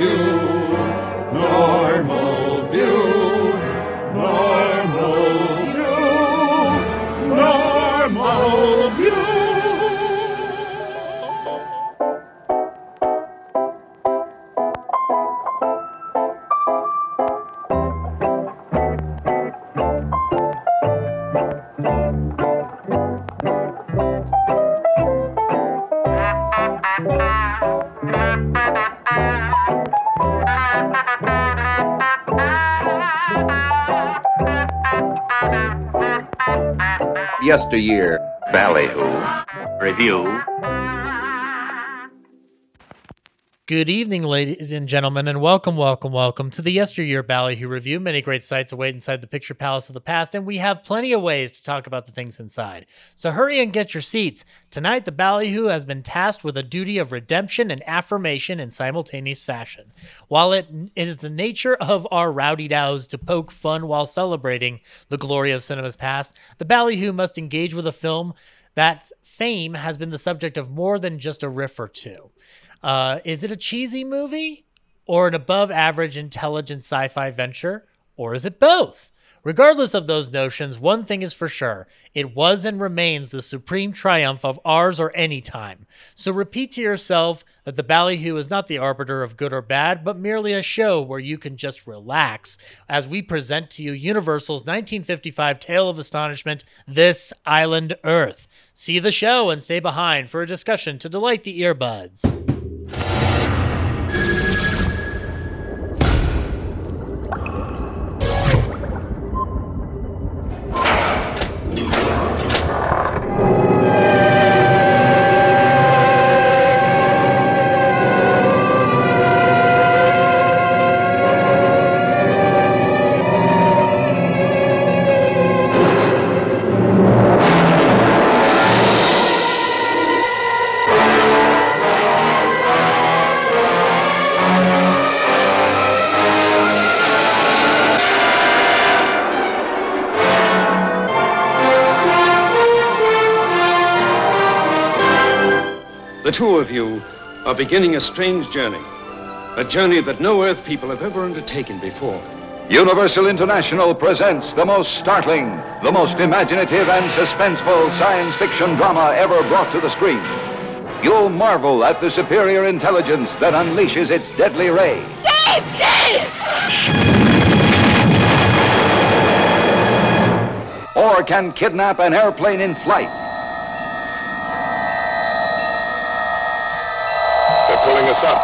View, normal yesteryear. Ballyhoo. Review. Good evening, ladies and gentlemen, and welcome, welcome, welcome to the Yesteryear Ballyhoo Review. Many great sights await inside the picture palace of the past, and we have plenty of ways to talk about the things inside. So hurry and get your seats. Tonight, the Ballyhoo has been tasked with a duty of redemption and affirmation in simultaneous fashion. While it is the nature of our rowdy dows to poke fun while celebrating the glory of cinema's past, the Ballyhoo must engage with a film that fame has been the subject of more than just a riff or two. Uh, is it a cheesy movie or an above average intelligent sci fi venture? Or is it both? Regardless of those notions, one thing is for sure it was and remains the supreme triumph of ours or any time. So repeat to yourself that the Ballyhoo is not the arbiter of good or bad, but merely a show where you can just relax as we present to you Universal's 1955 Tale of Astonishment This Island Earth. See the show and stay behind for a discussion to delight the earbuds. Are beginning a strange journey. A journey that no Earth people have ever undertaken before. Universal International presents the most startling, the most imaginative and suspenseful science fiction drama ever brought to the screen. You'll marvel at the superior intelligence that unleashes its deadly ray. Or can kidnap an airplane in flight. Up.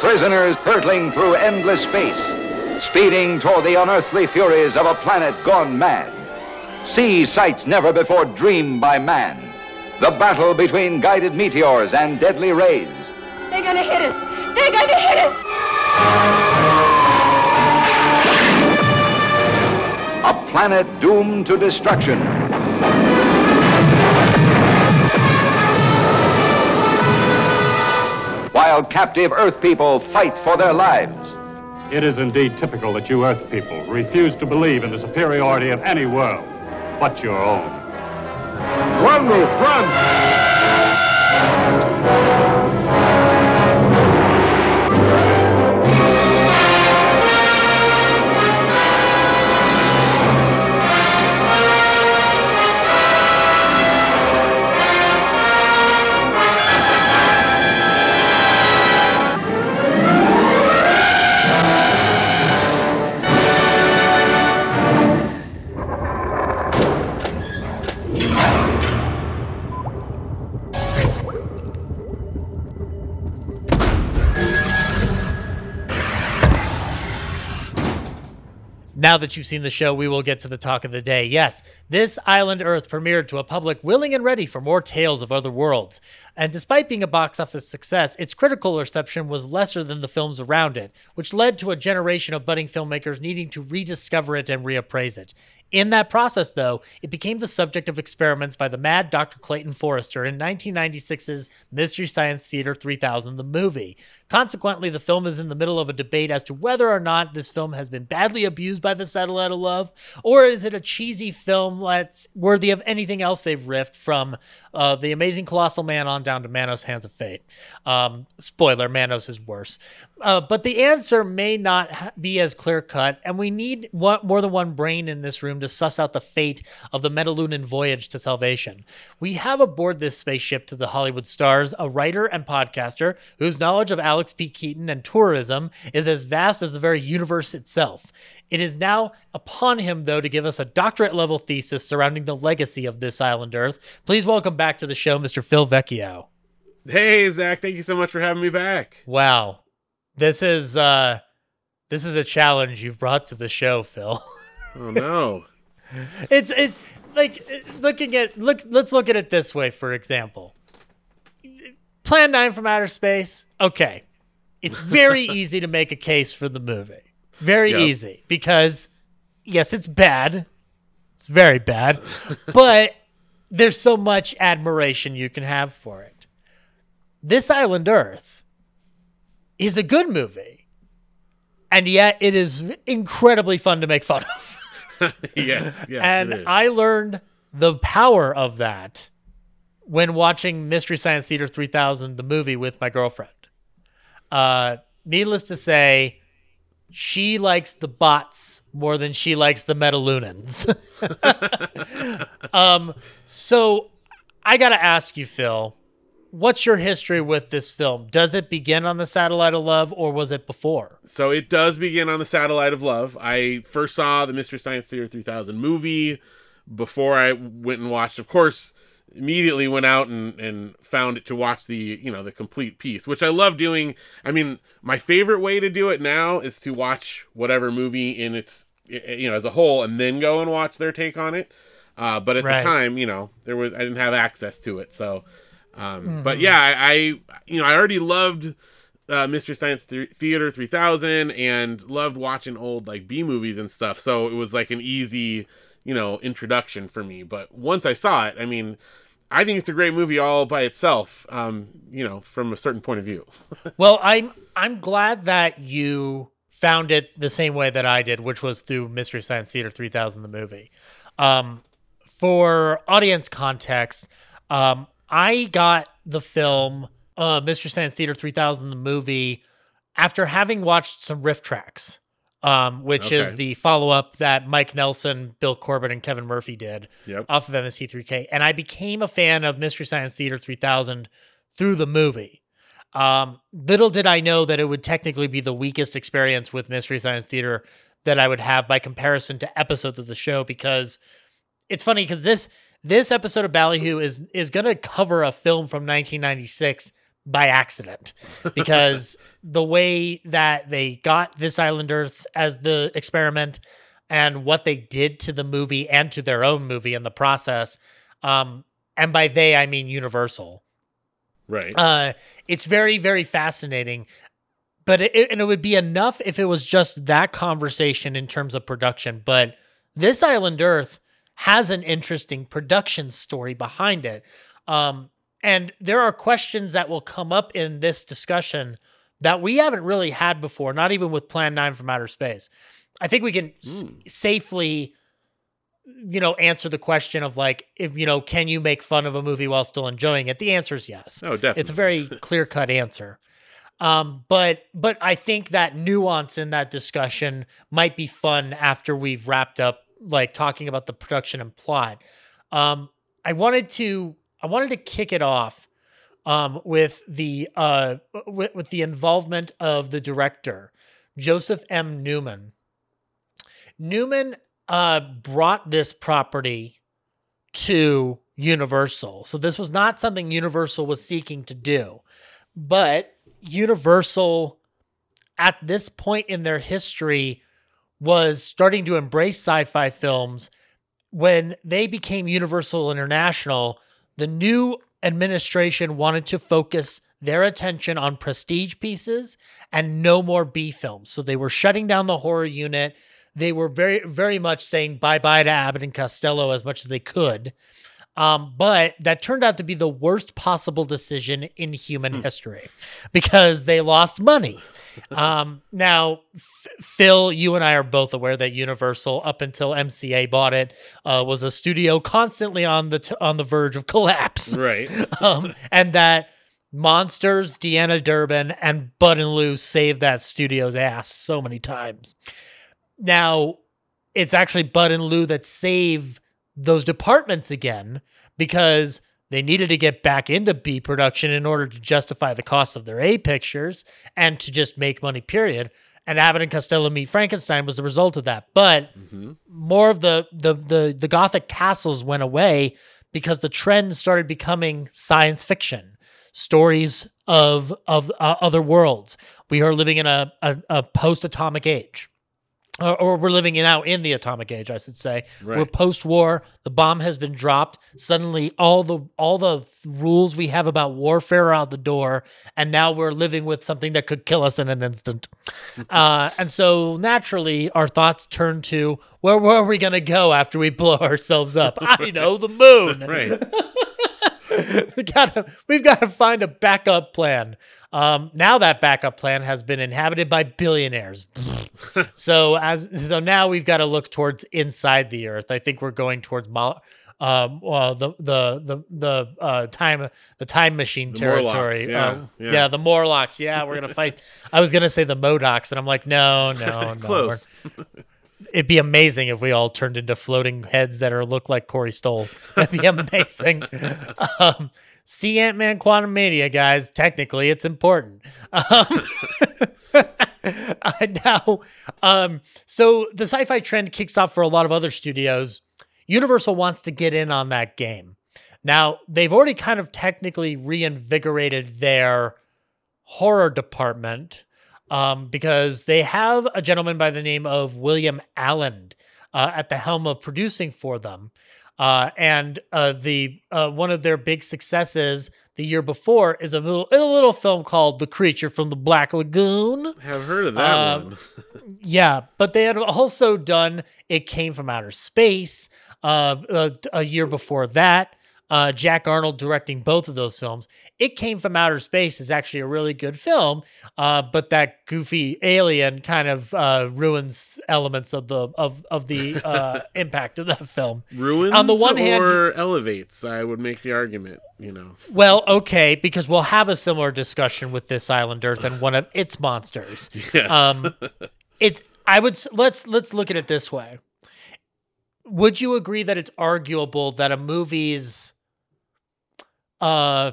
Prisoners hurtling through endless space, speeding toward the unearthly furies of a planet gone mad. See sights never before dreamed by man. The battle between guided meteors and deadly rays. They're gonna hit us. They're gonna hit us. A planet doomed to destruction. While captive Earth people fight for their lives. It is indeed typical that you Earth people refuse to believe in the superiority of any world but your own. Run, Ruth, run! Now that you've seen the show, we will get to the talk of the day. Yes, this Island Earth premiered to a public willing and ready for more tales of other worlds. And despite being a box office success, its critical reception was lesser than the films around it, which led to a generation of budding filmmakers needing to rediscover it and reappraise it. In that process, though, it became the subject of experiments by the mad Dr. Clayton Forrester in 1996's Mystery Science Theater 3000, the movie. Consequently, the film is in the middle of a debate as to whether or not this film has been badly abused by the Satellite of Love, or is it a cheesy film that's worthy of anything else they've riffed from uh, The Amazing Colossal Man on down to Manos Hands of Fate. Um, spoiler, Manos is worse. Uh, but the answer may not be as clear cut, and we need one, more than one brain in this room to suss out the fate of the Metalunan voyage to salvation. We have aboard this spaceship to the Hollywood stars a writer and podcaster whose knowledge of Alex P. Keaton and tourism is as vast as the very universe itself. It is now upon him, though, to give us a doctorate level thesis surrounding the legacy of this island Earth. Please welcome back to the show, Mr. Phil Vecchio. Hey, Zach, thank you so much for having me back. Wow. This is uh this is a challenge you've brought to the show, Phil. Oh no. it's it's like looking at look let's look at it this way for example. Plan 9 from outer space. Okay. It's very easy to make a case for the movie. Very Yep. easy because yes, it's bad. It's very bad. but there's so much admiration you can have for it. This Island Earth is a good movie. And yet it is incredibly fun to make fun of. yes, yes. and. I learned the power of that when watching Mystery Science Theater 3000, the movie, with my girlfriend. Uh, needless to say, she likes the bots more than she likes the Metalunans. um, so I got to ask you, Phil, what's your history with this film? Does it begin on the Satellite of Love or was it before? So it does begin on the Satellite of Love. I first saw the Mystery Science Theater 3000 movie before I went and watched. Of course, immediately went out and, and found it to watch the you know the complete piece, which I love doing. I mean, my favorite way to do it now is to watch whatever movie in its you know as a whole, and then go and watch their take on it. Uh, but at Right. the time, you know, there was I didn't have access to it, so. Um, But Mhm. yeah, I, I you know I already loved uh, Mystery Science Thre- Theater 3000 and loved watching old like B movies and stuff. So it was like an easy, you know, introduction for me. But once I saw it, I mean, I think it's a great movie all by itself. Um, you know, from a certain point of view. well, I'm I'm glad that you found it the same way that I did, which was through Mystery Science Theater 3000, the movie. Um, for audience context, um, I got the film uh, Mystery Science Theater 3000, the movie, after having watched some RiffTrax, um, which is the follow up that Mike Nelson, Bill Corbett, and Kevin Murphy did Yep. off of MST3K. And I became a fan of Mystery Science Theater 3000 through the movie. Um, little did I know that it would technically be the weakest experience with Mystery Science Theater that I would have by comparison to episodes of the show because it's funny because this this episode of Ballyhoo is is going to cover a film from 1996 by accident because the way that they got this island Earth as the experiment and what they did to the movie and to their own movie in the process, um, and by they I mean Universal. right. Uh, it's very, very fascinating. But it, and it would be enough if it was just that conversation in terms of production. But this Island Earth has an interesting production story behind it. Um, and there are questions that will come up in this discussion that we haven't really had before, not even with Plan 9 from Outer Space. I think we can s- safely you know answer the question of like if you know can you make fun of a movie while still enjoying it the answer is yes Oh, definitely. it's a very clear cut answer um but but i think that nuance in that discussion might be fun after we've wrapped up like talking about the production and plot um i wanted to i wanted to kick it off um with the uh with, with the involvement of the director joseph m newman Newman uh, brought this property to Universal. So this was not something Universal was seeking to do. But Universal, at this point in their history, was starting to embrace sci-fi films when they became Universal International, the new administration wanted to focus their attention on prestige pieces and no more B films. So they were shutting down the horror unit. They were very, very much saying bye bye to Abbott and Costello as much as they could. Um, but that turned out to be the worst possible decision in human history because they lost money. Um, now, F- Phil, you and I are both aware that Universal, up until MCA bought it, uh, was a studio constantly on the t- on the verge of collapse. Right. um, and that Monsters, Deanna Durbin, and Bud and Lou saved that studio's ass so many times. Now, it's actually Bud and Lou that save those departments again because they needed to get back into B production in order to justify the cost of their A pictures and to just make money, period. And Abbott and Costello Meet Frankenstein was the result of that. But more of the, the the the gothic castles went away because the trend started becoming science fiction stories of of uh, other worlds. We are living in a a, a post atomic age or, or we're living in now in the atomic age, I should say. Right. We're post-war. The bomb has been dropped. Suddenly, all the all the rules we have about warfare are out the door, and now we're living with something that could kill us in an instant. uh, and so, naturally, our thoughts turn to where where are we going to go after we blow ourselves up? I know the moon. Right. we gotta, we've got to find a backup plan. Um, now that backup plan has been inhabited by billionaires. so as so now we've got to look towards inside the earth. I think we're going towards um, well, the the the the uh, time the time machine The territory. Morlocks, yeah, Uh, yeah. yeah, the Morlocks. Yeah, we're gonna fight. I was gonna say the Modocs, and I'm like, no, no, no. Close. It'd be amazing if we all turned into floating heads that are look like Corey Stoll. That'd be amazing. um, see Ant Man Quantumania, guys. Technically, it's important. Um, uh, now, um, so the sci-fi trend kicks off for a lot of other studios. Universal wants to get in on that game. Now, they've already kind of technically reinvigorated their horror department um, because they have a gentleman by the name of William Alland uh, at the helm of producing for them. Uh, and uh, the uh, one of their big successes the year before is a little a little film called The Creature from the Black Lagoon. Have heard of that Um, one. Yeah, but they had also done It Came from Outer Space uh, a, a year before that. Uh, Jack Arnold directing both of those films. It Came from Outer Space is actually a really good film, uh, but that goofy alien kind of uh, ruins elements of the of of the uh, impact of that film. Ruins on the one hand, or elevates, I would make the argument, you know. well, okay, because we'll have a similar discussion with this Island Earth and one of its monsters. Yes. Um, it's I would let's let's look at it this way. Would you agree that it's arguable that a movie's uh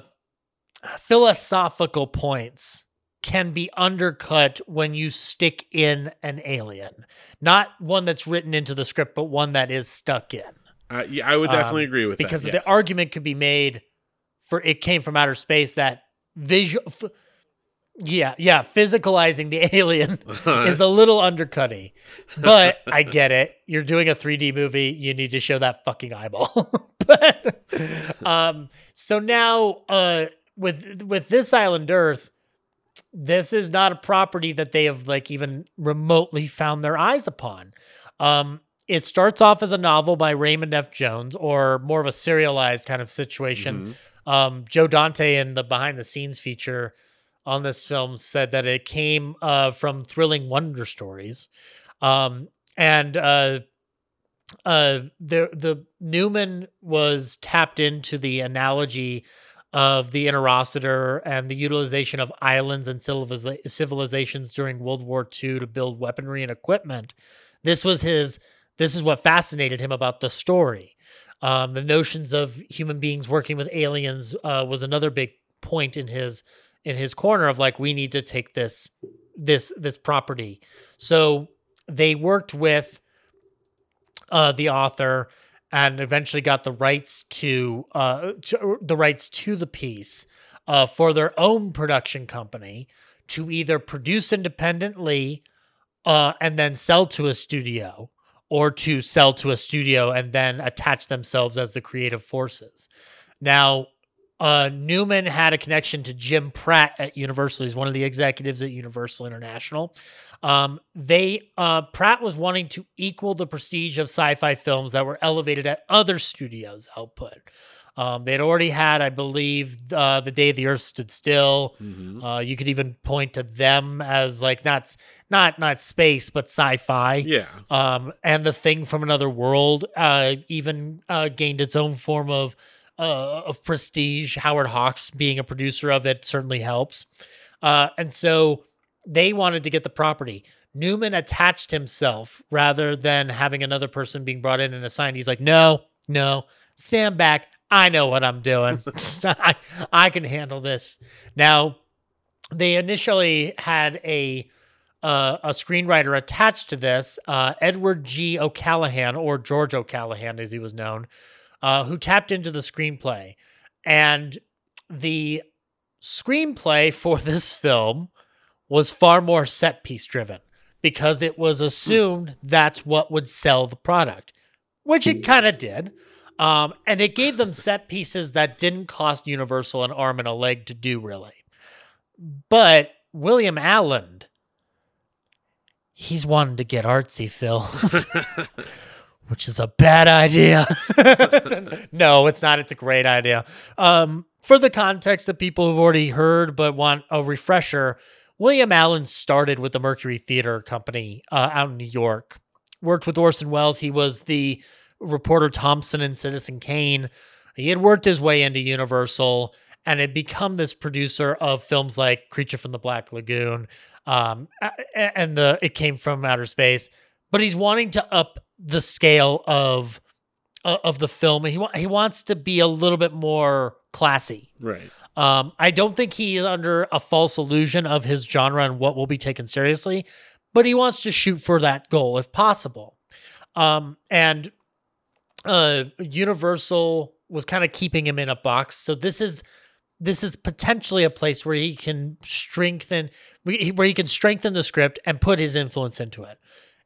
philosophical points can be undercut when you stick in an alien, not one that's written into the script, but one that is stuck in? Uh, yeah, I would definitely Um, agree with that. because that. the argument could be made for it came from outer space that visual f- yeah yeah physicalizing the alien is a little undercutting but i get it you're doing a 3d movie you need to show that fucking eyeball but um so now uh with with this island earth this is not a property that they have like even remotely found their eyes upon um it starts off as a novel by Raymond F. Jones, or more of a serialized kind of situation. Um, Joe Dante in the behind the scenes feature on this film said that it came uh, from thrilling wonder stories. Um, and uh, uh, the the Newman was tapped into the analogy of the interocitor and the utilization of islands and civiliza- civilizations during World War II to build weaponry and equipment. This was his. This is what fascinated him about the story. Um, the notions of human beings working with aliens uh, was another big point in his in his corner of like we need to take this this this property. So they worked with uh, the author and eventually got the rights to, uh, to the rights to the piece uh, for their own production company to either produce independently uh, and then sell to a studio, or to sell to a studio and then attach themselves as the creative forces. Now, uh, Newman had a connection to Jim Pratt at Universal. He's one of the executives at Universal International. Um, they uh, Pratt was wanting to equal the prestige of sci-fi films that were elevated at other studios' output. Um, they had already had, I believe, uh, the day the Earth stood still. Mm-hmm. Uh, you could even point to them as like not not not space, but sci-fi. Yeah. Um, and the thing from another world uh, even uh, gained its own form of uh, of prestige. Howard Hawks being a producer of it certainly helps. Uh, and so they wanted to get the property. Newman attached himself rather than having another person being brought in and assigned. He's like, no, no, stand back. I know what I'm doing. I, I can handle this. Now, they initially had a uh, a screenwriter attached to this, uh, Edward G. O'Callahan, or George O'Callahan as he was known, uh, who tapped into the screenplay. And the screenplay for this film was far more set piece driven because it was assumed that's what would sell the product, which it kind of did. Um, and it gave them set pieces that didn't cost Universal an arm and a leg to do, really. But William Alland, he's wanting to get artsy, Phil, which is a bad idea. no, it's not. It's a great idea. Um, for the context of people who've already heard but want a refresher, William Alland started with the Mercury Theater Company uh, out in New York. Worked with Orson Welles. He was the reporter Thompson in Citizen Kane. He had worked his way into Universal and had become this producer of films like Creature from the Black Lagoon, um, and the It Came from Outer Space. But he's wanting to up the scale of uh, of the film, and he wa- he wants to be a little bit more classy. Right. Um, I don't think he is under a false illusion of his genre and what will be taken seriously, but he wants to shoot for that goal if possible. Um, and uh, Universal was kind of keeping him in a box, so this is this is potentially a place where he can strengthen where he can strengthen the script and put his influence into it.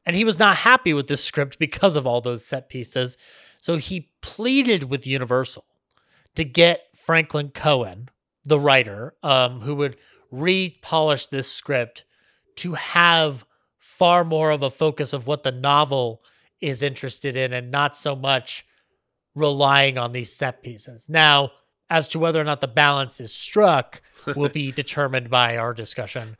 And he was not happy with this script because of all those set pieces. So he pleaded with Universal to get Franklin Coen, the writer, um, who would repolish this script to have far more of a focus of what the novel is interested in and not so much relying on these set pieces. Now, as to whether or not the balance is struck will be determined by our discussion.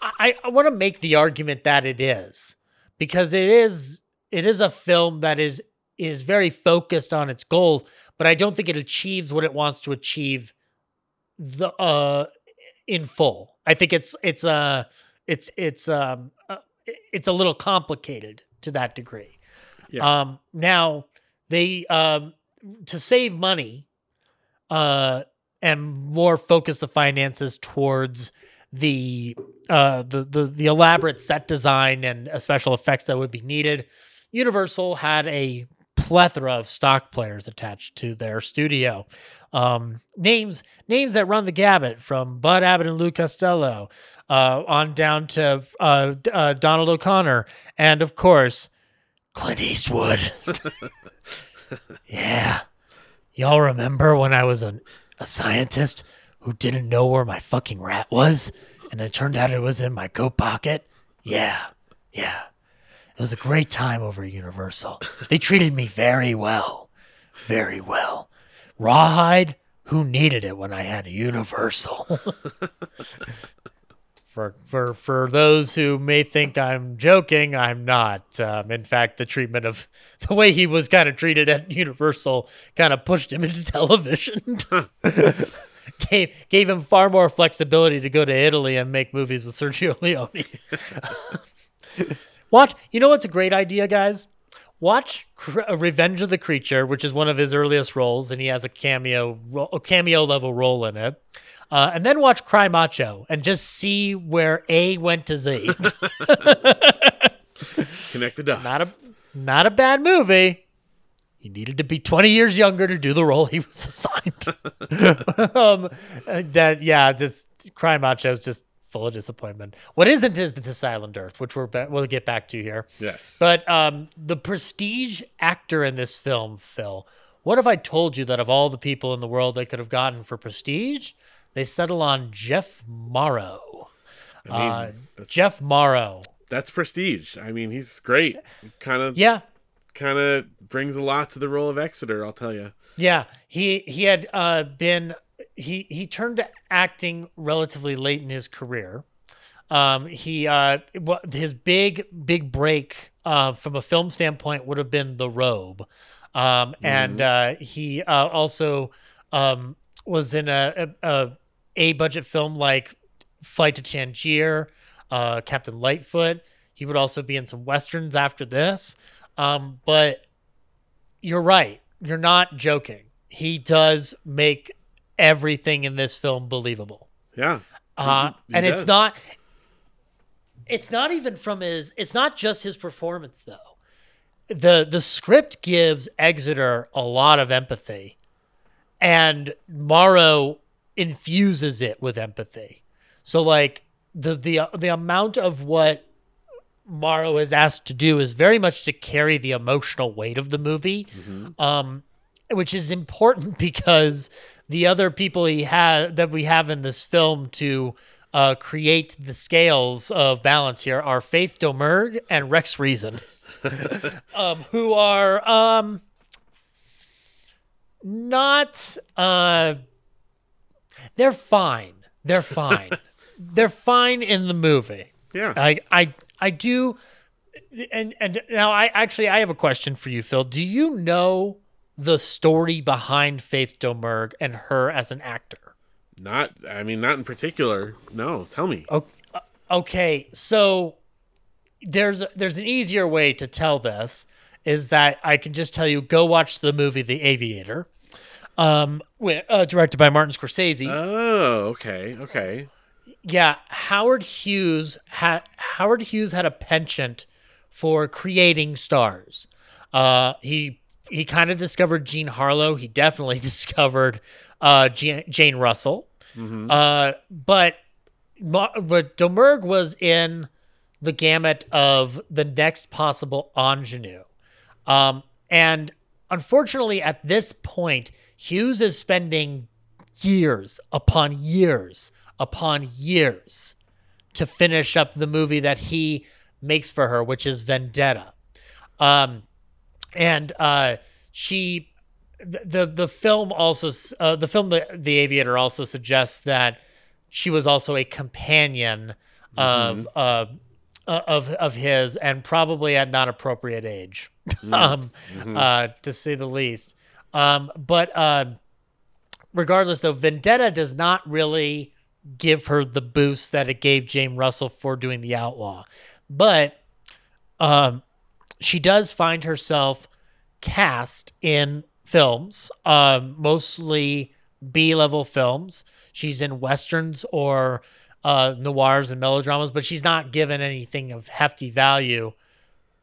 I, I want to make the argument that it is because it is it is a film that is is very focused on its goals, but I don't think it achieves what it wants to achieve the uh in full. I think it's it's uh it's it's um uh, it's a little complicated to that degree. Yeah. Um now they um to save money uh and more focus the finances towards the uh the the the elaborate set design and uh, special effects that would be needed. Universal had a plethora of stock players attached to their studio. Um, names names that run the gamut from Bud Abbott and Lou Costello uh, on down to uh, uh, Donald O'Connor and of course Clint Eastwood. yeah, y'all remember when I was a, a scientist who didn't know where my fucking rat was, and it turned out it was in my coat pocket? Yeah, yeah. It was a great time over at Universal. They treated me very well. Very well. Rawhide, who needed it when I had a Universal? for for for those who may think I'm joking, I'm not. Um, in fact, the treatment of the way he was kind of treated at Universal kind of pushed him into television. gave gave him far more flexibility to go to Italy and make movies with Sergio Leone. Watch, you know what's a great idea, guys? Watch uh, Revenge of the Creature, which is one of his earliest roles, and he has a cameo, a cameo level role in it. Uh, and then watch Cry Macho and just see where A went to Z. Connect the dots. not a not a bad movie. He needed to be 20 years younger to do the role he was assigned. um, that yeah, this Cry Macho is just full of disappointment. What isn't is this Island Earth, which we're we'll get back to here. Yes. But um, the prestige actor in this film, Phil. What if I told you that of all the people in the world they could have gotten for prestige, they settle on Jeff Morrow. I mean, uh, Jeff Morrow. That's prestige. I mean, he's great. Kind of Yeah, kind of brings a lot to the role of Exeter, I'll tell you. Yeah, he he had uh, been he he turned to acting relatively late in his career. Um, he uh, his big big break uh, from a film standpoint would have been The Robe, um, and uh, he uh, also um, was in a, a a a budget film like Flight to Tangier, uh, Captain Lightfoot. He would also be in some westerns after this. Um, but you're right. You're not joking. He does make everything in this film believable. Yeah. Uh, He and it's not it's not even from his it's not just his performance though. The the script gives Exeter a lot of empathy and Morrow infuses it with empathy. So like the the the amount of what Morrow is asked to do is very much to carry the emotional weight of the movie, um, which is important because the other people he has that we have in this film to uh, create the scales of balance here are Faith Domergue and Rex Reason, um, who are um, not. Uh, they're fine. They're fine. they're fine in the movie. Yeah. I I I do and and now I actually I have a question for you, Phil. Do you know the story behind Faith Domergue and her as an actor? Not I mean not in particular. No, tell me. Okay, so there's there's an easier way to tell this is that I can just tell you go watch the movie The Aviator, um, uh, directed by Martin Scorsese. Oh, okay. Okay. Yeah, Howard Hughes had Howard Hughes had a penchant for creating stars. Uh, he he kind of discovered Jean Harlow. He definitely discovered uh, Jean, Jane Russell. Uh, but but Domergue was in the gamut of the next possible ingenue. Um, and unfortunately, at this point, Hughes is spending years upon years upon years to finish up the movie that he makes for her, which is Vendetta. Um, and uh, she, the the film also uh, the film the, the Aviator also suggests that she was also a companion of uh, uh, of of his, and probably at not appropriate age, um, uh, to say the least. Um, but um regardless, though, Vendetta does not really give her the boost that it gave Jane Russell for doing The Outlaw, but um, she does find herself cast in films, um, mostly B level films. She's in westerns or uh, noirs and melodramas, but she's not given anything of hefty value.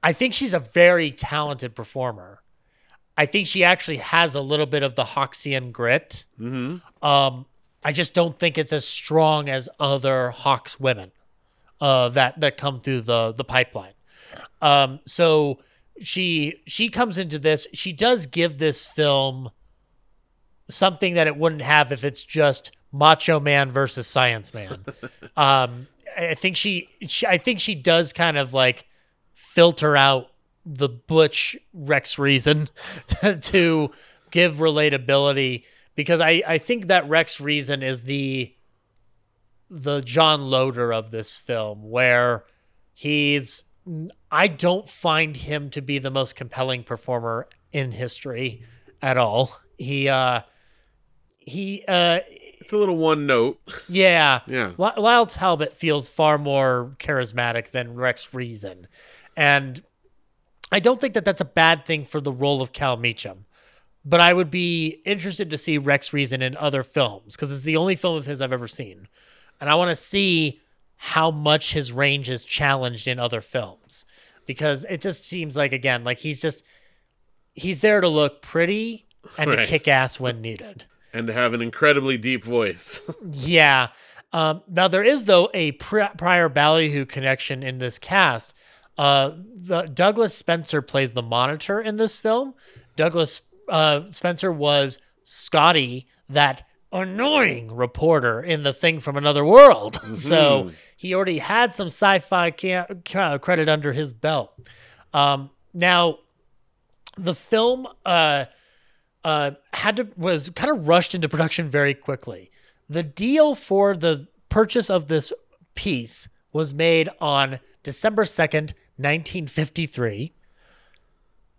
I think she's a very talented performer. I think she actually has a little bit of the Hawksian grit. Mm-hmm. Um, I just don't think it's as strong as other Hawks women uh, that that come through the the pipeline. Um, so she she comes into this. She does give this film something that it wouldn't have if it's just Macho Man versus Science Man. um, I think she, she I think she does kind of like filter out the butch Rex Reason to, to give relatability because I, I think that Rex Reason is the the John Loder of this film where he's I don't find him to be the most compelling performer in history at all. He uh he uh It's a little one note. yeah. Yeah. Ly- Lyle Talbot feels far more charismatic than Rex Reason. And I don't think that that's a bad thing for the role of Cal Meacham. But I would be interested to see Rex Reason in other films because it's the only film of his I've ever seen. And I want to see how much his range is challenged in other films because it just seems like, again, like he's just, he's there to look pretty and Right. to kick ass when needed. And to have an incredibly deep voice. Yeah. Um, now there is though a pri- prior Ballyhoo connection in this cast. Uh, the Douglas Spencer plays the monitor in this film. Douglas uh, Spencer was Scotty, that annoying reporter in the thing from another world. so he already had some sci-fi credit under his belt. Um, now, the film uh, uh, had to was kind of rushed into production very quickly. The deal for the purchase of this piece was made on December second, nineteen fifty three.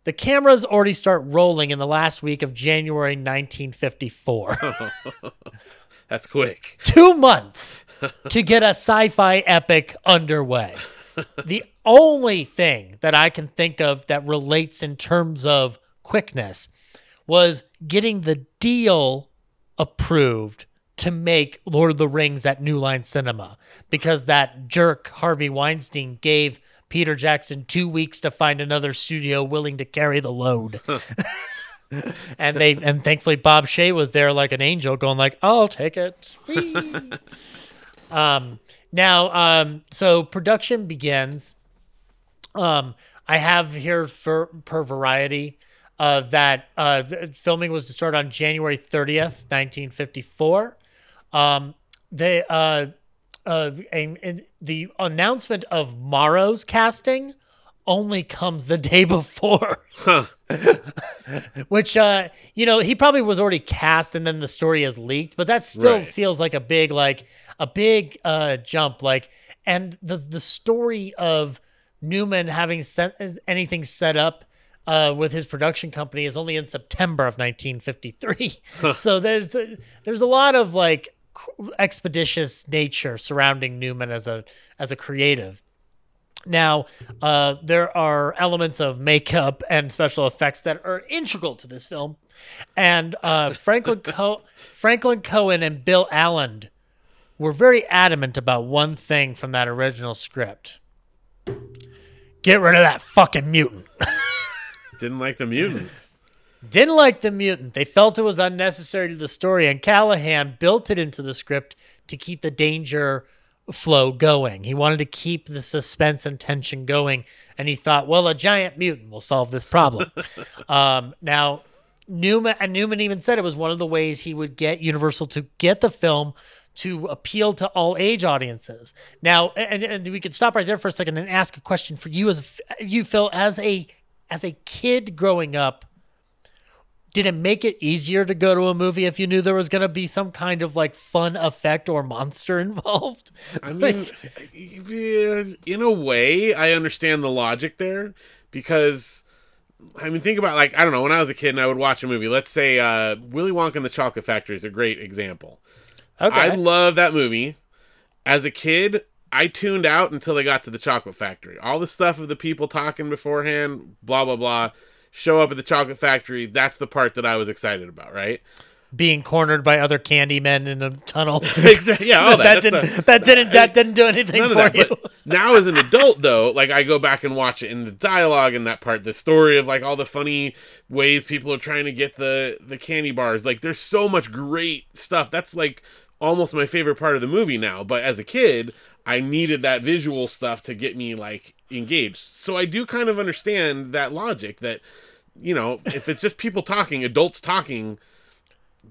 The cameras already start rolling in the last week of January 1954. That's quick. Two months to get a sci fi epic underway. The only thing that I can think of that relates in terms of quickness was getting the deal approved to make Lord of the Rings at New Line Cinema because that jerk Harvey Weinstein gave Peter Jackson two weeks to find another studio willing to carry the load. and they and thankfully Bob Shaye was there like an angel going like, I'll take it. Um now um so production begins. Um I have here for per variety uh, that uh, filming was to start on January 30th, 1954. Um, they uh, uh, and, and the announcement of Morrow's casting only comes the day before. Which uh, you know, he probably was already cast and then the story is leaked, but that still Right. feels like a big like a big uh jump like and the the story of Newman having set anything set up uh, with his production company is only in September of 1953. so there's a, there's a lot of like expeditious nature surrounding Newman as a as a creative. Now, uh, there are elements of makeup and special effects that are integral to this film, and uh, Franklin Co- Franklin Coen and Bill Alland were very adamant about one thing from that original script: get rid of that fucking mutant. Didn't like the mutant. Didn't like the mutant. They felt it was unnecessary to the story, and Callahan built it into the script to keep the danger flow going. He wanted to keep the suspense and tension going, and he thought, well, a giant mutant will solve this problem. um, now, Newman and Newman even said it was one of the ways he would get Universal to get the film to appeal to all age audiences. Now, and, and we could stop right there for a second and ask a question for you as you Phil as a as a kid growing up did it make it easier to go to a movie if you knew there was going to be some kind of like fun effect or monster involved? I mean, in a way, I understand the logic there because, I mean, think about like I don't know when I was a kid and I would watch a movie. Let's say uh, Willy Wonka and the Chocolate Factory is a great example. Okay. I love that movie. As a kid, I tuned out until they got to the Chocolate Factory. All the stuff of the people talking beforehand, blah blah blah, show up at the Chocolate Factory. That's the part that I was excited about, right? Being cornered by other candy men in a tunnel. Exactly. Yeah, all that. That's didn't the- that didn't that didn't do anything for that. you. Now as an adult though, like I go back and watch it in the dialogue and that part, the story of like all the funny ways people are trying to get the the candy bars. Like there's so much great stuff. That's like almost my favorite part of the movie now. But as a kid, I needed that visual stuff to get me like engaged. So I do kind of understand that logic that you know, if it's just people talking, adults talking,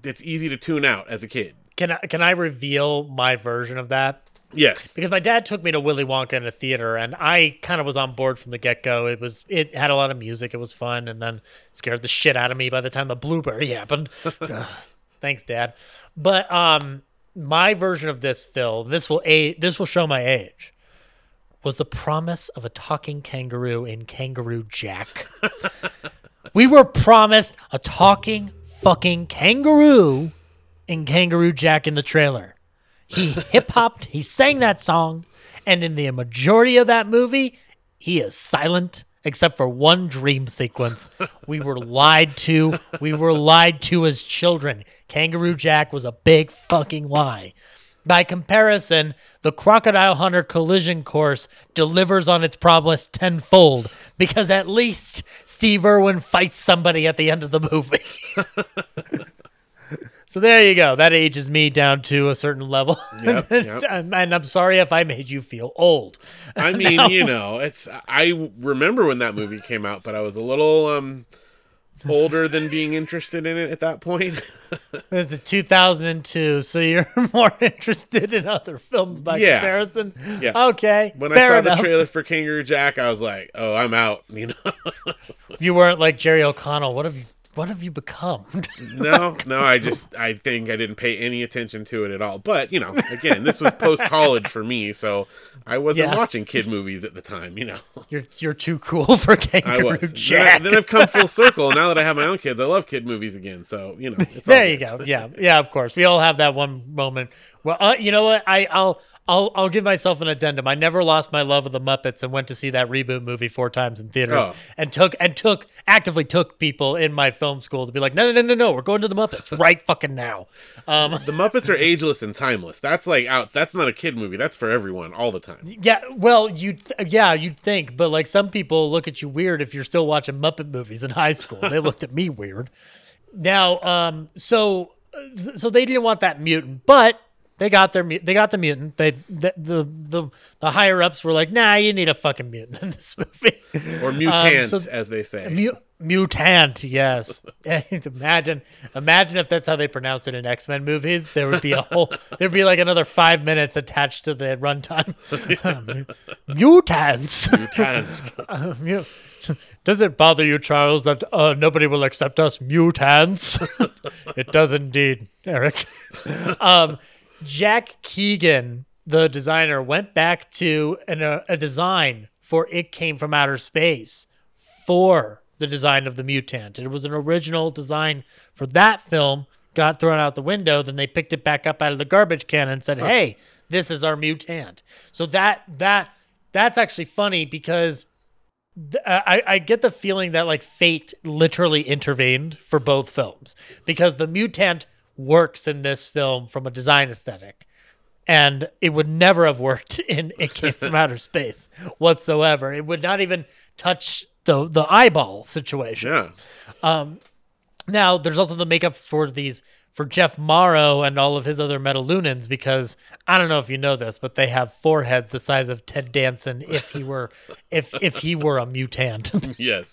it's easy to tune out as a kid. Can I can I reveal my version of that? Yes. Because my dad took me to Willy Wonka in a theater, and I kind of was on board from the get go. It was it had a lot of music, it was fun, and then scared the shit out of me by the time the blueberry happened. Thanks, Dad. But um, my version of this, Phil, this will a this will show my age. Was the promise of a talking kangaroo in Kangaroo Jack? we were promised a talking fucking kangaroo in Kangaroo Jack in the trailer. He hip hopped, he sang that song, and in the majority of that movie, he is silent except for one dream sequence. We were lied to. We were lied to as children. Kangaroo Jack was a big fucking lie. By comparison, the Crocodile Hunter collision course delivers on its promise tenfold because at least Steve Irwin fights somebody at the end of the movie. So there you go. That ages me down to a certain level. Yep, yep. and I'm sorry if I made you feel old. I mean, Now- you know, it's I remember when that movie came out, but I was a little um older than being interested in it at that point. It was the 2002, so you're more interested in other films by Yeah. comparison. Yeah. Okay, When fair I saw enough. the trailer for Kangaroo Jack, I was like, "Oh, I'm out." You know? You weren't like Jerry O'Connell. What have you? What have you become? no, no, I just I think I didn't pay any attention to it at all. But you know, again, this was post college for me, so I wasn't Yeah. watching kid movies at the time. You know, you're you're too cool for I Kangaroo was. Then, I, Jack. then I've come full circle. Now that I have my own kids, I love kid movies again. So you know, it's all there you go. Yeah, yeah. Of course, we all have that one moment. Well, uh, you know what? I, I'll, I'll, I'll give myself an addendum. I never lost my love of the Muppets and went to see that reboot movie four times in theaters Oh. and took and took actively took people in my film school to be like, no, no, no, no, no, we're going to the Muppets right fucking now. Um, The Muppets are ageless and timeless. That's like out. That's not a kid movie. That's for everyone all the time. yeah, well, you, th- yeah, you'd think, but like some people look at you weird if you're still watching Muppet movies in high school. They looked at me weird. Now, um, so so they didn't want that mutant, but they got their they got the mutant. They the the the, the higher ups were like, nah, you need a fucking mutant in this movie. Or mutant, so- as they say. Mu- mutant, yes. imagine, imagine if that's how they pronounce it in X Men movies. There would be a whole, there'd be like another five minutes attached to the runtime. Mutants. Mutants. Uh, mu- Does it bother you, Charles, that uh, nobody will accept us mutants? it does indeed, Eric. um, Jack Kevan, the designer, went back to an, uh, a design for It Came from Outer Space for the design of the mutant. It was an original design for that film, got thrown out the window. Then they picked it back up out of the garbage can and said, "Hey, this is our mutant." So that that that's actually funny because th- I, I get the feeling that like fate literally intervened for both films because the mutant works in this film from a design aesthetic. And it would never have worked in it came from outer space whatsoever. It would not even touch the the eyeball situation. Yeah. um, now there's also the makeup for these for Jeff Morrow and all of his other Metalunans because I don't know if you know this, but they have foreheads the size of Ted Danson if he were if if he were a mutant. Yes.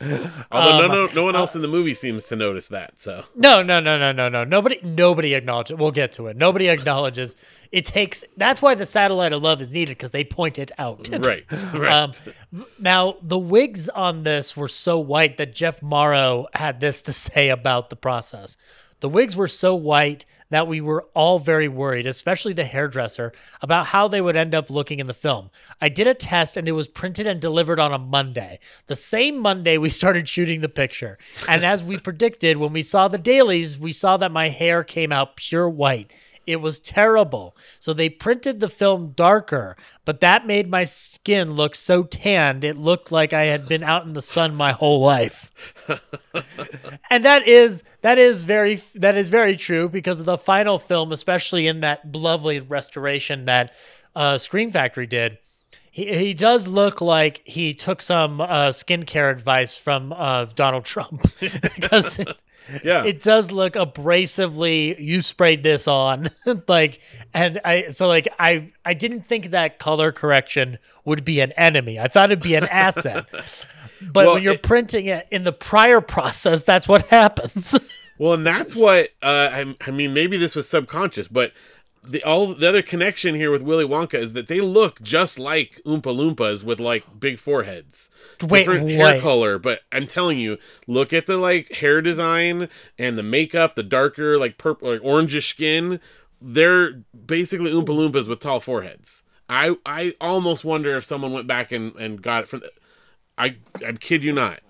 Although Um, no, no, no one else in the movie seems to notice that. So No, no, no, no, no, no. Nobody, nobody acknowledges. We'll get to it. Nobody acknowledges. It takes. That's why the satellite of love is needed because they point it out. Right, right. Um, now the wigs on this were so white that Jeff Morrow had this to say about the process. The wigs were so white that we were all very worried, especially the hairdresser, about how they would end up looking in the film. I did a test and it was printed and delivered on a Monday. The same Monday we started shooting the picture. And as we predicted, when we saw the dailies, we saw that my hair came out pure white. It was terrible. So they printed the film darker, but that made my skin look so tanned, it looked like I had been out in the sun my whole life. and that is that is very that is very true because of the final film, especially in that lovely restoration that uh, Scream Factory did. He, he does look like he took some uh, skincare advice from uh, Donald Trump because Yeah. it does look abrasively. You sprayed this on, like, and I so like I I didn't think that color correction would be an enemy. I thought it'd be an asset. But Well, when you're it- printing it in the prior process, that's what happens. Well, and that's what uh, I, I mean. Maybe this was subconscious, but the all the other connection here with Willy Wonka is that they look just like Oompa Loompas with like big foreheads, Wait, different hair color. But I'm telling you, look at the like hair design and the makeup, the darker like purple, like orangish skin. They're basically Oompa Loompas with tall foreheads. I I almost wonder if someone went back and, and got it from. The, I I kid you not.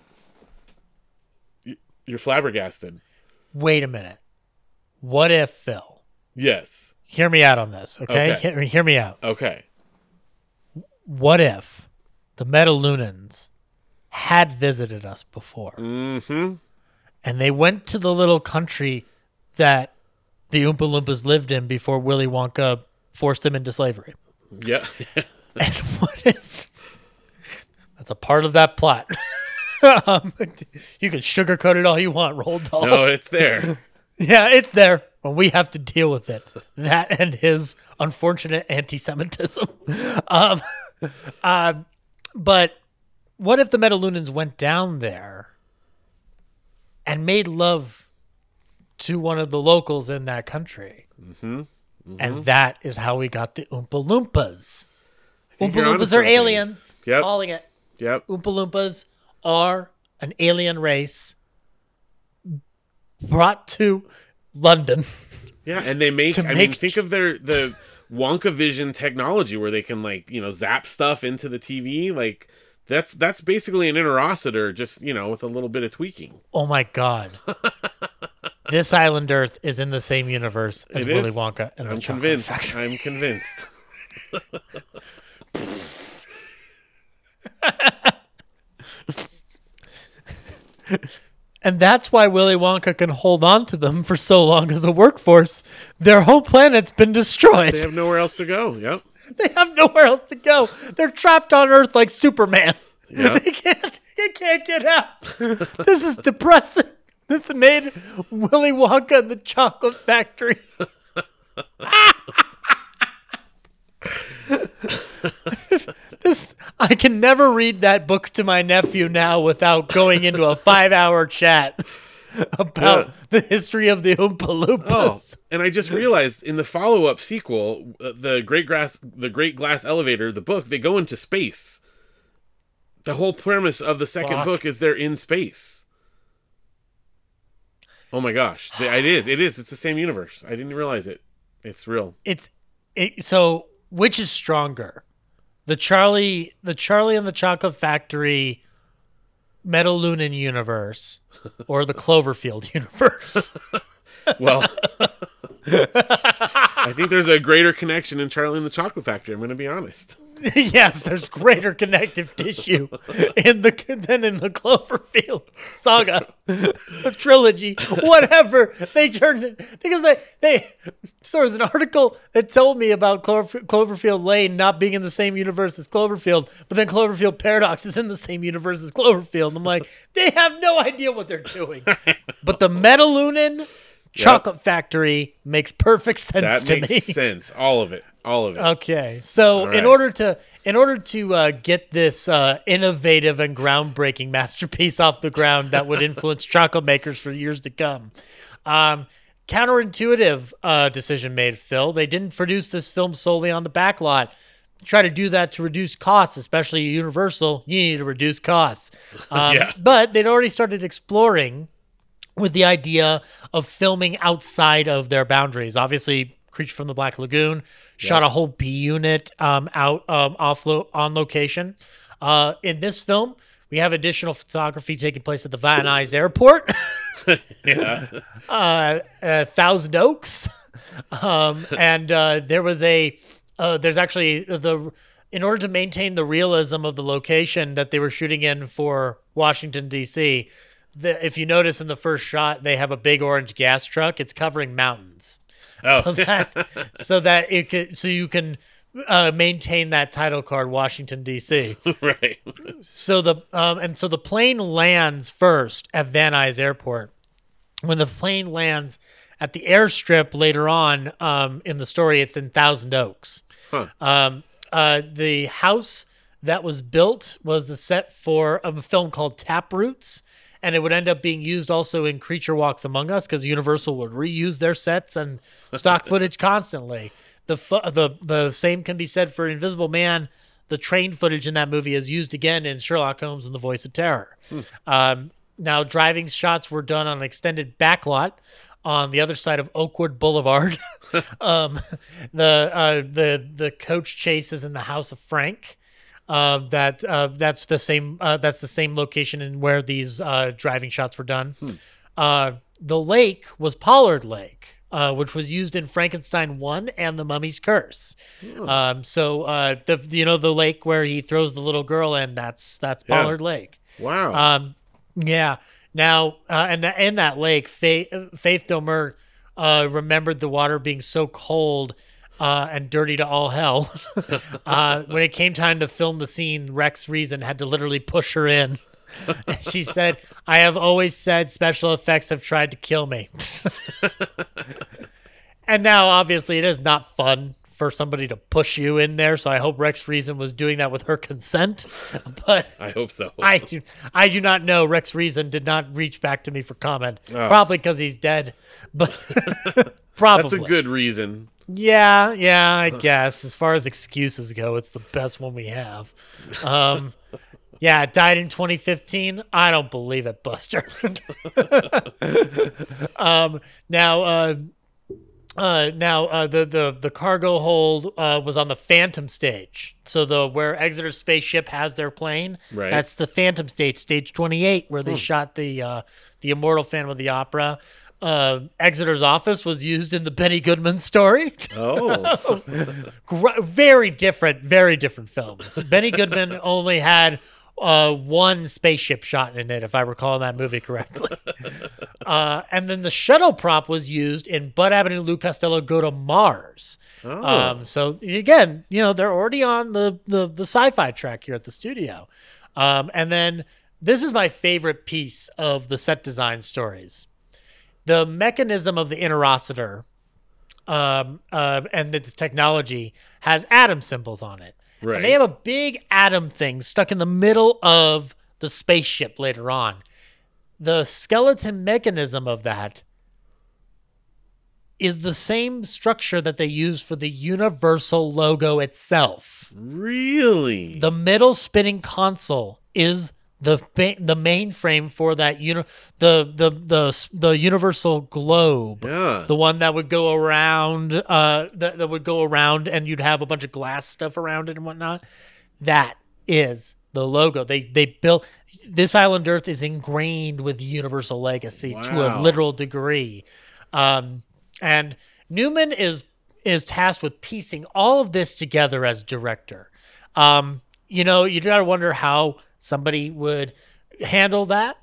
You're flabbergasted. Wait a minute. What if Phil? Yes. Hear me out on this, okay? Okay. Hear, hear me out. Okay. What if the Metalunans had visited us before? Mm-hmm. and they went to the little country that the Oompa Loompas lived in before Willy Wonka forced them into slavery. Yeah. And what if that's a part of that plot? um, you can sugarcoat it all you want, Roald Dahl. no, it's there. Yeah, it's there. When we have to deal with it. That and his unfortunate anti-Semitism. um, uh, but what if the Metalunans went down there and made love to one of the locals in that country? Mm-hmm. And that is how we got the Oompa Loompas. Oompa Loompas are aliens. Yep. Calling it. Yep. Oompa Loompas are an alien race brought to London. Yeah, and they make. I mean, think of their the Wonka Vision technology where they can like you know zap stuff into the TV. Like that's that's basically an interocitor, just you know with a little bit of tweaking. Oh my god. this island Earth is in the same universe as It Willy is. Wonka and I'm Chocolate convinced. Factory. I'm convinced. And that's why Willy Wonka can hold on to them for so long as a workforce. Their whole planet's been destroyed. They have nowhere else to go. Yep. They have nowhere else to go. They're trapped on Earth like Superman. Yep. They can't. They can't get out. this is depressing. This made Willy Wonka and the Chocolate Factory. This I can never read that book to my nephew now without going into a five-hour chat about Yeah. the history of the Oompa Loompas. Oh, and I just realized in the follow-up sequel, uh, the Great Glass, the Great Glass Elevator, the book, they go into space. The whole premise of the second Fuck. book is they're in space. Oh my gosh, The- it is! It is! It's the same universe. I didn't realize it. It's real. it's it, so which is stronger the charlie the charlie and the chocolate factory metalunan universe or the cloverfield universe Well, I think there's a greater connection in Charlie and the Chocolate Factory. I'm going to be honest. yes there's greater connective tissue in the than in the cloverfield saga the trilogy whatever. They turned it because they they so there's an article that told me about Clover, cloverfield lane not being in the same universe as cloverfield but then cloverfield paradox is in the same universe as cloverfield. And i'm like they have no idea what they're doing. But the metalunan chocolate factory makes perfect sense That to makes me. sense. All of it. All of it. Okay, so right. in order to in order to uh, get this uh, innovative and groundbreaking masterpiece off the ground that would influence chocolate makers for years to come, um, counterintuitive uh, decision made. Phil, they didn't produce this film solely on the backlot. Try to do that to reduce costs, especially Universal. You need to reduce costs, um, Yeah. but they'd already started exploring with the idea of filming outside of their boundaries. Obviously, Creature from the Black Lagoon shot a whole B unit um, out um, off lo- on location. Uh, in this film, we have additional photography taking place at the Van Nuys Airport, Yeah. uh, uh, Thousand Oaks, um, and uh, there was a uh, there's actually the in order to maintain the realism of the location that they were shooting in for Washington D.C. The, if you notice in the first shot, they have a big orange gas truck. It's covering mountains, Oh. so that so that it could so you can uh, maintain that title card, Washington D.C. right. So the um, and so the plane lands first at Van Nuys Airport. When the plane lands at the airstrip later on um, in the story, it's in Thousand Oaks. Huh. Um, uh, the house that was built was the set for a film called Tap Roots, and it would end up being used also in Creature Walks Among Us because Universal would reuse their sets and stock footage constantly. The fu- the the same can be said for Invisible Man. The train footage in that movie is used again in Sherlock Holmes and the Voice of Terror. Um, now, driving shots were done on an extended backlot on the other side of Oakwood Boulevard. um, the uh, the the coach chase is in the house of Frank. Uh, that uh, that's the same uh, that's the same location in where these uh, driving shots were done. Uh, the lake was Pollard Lake, uh, which was used in Frankenstein One and The Mummy's Curse. Um, so uh, the you know the lake where he throws the little girl in that's that's Yeah. Pollard Lake. Wow. Um, yeah. Now, uh, and in that lake, Faith, Faith Domergue uh, remembered the water being so cold uh, and dirty to all hell. uh, when it came time to film the scene, Rex Reason had to literally push her in. And she said, "I have always said special effects have tried to kill me." and now obviously it is not fun for somebody to push you in there. So I hope Rex Reason was doing that with her consent. But I hope so. I do I do not know. Rex Reason did not reach back to me for comment. Oh. Probably because he's dead. But probably That's a good reason. Yeah, yeah, I guess. As far as excuses go, it's the best one we have. Um, yeah, died in 2015. I don't believe it, Buster. um, now, uh, uh, now uh, the the the cargo hold uh, was on the Phantom stage. So the where Exeter's spaceship has their plane, Right. that's the Phantom stage, stage 28, where they Hmm. shot the uh, the Immortal Phantom of the Opera. Uh, Exeter's office was used in the Benny Goodman story. Oh. Very different, very different films. Benny Goodman only had uh, one spaceship shot in it, if I recall that movie correctly. uh, and then the shuttle prop was used in Bud Abbott and Lou Costello Go to Mars. Oh. Um, so again, you know, they're already on the, the, the sci-fi track here at the studio. Um, and then this is my favorite piece of the set design stories. The mechanism of the interocitor um, uh, and this technology has atom symbols on it. Right. And they have a big atom thing stuck in the middle of the spaceship later on. The skeleton mechanism of that is the same structure that they use for the Universal logo itself. Really? The middle spinning console is the the mainframe for that uni- the the the the universal globe. Yeah. the one that would go around uh that, that would go around and you'd have a bunch of glass stuff around it and whatnot. That is the logo. They they built this island earth is ingrained with universal legacy to a literal degree. Um and newman is is tasked with piecing all of this together as director. Um you know you gotta wonder how somebody would handle that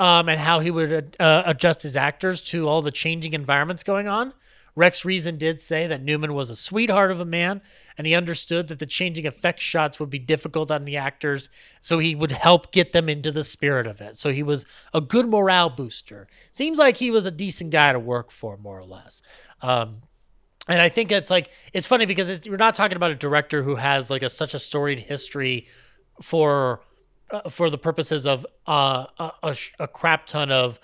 um, and how he would uh, adjust his actors to all the changing environments going on. Rex Reason did say that Newman was a sweetheart of a man, and he understood that the changing effect shots would be difficult on the actors, so he would help get them into the spirit of it. So he was a good morale booster. Seems like he was a decent guy to work for, more or less. Um, and I think it's like it's funny because it's, we're not talking about a director who has like a such a storied history for uh, for the purposes of uh, a, a, sh- a crap ton of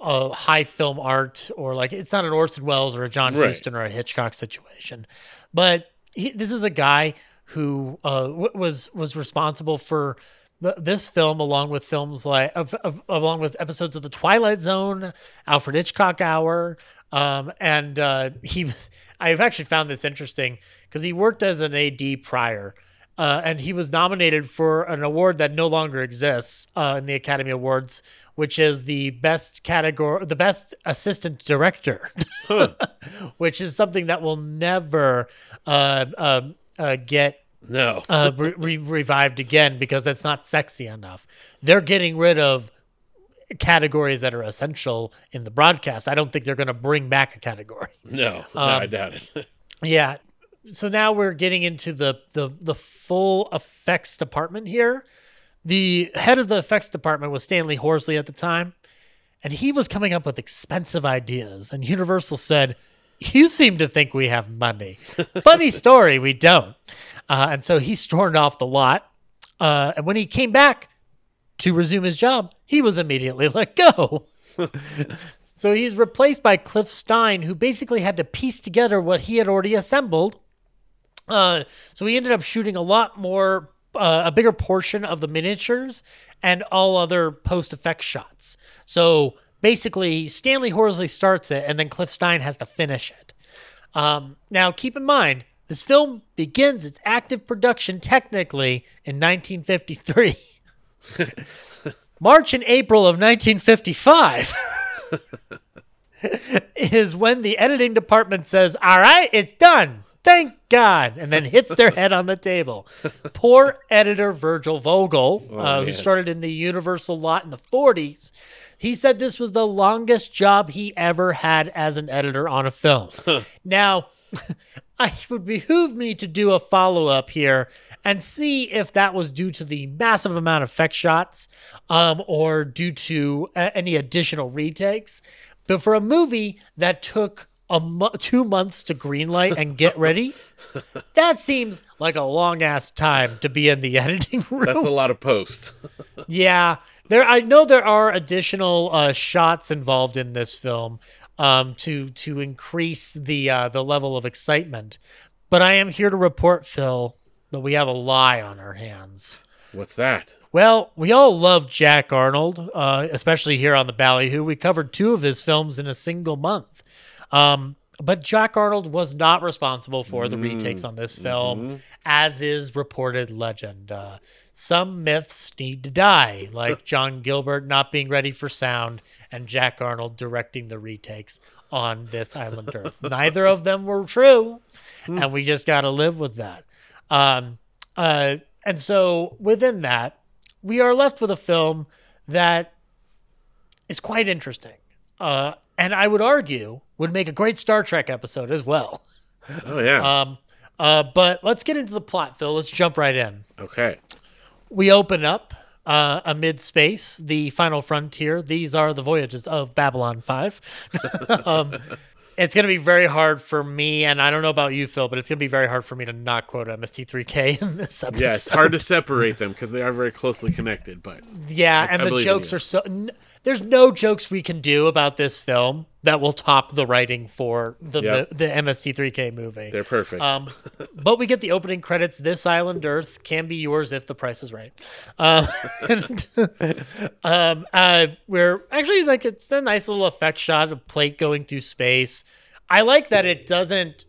uh, high film art or like it's not an Orson Welles or a John Right. Huston or a Hitchcock situation, but he, this is a guy who uh, w- was was responsible for th- this film along with films like of, of, along with episodes of the Twilight Zone, Alfred Hitchcock Hour, um, and uh, he was. I've actually found this interesting because he worked as an AD prior. Uh, and he was nominated for an award that no longer exists uh, in the Academy Awards, which is the best category, the best assistant director, which is something that will never uh, uh, uh, get No. uh, re- re- revived again because that's not sexy enough. They're getting rid of categories that are essential in the broadcast. I don't think they're going to bring back a category. No, no, I Um, doubt it. Yeah. So now we're getting into the the the full effects department here. The head of the effects department was Stanley Horsley at the time, and he was coming up with expensive ideas. And Universal said, "You seem to think we have money. Funny story, we don't." Uh, and so he stormed off the lot. Uh, and when he came back to resume his job, he was immediately let go. So he's replaced by Cliff Stine, who basically had to piece together what he had already assembled. Uh, so we ended up shooting a lot more, uh, a bigger portion of the miniatures and all other post effect shots. So basically, Stanley Horsley starts it, and then Cliff Stine has to finish it. Um, now, keep in mind, this film begins its active production technically in 1953. March and April of 1955 is when the editing department says, All right, it's done. Thank God. And then hits their head on the table. Poor editor Virgil Vogel, Oh, uh, who started in the Universal lot in the 40s, he said this was the longest job he ever had as an editor on a film. now, it would behoove me to do a follow up here and see if that was due to the massive amount of effect shots um, or due to uh, any additional retakes. But for a movie that took a mo- two months to greenlight and get ready. that seems like a long ass time to be in the editing room. That's a lot of post. yeah, there. I know there are additional uh, shots involved in this film um, to to increase the uh, the level of excitement. But I am here to report, Phil, that we have a lie on our hands. What's that? Well, we all love Jack Arnold, uh, especially here on the Ballyhoo. We covered two of his films in a single month. Um, but Jack Arnold was not responsible for the retakes on this film, as is reported legend. Uh, some myths need to die, like John Gilbert not being ready for sound and Jack Arnold directing the retakes on this island Earth. Neither of them were true, and we just got to live with that. Um, uh, and so within that, we are left with a film that is quite interesting. Uh, and I would argue would make a great Star Trek episode as well. Oh yeah. Um, uh, but let's get into the plot, Phil. Let's jump right in. okay. We open up uh, amid space, the final frontier. These are the voyages of Babylon 5. um, it's going to be very hard for me, and I don't know about you, Phil, but it's going to be very hard for me to not quote MST3K in this episode. Yeah, it's hard to separate them because they are very closely connected. But Yeah, I- and I the jokes are so. N- there's no jokes we can do about this film that will top the writing for the Yep. the MST3K movie. they're perfect. Um, but we get the opening credits. This island Earth can be yours if the price is right. Um, and, um, uh, we're actually like it's a nice little effect shot of plate going through space. I like that it doesn't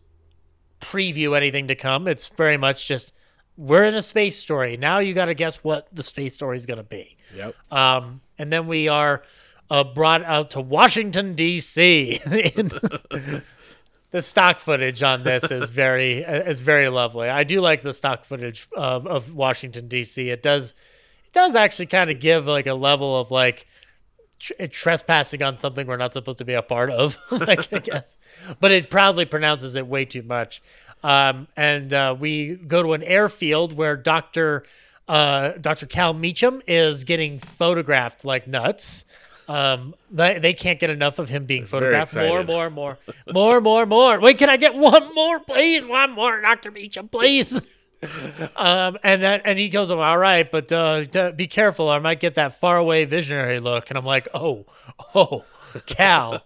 preview anything to come. It's very much just we're in a space story. Now you got to guess what the space story is going to be. yep. Um, and then we are uh, brought out to Washington D.C. The stock footage on this is very is very lovely. I do like the stock footage of, of Washington D.C. It does it does actually kind of give like a level of like tr- trespassing on something we're not supposed to be a part of, like, I guess. But it proudly pronounces it way too much. Um, and uh, we go to an airfield where Doctor uh, Dr. Cal Meacham is getting photographed like nuts. Um, they, they can't get enough of him being photographed. More, more, more, more, more, more. Wait, can I get one more, please? One more, Dr. Meacham, please. Um, and that, and he goes, all right, but uh, be careful, I might get that faraway visionary look. And I'm like, oh, oh, Cal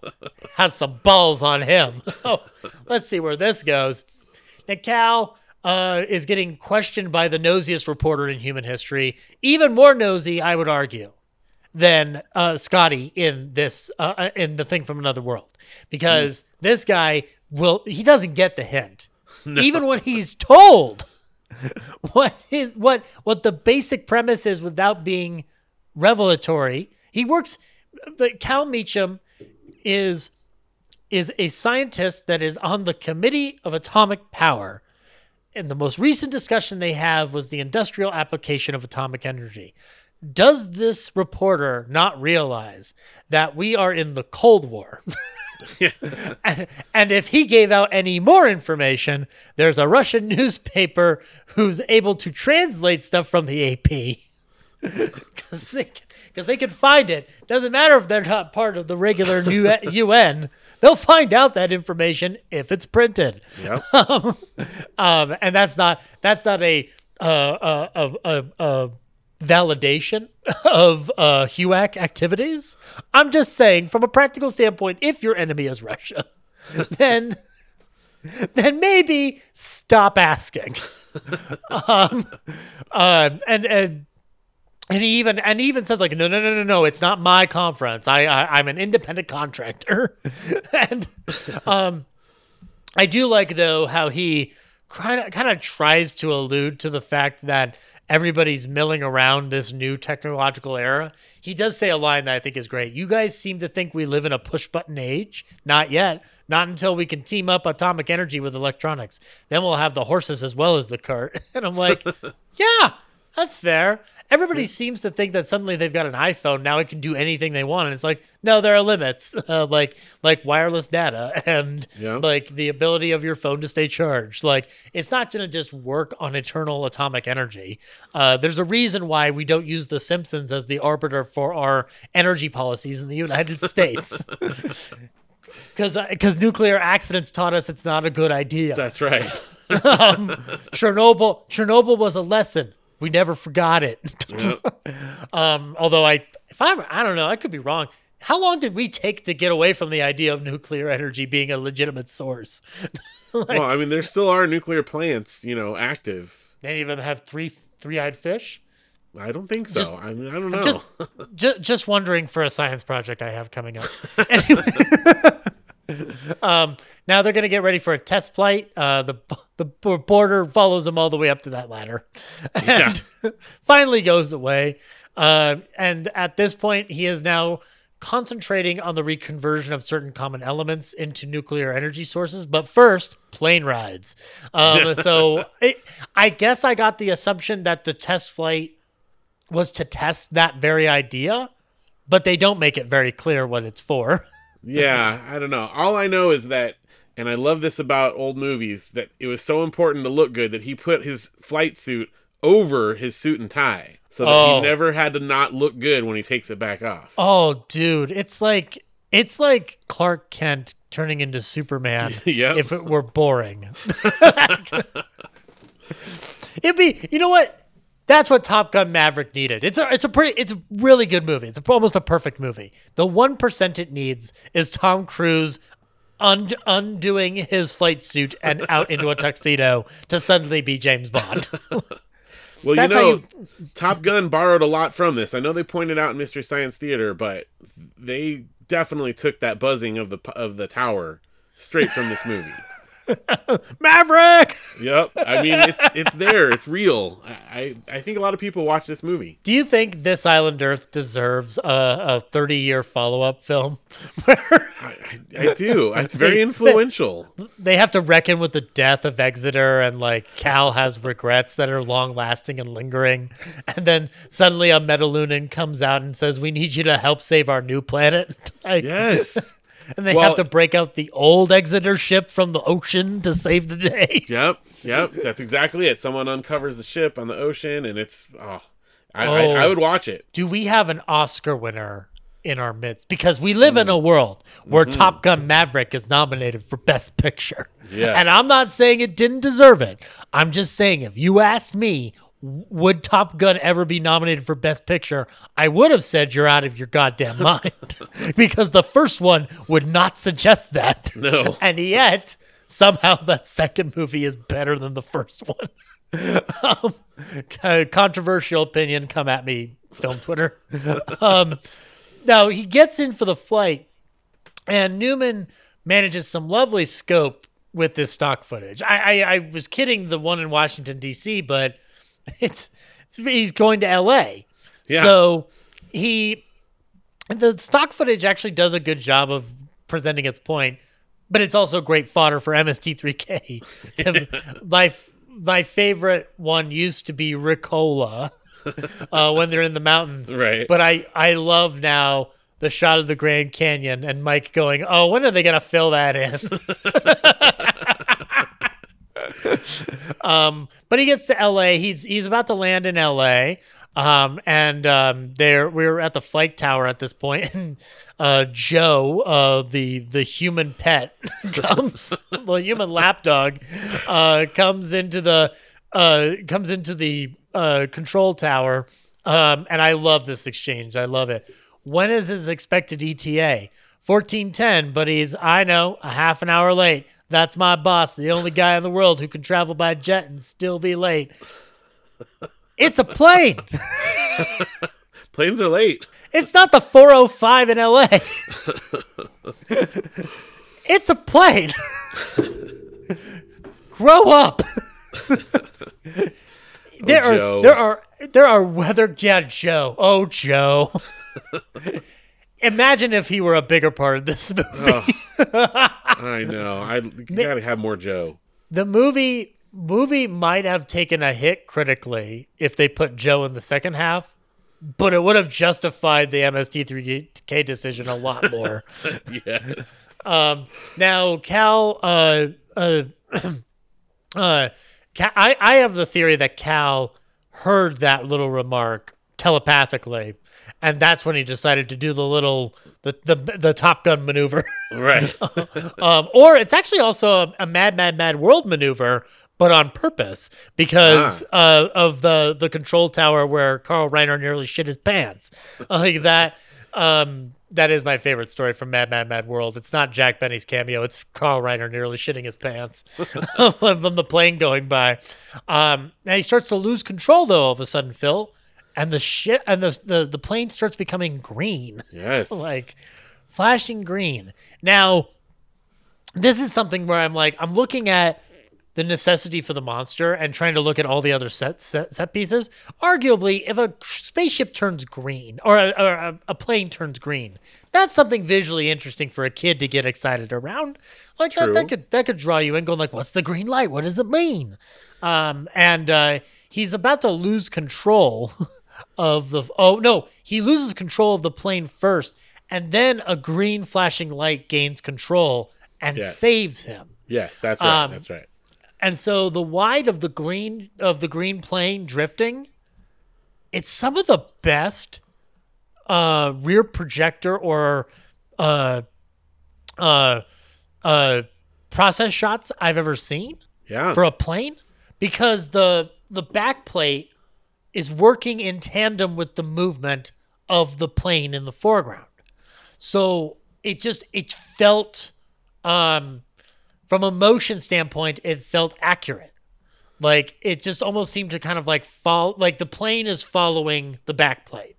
has some balls on him. Oh, let's see where this goes. Now, Cal uh, is getting questioned by the nosiest reporter in human history, even more nosy, I would argue, than uh, Scotty in this uh, uh, in the thing from another world, because this guy will he doesn't get the hint, even when he's told what is what what the basic premise is without being revelatory. He works. The Cal Meacham is is a scientist that is on the Committee of Atomic Power. And the most recent discussion they have was the industrial application of atomic energy. Does this reporter not realize that we are in the Cold War? and, and if he gave out any more information, there's a Russian newspaper who's able to translate stuff from the AP because they because they can find it. Doesn't matter if they're not part of the regular UN. They'll find out that information if it's printed. Yep. um, um, and that's not that's not a uh, a, a, a validation of uh, HUAC activities. I'm just saying, from a practical standpoint, if your enemy is Russia, then then maybe stop asking. um, um, and and and he even and he even says like, no, no, no, no, no, it's not my conference. I, I I'm an independent contractor, and um, I do like though how he kind of kind of tries to allude to the fact that everybody's milling around this new technological era. He does say a line that I think is great. You guys seem to think we live in a push button age. Not yet. Not until we can team up atomic energy with electronics. Then we'll have the horses as well as the cart. And I'm like, yeah, that's fair. Everybody seems to think that suddenly they've got an iPhone now it can do anything they want, and it's like no, there are limits, uh, like like wireless data and Yeah. like the ability of your phone to stay charged. Like it's not going to just work on eternal atomic energy. Uh, there's a reason why we don't use The Simpsons as the arbiter for our energy policies in the United States. because because nuclear accidents taught us it's not a good idea. That's right. um, Chernobyl Chernobyl was a lesson. We never forgot it. um, although I, if I'm, I don't know, I could be wrong. How long did we take to get away from the idea of nuclear energy being a legitimate source? like, well, I mean, there still are nuclear plants, you know, active. Any of them have three three-eyed fish? I don't think so. Just, I mean, I don't know. Just, just, just wondering for a science project I have coming up. Anyway, um, now they're going to get ready for a test flight. Uh, the the border follows them all the way up to that ladder, and yeah. finally goes away. Uh, and at this point, he is now concentrating on the reconversion of certain common elements into nuclear energy sources. But first, plane rides. Um, so it, I guess I got the assumption that the test flight was to test that very idea, but they don't make it very clear what it's for. yeah, I don't know. All I know is that and I love this about old movies that it was so important to look good that he put his flight suit over his suit and tie so that oh. he never had to not look good when he takes it back off. Oh, dude, it's like it's like Clark Kent turning into Superman yep. if it were boring. It'd be, you know what? That's what Top Gun Maverick needed. It's a it's a pretty it's a really good movie. It's a, almost a perfect movie. The one percent it needs is Tom Cruise und- undoing his flight suit and out into a tuxedo to suddenly be James Bond. well, you know, you... Top Gun borrowed a lot from this. I know they pointed out in Mystery Science Theater, but they definitely took that buzzing of the of the tower straight from this movie. Maverick. Yep. I mean, it's it's there. It's real. I I think a lot of people watch this movie. Do you think This Island Earth deserves a, a thirty year follow up film? I, I, do. It's very influential. They have to reckon with the death of Exeter, and like Cal has regrets that are long lasting and lingering, and then suddenly a Metalunan comes out and says, "We need you to help save our new planet." like, yes and they well, have to break out the old Exeter ship from the ocean to save the day. Yep, yep, that's exactly it. Someone uncovers the ship on the ocean, and it's oh, I, oh, I, I would watch it. Do we have an Oscar winner in our midst? Because we live mm. in a world where mm-hmm. Top Gun Maverick is nominated for Best Picture. Yes. And I'm not saying it didn't deserve it. I'm just saying if you asked me would Top Gun ever be nominated for Best Picture, I would have said you're out of your goddamn mind because the first one would not suggest that. No. And yet, somehow that second movie is better than the first one. um, controversial opinion, come at me, film Twitter. um, now, he gets in for the flight, and Newman manages some lovely scope with this stock footage. I, I, I was kidding the one in Washington, D.C., but it's, it's he's going to L.A. Yeah. So he the stock footage actually does a good job of presenting its point, but it's also great fodder for MST3K. my my favorite one used to be Ricola uh, when they're in the mountains, right? But I I love now the shot of the Grand Canyon and Mike going, "Oh, when are they gonna fill that in?" um, but he gets to L.A. He's he's about to land in L.A. Um, and um, there we are at the flight tower at this point, and uh, Joe, uh, the the human pet, comes, the human lapdog, uh, comes into the uh, comes into the uh, control tower, um, and I love this exchange. I love it. When is his expected ETA? Fourteen ten, but he's I know a half an hour late. That's my boss, the only guy in the world who can travel by jet and still be late. It's a plane. Planes are late. It's not the 405 in LA. it's a plane. Grow up. Oh, there oh, are there are there are weather yeah, Joe. Oh Joe. Imagine if he were a bigger part of this movie. oh, I know. I gotta have more Joe. The movie movie might have taken a hit critically if they put Joe in the second half, but it would have justified the MST3K decision a lot more. yes. Um, now Cal, uh, uh, uh, Cal, I I have the theory that Cal heard that little remark telepathically, and that's when he decided to do the little the the, the Top Gun maneuver. Right. um, or it's actually also a, a Mad Mad Mad World maneuver, but on purpose because uh, of the the control tower where Carl Reiner nearly shit his pants. like that. Um, that is my favorite story from Mad Mad Mad World. It's not Jack Benny's cameo. It's Carl Reiner nearly shitting his pants from the plane going by. Um, and he starts to lose control though. All of a sudden, Phil, and the shit and the the, the plane starts becoming green. Yes. like flashing green. Now, this is something where I'm like, I'm looking at the necessity for the monster and trying to look at all the other set set, set pieces. Arguably, if a spaceship turns green or, a, or a, a plane turns green, that's something visually interesting for a kid to get excited around. Like that, that could that could draw you in, going like, "What's the green light? What does it mean?" Um, and uh, he's about to lose control of the. Oh no, he loses control of the plane first, and then a green flashing light gains control and Yes. saves him. Yes, that's right. Um, that's right. And so the wide of the green of the green plane drifting, it's some of the best uh rear projector or uh uh uh process shots I've ever seen Yeah. for a plane because the the back plate is working in tandem with the movement of the plane in the foreground. So it just it felt um from a motion standpoint it felt accurate. Like it just almost seemed to kind of like fall like the plane is following the back plate.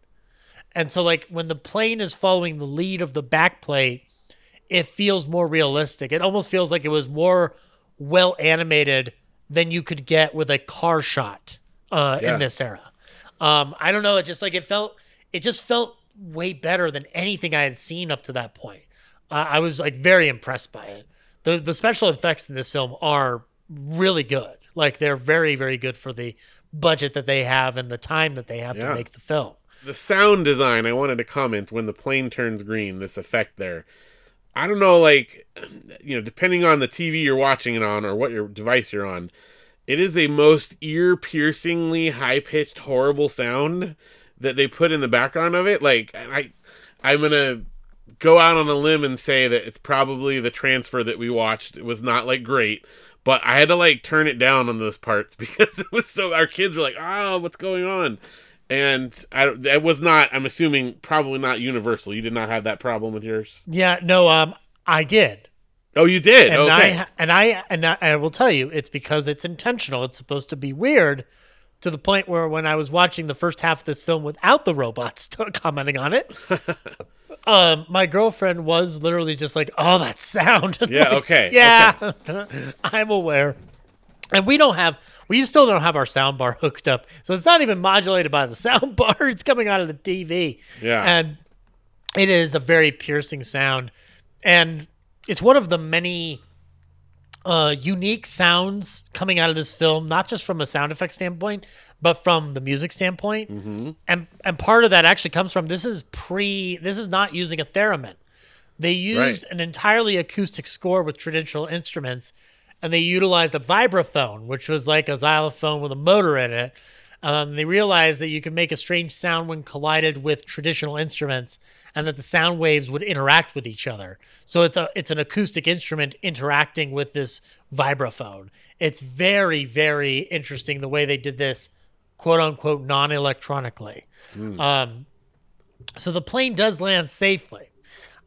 And so like when the plane is following the lead of the back plate, it feels more realistic. It almost feels like it was more well animated than you could get with a car shot uh, Yeah. in this era. Um, I don't know. It just like it felt. It just felt way better than anything I had seen up to that point. Uh, I was like very impressed by it. the The special effects in this film are really good. Like they're very very good for the budget that they have and the time that they have Yeah. to make the film. the sound design i wanted to comment when the plane turns green this effect there i don't know like you know depending on the tv you're watching it on or what your device you're on it is a most ear piercingly high pitched horrible sound that they put in the background of it like i i'm gonna go out on a limb and say that it's probably the transfer that we watched it was not like great but i had to like turn it down on those parts because it was so our kids are like oh what's going on and I that was not. I'm assuming probably not universal. You did not have that problem with yours. Yeah, no, um, I did. Oh, you did. and okay. I and I and I, I will tell you, it's because it's intentional. It's supposed to be weird, to the point where when I was watching the first half of this film without the robots commenting on it, um, my girlfriend was literally just like, "Oh, that sound." Yeah, Like, okay, Yeah, I'm aware. And we don't have, we still don't have our sound bar hooked up, so it's not even modulated by the sound bar. It's coming out of the TV. Yeah. and it is a very piercing sound, and it's one of the many uh, unique sounds coming out of this film, not just from a sound effect standpoint, but from the music standpoint. Mm-hmm. And and part of that actually comes from this is pre, this is not using a theremin. They used Right. an entirely acoustic score with traditional instruments, and they utilized a vibraphone, which was like a xylophone with a motor in it. Um, they realized that you could make a strange sound when collided with traditional instruments, and that the sound waves would interact with each other. So it's a it's an acoustic instrument interacting with this vibraphone. It's very very interesting the way they did this, quote unquote, non electronically. Um, so the plane does land safely,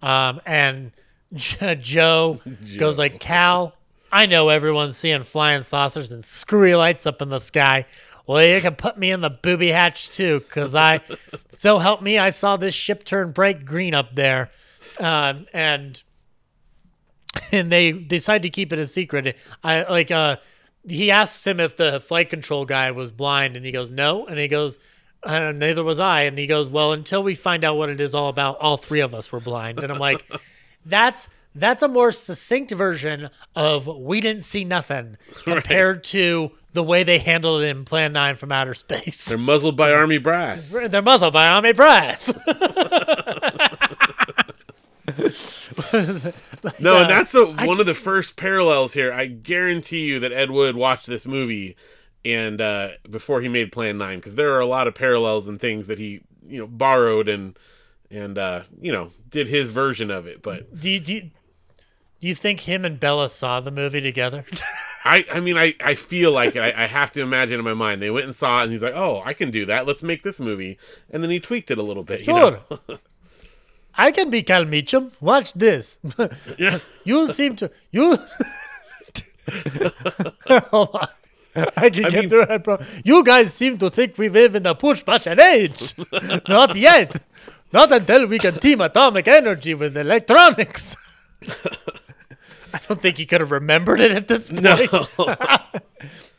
um, and Joe goes like, "Cal, I know everyone's seeing flying saucers and screwy lights up in the sky. Well, you can put me in the booby hatch too, because I, so help me, I saw this ship turn bright green up there, um, and and they decide to keep it a secret. I like uh, he asks him if the flight control guy was blind, and he goes no, and he goes. Uh, neither was I, and he goes, "Well, until we find out what it is all about, all three of us were blind." And I'm like, "That's that's a more succinct version of we didn't see nothing compared to the way they handled it in Plan 9 from Outer Space. They're muzzled by army brass. They're muzzled by Army Brass. No, uh, and that's a, one of the first parallels here. I guarantee you that Ed Wood watched this movie and uh, before he made Plan Nine, because there are a lot of parallels and things that he you know borrowed and and uh, you know did his version of it. But Do you, do you, do you think him and Bela saw the movie together? I I mean I I feel like I, I have to imagine in my mind they went and saw it and he's like oh I can do that let's make this movie and then he tweaked it a little bit. You Sure. know? I can be Cal Meacham. Watch this. yeah. You seem to you. Oh On. I can I get mean- through it, bro. You guys seem to think we live in the push button age. Not yet. Not until we can team atomic energy with electronics. I don't think he could have remembered it at this point. No.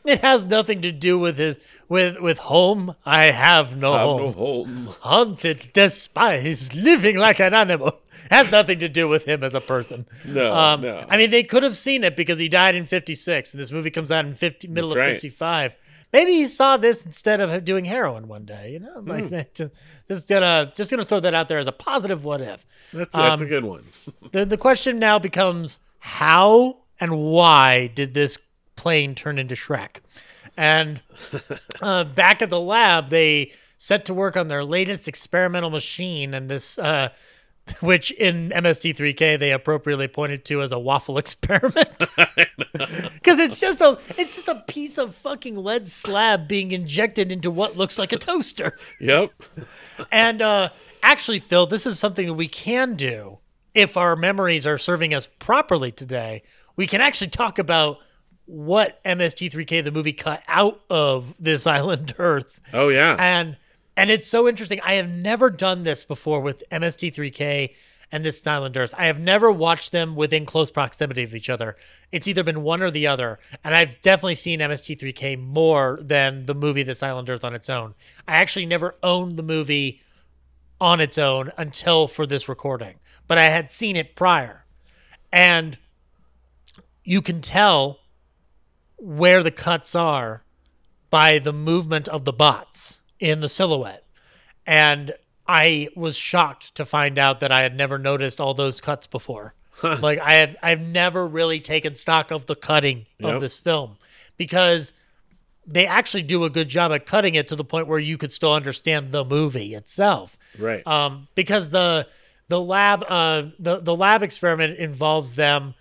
it has nothing to do with his with with home. I have no Have home. no home. Haunted, despised, living like an animal. Has nothing to do with him as a person. No, um, no. I mean, they could have seen it because he died in '56, and this movie comes out in 50, middle That's of right. '55. Maybe he saw this instead of doing heroin one day. You know, like Hmm. just gonna just gonna throw that out there as a positive what if. That's that's a Um, good one. The the question now becomes how and why did this plane turn into Shrek? And uh, back at the lab, they set to work on their latest experimental machine, and this, uh, which in MST3K they appropriately pointed to as a waffle experiment, because it's just a it's just a piece of fucking lead slab being injected into what looks like a toaster. Yep. And uh, actually, Phil, this is something that we can do if our memories are serving us properly today. We can actually talk about what MST3K, the movie, cut out of this island Earth. Oh yeah. And and it's so interesting. I have never done this before with MST3K and this Island Earth. I have never watched them within close proximity of each other. It's either been one or the other. And I've definitely seen MST3K more than the movie This Island Earth on its own. I actually never owned the movie on its own until for this recording, but I had seen it prior. And you can tell where the cuts are by the movement of the bots in the silhouette. And I was shocked to find out that I had never noticed all those cuts before. like I have I've never really taken stock of the cutting Yep. of this film because they actually do a good job at cutting it to the point where you could still understand the movie itself. Right. Um, because the the lab uh, the the lab experiment involves them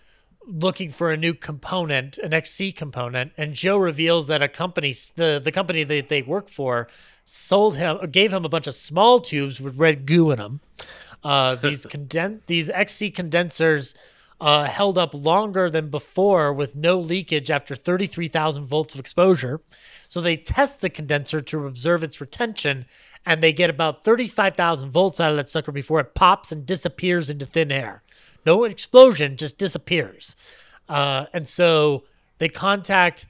looking for a new component, an XC component, and Joe reveals that a company, the the company that they work for, sold him, gave him a bunch of small tubes with red goo in them. Uh, these conden- these XC condensers uh, held up longer than before with no leakage after 33,000 volts of exposure. So they test the condenser to observe its retention, and they get about 35,000 volts out of that sucker before it pops and disappears into thin air. No explosion, just disappears. Uh, and so they contact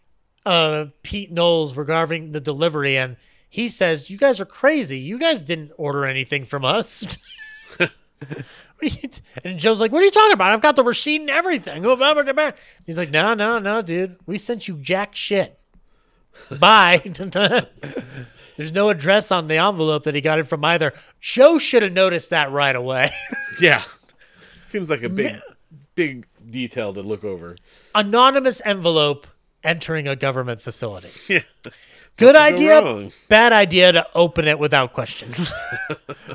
uh, Pete Knowles regarding the delivery, and he says, "You guys are crazy. You guys didn't order anything from us." What are you t-" and Joe's like, "What are you talking about? I've got the receipt and everything." He's like, "No, no, no, dude. We sent you jack shit. Bye." There's no address on the envelope that he got it from either. Joe should have noticed that right away. yeah. Seems like a big, big detail to look over. Anonymous envelope entering a government facility. Yeah. Good go idea, bad idea to open it without question.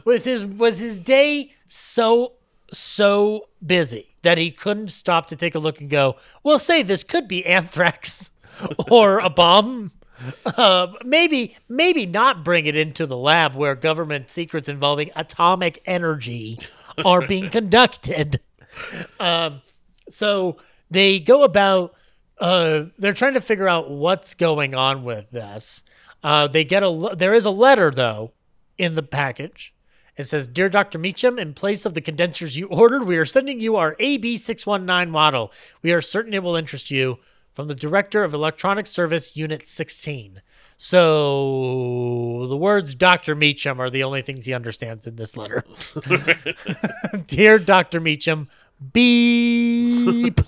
was his was his day so so busy that he couldn't stop to take a look and go, "Well, say this could be anthrax or a bomb." Uh, maybe maybe not bring it into the lab where government secrets involving atomic energy are being conducted. Um, so they go about uh, they're trying to figure out what's going on with this. Uh, they get a there is a letter though in the package. It says, "Dear Dr. Meacham, in place of the condensers you ordered, we are sending you our AB619 model. We are certain it will interest you." From the Director of Electronic Service Unit 16. So the words Dr. Meacham are the only things he understands in this letter. Dear Dr. Meacham, beep.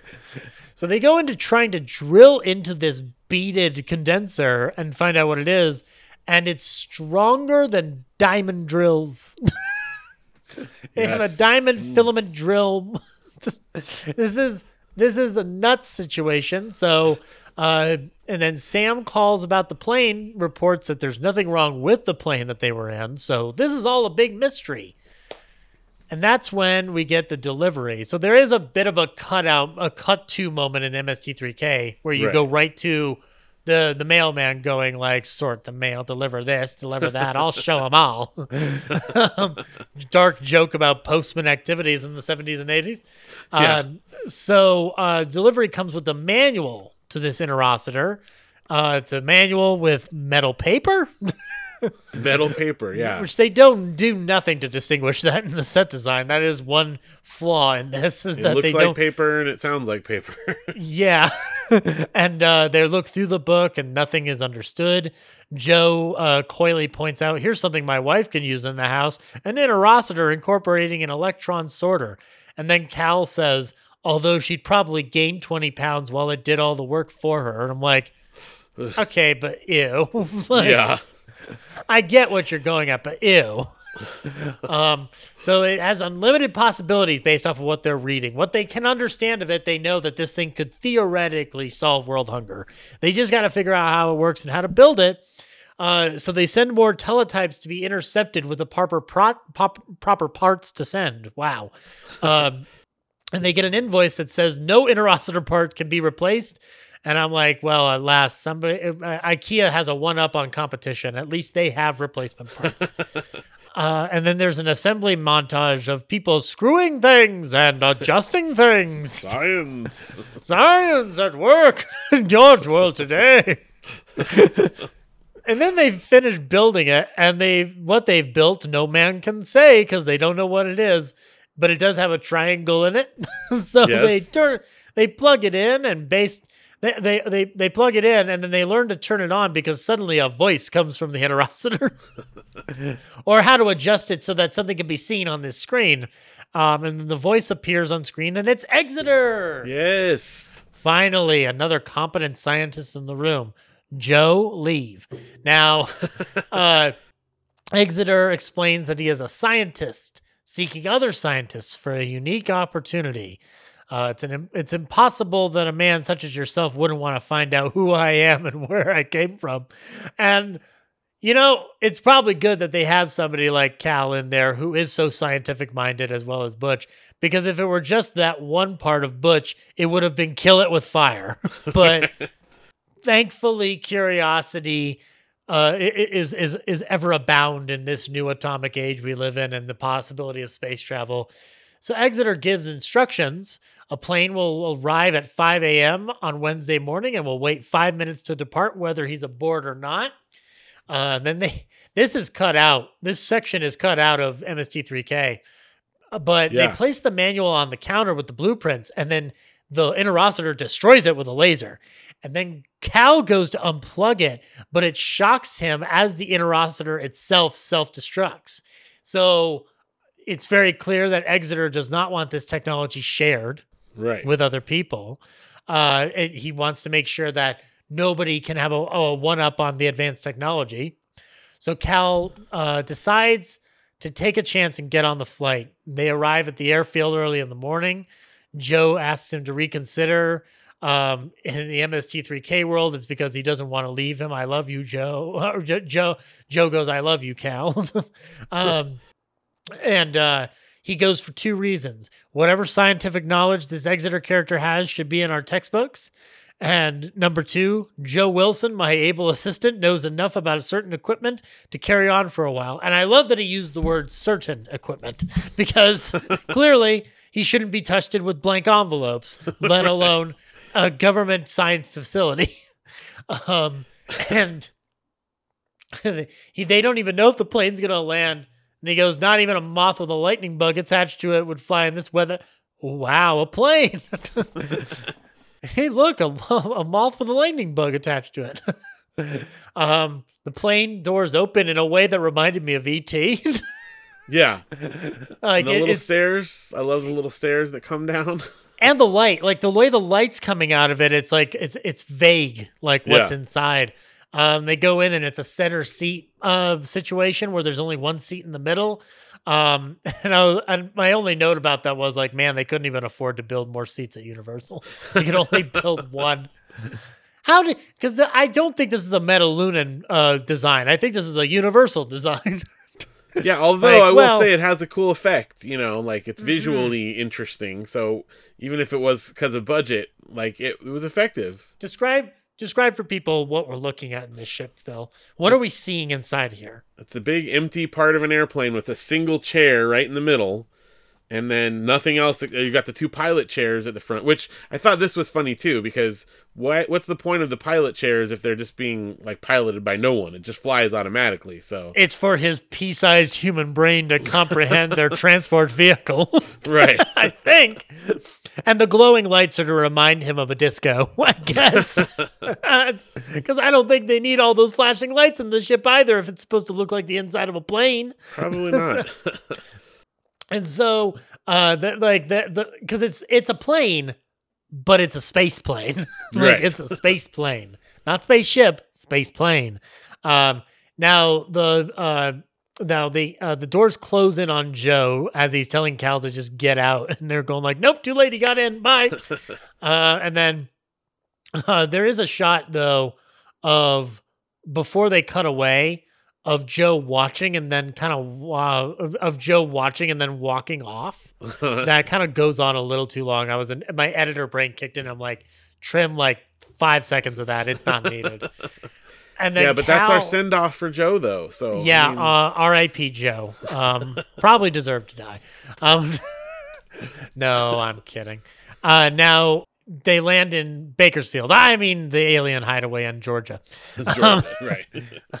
so they go into trying to drill into this beaded condenser and find out what it is, and it's stronger than diamond drills. they have a diamond mm. filament drill. this is this is a nuts situation. So Uh, and then Sam calls about the plane, reports that there's nothing wrong with the plane that they were in. So this is all a big mystery. And that's when we get the delivery. So there is a bit of a cutout, a cut to moment in MST3K where you Right. go right to the the mailman going like, sort the mail, deliver this, deliver that. I'll show them all. Um, Dark joke about postman activities in the 70s and 80s. Yeah. Um, so uh, delivery comes with a manual to this interocitor. Uh, it's a manual with metal paper. Metal paper, yeah. Which they don't do nothing to distinguish that in the set design. That is one flaw in this is It that looks they like don't. paper and it sounds like paper. Yeah, and uh, they look through the book and nothing is understood. Joe uh, coyly points out, "Here's something my wife can use in the house: an interocitor incorporating an electron sorter." And then Cal says, "Although she'd probably gain 20 pounds while it did all the work for her." And I'm like, "Okay, but ew." Like, yeah. I get what you're going at, but ew. um, so it has unlimited possibilities based off of what they're reading. What they can understand of it, they know that this thing could theoretically solve world hunger. They just got to figure out how it works and how to build it. Uh, so they send more teletypes to be intercepted with the proper pro- proper parts to send. Wow. Um, and they get an invoice that says no interocitor part can be replaced. And I'm like, well, at last, somebody uh, IKEA has a one up on competition. At least they have replacement parts. uh, and then there's an assembly montage of people screwing things and adjusting things. Science. Science at work in George World today. and then they finish building it, and they what they've built, no man can say because they don't know what it is. But it does have a triangle in it, so they turn they plug it in, and based they, they they they plug it in, and then they learn to turn it on because suddenly a voice comes from the interocitor, or how to adjust it so that something can be seen on this screen. Um, and then the voice appears on screen, and it's Exeter. Yes. Finally, another competent scientist in the room. Joe, leave. Now, uh, Exeter explains that he is a scientist seeking other scientists for a unique opportunity. Uh, it's an it's impossible that a man such as yourself wouldn't want to find out who I am and where I came from. And you know, it's probably good that they have somebody like Cal in there who is so scientific minded as well as Butch, because if it were just that one part of Butch, it would have been kill it with fire. but thankfully, curiosity uh, is is is ever abound in this new atomic age we live in, and the possibility of space travel. So Exeter gives instructions. A plane will arrive at 5 a.m. on Wednesday morning and will wait five minutes to depart, whether he's aboard or not. Uh, then they this is cut out. This section is cut out of MST3K, Uh, but Yeah. they place the manual on the counter with the blueprints, and then the interocitor destroys it with a laser. And then Cal goes to unplug it, but it shocks him as the interocitor itself self destructs. So it's very clear that Exeter does not want this technology shared Right. with other people. Uh, it- he wants to make sure that nobody can have a, a one up on the advanced technology. So Cal uh, decides to take a chance and get on the flight. They arrive at the airfield early in the morning. Joe asks him to reconsider. Um, in the MST3K world, it's because he doesn't want to leave him. I love you, Joe. Joe. Joe goes, I love you, Cal. um, and uh, he goes for two reasons. Whatever scientific knowledge this Exeter character has should be in our textbooks. And number two, Joe Wilson, my able assistant, knows enough about a certain equipment to carry on for a while. And I love that he used the word certain equipment because clearly he shouldn't be touched with blank envelopes, let alone a government science facility. um, and he, they don't even know if the plane's going to land. And he goes, not even a moth with a lightning bug attached to it would fly in this weather. Wow, a plane. hey, look, a, a moth with a lightning bug attached to it. um, the plane doors open in a way that reminded me of ET. Yeah. like the it- little stairs. I love the little stairs that come down. and the light, like the way the light's coming out of it, it's like it's it's vague, like what's Yeah. inside. Um, they go in and it's a center seat uh, situation where there's only one seat in the middle. Um, and, I was, and my only note about that was like, man, they couldn't even afford to build more seats at Universal. They could only build one. How did? Because I don't think this is a Metalunan uh, design. I think this is a universal design. Yeah, although Like, I will well- say it has a cool effect, you know, like it's Mhm. visually interesting. So even if it was because of budget, like it, it was effective. describe describe for people what we're looking at in this ship, Phil. What are we seeing inside here? It's a big empty part of an airplane with a single chair right in the middle, and then nothing else. Uh, you got the two pilot chairs at the front, which I thought this was funny too because what what's the point of the pilot chairs if they're just being like piloted by no one? It just flies automatically. So It's for his pea-sized human brain to comprehend their transport vehicle. right. I think. And the glowing lights are to remind him of a disco, I guess. Because I don't think they need all those flashing lights in the ship either if it's supposed to look like the inside of a plane. Probably not. And so, uh, the, like that the because it's it's a plane, but it's a space plane. like Right. it's a space plane, not spaceship, space plane. Um, now the uh, now the uh, the doors close in on Joe as he's telling Cal to just get out, and they're going like, "Nope, too late. He got in. Bye." uh, and then uh, there is a shot though of before they cut away of Joe watching and then kind of of, of Joe watching and then walking off. that kind of goes on a little too long. I was in my editor brain kicked in. I'm like, trim like five seconds of that. It's not needed. And then yeah, but that's our send off for Joe though. So I yeah, mean- uh, R.I.P. Joe. Um, probably deserved to die. Um, no, I'm kidding. Uh, now they land in Bakersfield. I mean, the alien hideaway in Georgia. Georgia, right.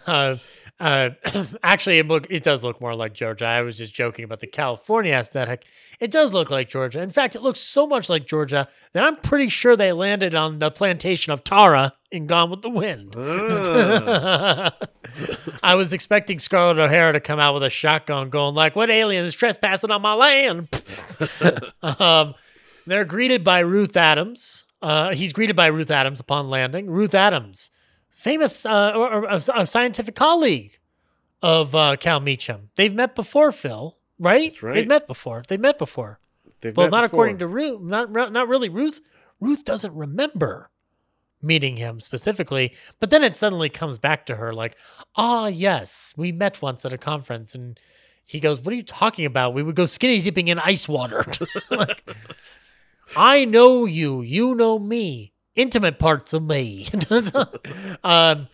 Uh, uh, actually, it look it does look more like Georgia. I was just joking about the California aesthetic. It does look like Georgia. In fact, it looks so much like Georgia that I'm pretty sure they landed on the plantation of Tara in Gone with the Wind. I was expecting Scarlett O'Hara to come out with a shotgun, going like, "What alien is trespassing on my land?" um, they're greeted by Ruth Adams. Uh, he's greeted by Ruth Adams upon landing. Ruth Adams, famous uh, or, or a, scientific colleague of uh, Cal Meacham. They've met before, Phil. Right? right. They've met before. They've met before. They've well, met not according to Ruth. Not not really. Ruth. Ruth doesn't remember meeting him specifically, but then it suddenly comes back to her like, ah, yes, we met once at a conference, and he goes, "What are you talking about? We would go skinny dipping in ice water." like, I know you. You know me. Intimate parts of me. um,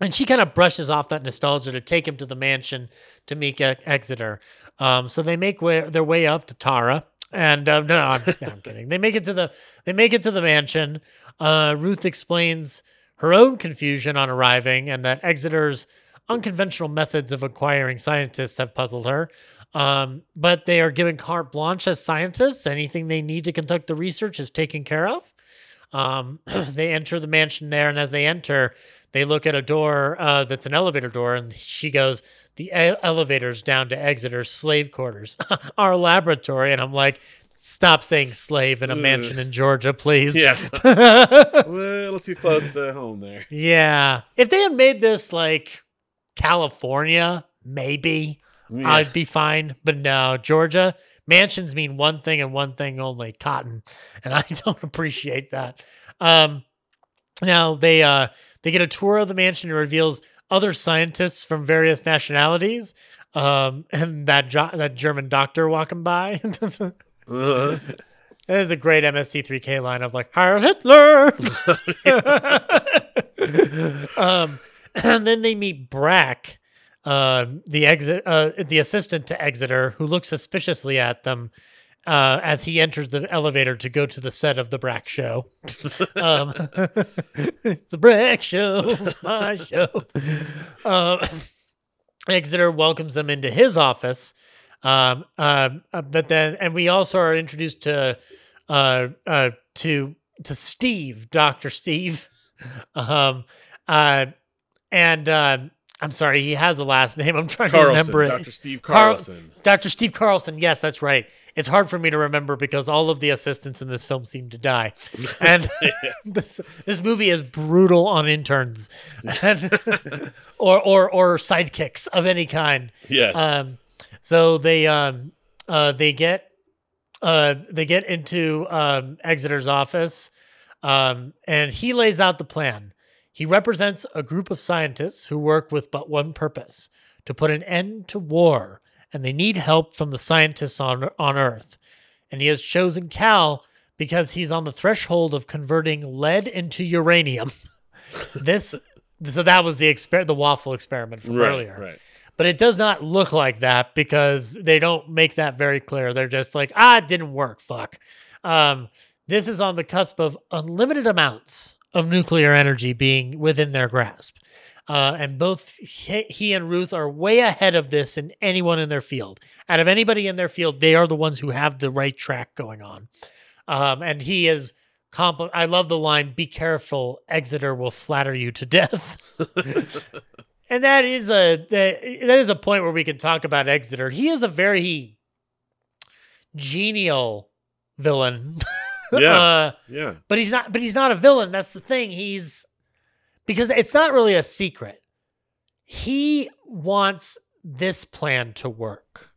and she kind of brushes off that nostalgia to take him to the mansion to meet Exeter. Um, so they make way, their way up to Tara, and uh, no, I'm, no, I'm kidding. They make it to the they make it to the mansion. Uh, Ruth explains her own confusion on arriving, and that Exeter's unconventional methods of acquiring scientists have puzzled her. Um, but they are given carte blanche as scientists. Anything they need to conduct the research is taken care of. Um, they enter the mansion there, and as they enter, they look at a door uh, that's an elevator door, and she goes, "The elevator's down to Exeter's slave quarters, our laboratory." And I'm like, "Stop saying slave in a mansion in Georgia, please." Yeah. a little too close to home there. Yeah. If they had made this like California, maybe Yeah. I'd be fine. But no, Georgia, mansions mean one thing and one thing only cotton. And I don't appreciate that. Um, now they uh they get a tour of the mansion and reveals other scientists from various nationalities. Um, and that jo- that German doctor walking by. Uh-huh. That is a great MST3K line of like Heil Hitler. um, and then they meet Brack, uh, the exit, uh, the assistant to Exeter, who looks suspiciously at them uh, as he enters the elevator to go to the set of the Brack show. um, the Brack show, my show. Uh, Exeter welcomes them into his office. Um, um, uh, but then, and we also are introduced to, uh, uh, to, to Steve, Dr. Steve. Um, uh, and, uh, I'm sorry, he has a last name. I'm trying Carlson, to remember it. Dr. Steve Carl- Carlson. Dr. Steve Carlson. Yes, that's right. It's hard for me to remember because all of the assistants in this film seem to die, and this this movie is brutal on interns, and, or or or sidekicks of any kind. Yes. Um, so they um uh they get uh they get into um Exeter's office. Um, and he lays out the plan. He represents a group of scientists who work with but one purpose to put an end to war, and they need help from the scientists on, on Earth. And he has chosen Cal because he's on the threshold of converting lead into uranium. this, so that was the exper- the waffle experiment from Right, earlier. right. But it does not look like that because they don't make that very clear. They're just like, ah, it didn't work. Fuck. Um, this is on the cusp of unlimited amounts of nuclear energy being within their grasp. Uh, and both he, and Ruth are way ahead of this than anyone in their field. Out of anybody in their field, they are the ones who have the right track going on. Um, and he is. Compl- I love the line, be careful, Exeter will flatter you to death. and that is a that, that is a point where we can talk about Exeter. He is a very genial villain. Yeah. Uh, Yeah. but he's not but he's not a villain. That's the thing. He's because it's not really a secret. He wants this plan to work.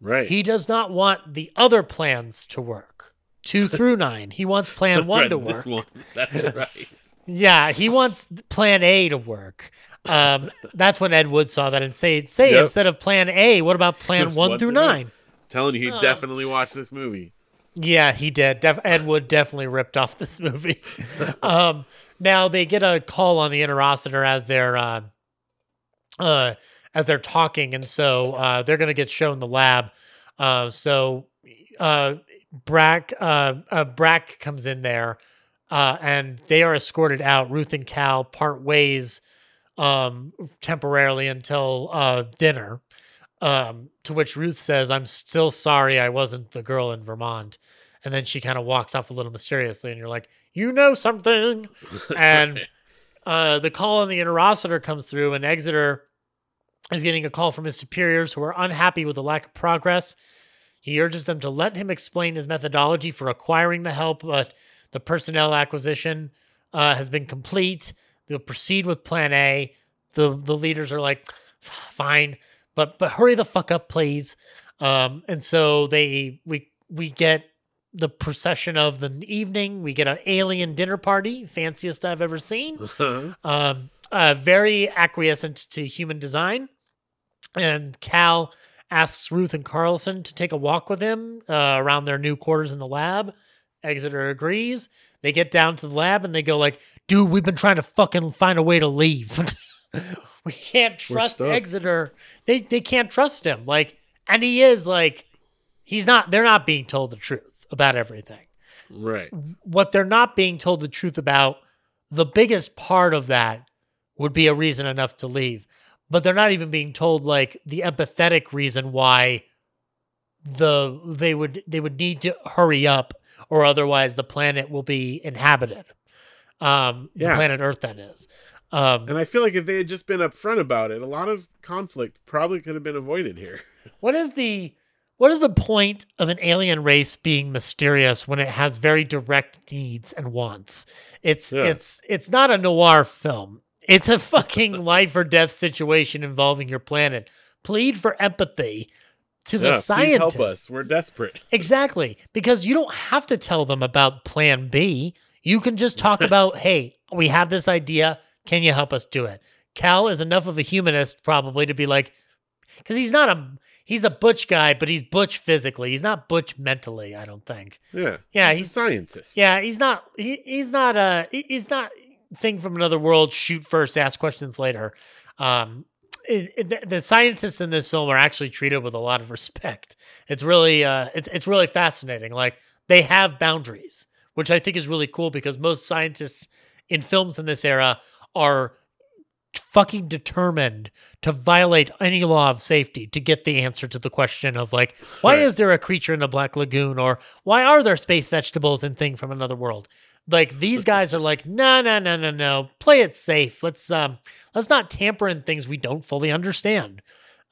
Right. He does not want the other plans to work. Two through nine. He wants plan one Right, to this work. one. That's right. Yeah, he wants plan A to work. Um, that's when Ed Wood saw that and say, say Yep. instead of plan A, what about plan one What through do. nine? Telling you, he Oh. definitely watched this movie. Yeah, he did. Def- Ed Wood definitely ripped off this movie. um, now they get a call on the interocitor as they're uh, uh, as they're talking, and so uh, they're going to get shown the lab. Uh, so uh, Brack uh, uh, Brack comes in there, uh, and they are escorted out. Ruth and Cal part ways um, temporarily until uh, dinner. Um, to which Ruth says, I'm still sorry I wasn't the girl in Vermont. And then she kind of walks off a little mysteriously, and you're like, you know something. And uh, the call on the interocitor comes through, and Exeter is getting a call from his superiors who are unhappy with the lack of progress. He urges them to let him explain his methodology for acquiring the help, but the personnel acquisition uh, has been complete. They'll proceed with Plan A. The the leaders are like, fine, but but hurry the fuck up, please. Um, and so they we we get the procession of the evening. We get an alien dinner party, fanciest I've ever seen. um, uh, very acquiescent to human design. And Cal asks Ruth and Carlson to take a walk with him uh, around their new quarters in the lab. Exeter agrees. They get down to the lab and they go like, "Dude, we've been trying to fucking find a way to leave. we can't trust. Exeter. They they can't trust him. Like, and he is like, he's not. They're not being told the truth about everything Right. what they're not being told the truth about, the biggest part of that would be a reason enough to leave. But they're not even being told like the empathetic reason why the they would they would need to hurry up or otherwise the planet will be inhabited. Um the Yeah. planet Earth that is. Um And I feel like if they had just been upfront about it, a lot of conflict probably could have been avoided here. What is the what is the point of an alien race being mysterious when it has very direct needs and wants? It's Yeah. it's it's not a noir film. It's a fucking life or death situation involving your planet. Plead for empathy to the Yeah, please scientists. help us. We're desperate. Exactly. Because you don't have to tell them about plan B. You can just talk about, hey, we have this idea. Can you help us do it? Cal is enough of a humanist probably to be like, because he's not a he's a butch guy, but he's butch physically. He's not butch mentally, I don't think. Yeah. Yeah, he's, he's- a scientist. Yeah, he's not he, he's not a. he's not thing from another world, shoot first, ask questions later. Um it, it- the- the scientists in this film are actually treated with a lot of respect. It's really uh it's it's really fascinating. Like they have boundaries, which I think is really cool because most scientists in films in this era are fucking determined to violate any law of safety to get the answer to the question of like why Right. is there a creature in the black lagoon? Or why are there space vegetables and thing from another world? Like these guys are like no no no no no. Play it safe. Let's um let's not tamper in things we don't fully understand.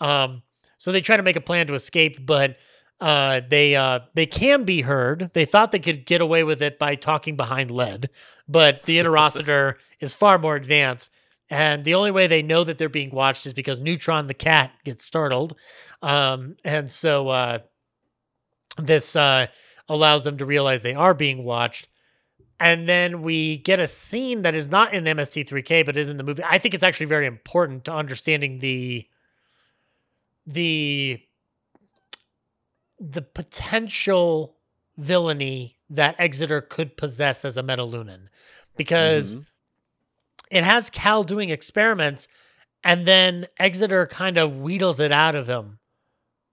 Um so they try to make a plan to escape but uh, they uh, they can be heard. They thought they could get away with it by talking behind lead, but the interocitor is far more advanced. And the only way they know that they're being watched is because Neutron the cat gets startled, um, and so uh, this uh, allows them to realize they are being watched. and then we get a scene that is not in the MST3K but is in the movie. I think it's actually very important to understanding the the the potential villainy that Exeter could possess as a Metalunan because Mhm. it has Cal doing experiments and then Exeter kind of wheedles it out of him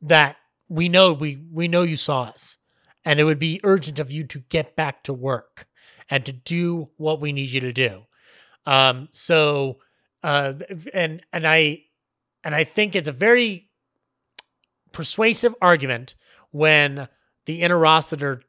that we know we we know you saw us and it would be urgent of you to get back to work and to do what we need you to do. Um so uh and and I and I think it's a very persuasive argument when the interocitor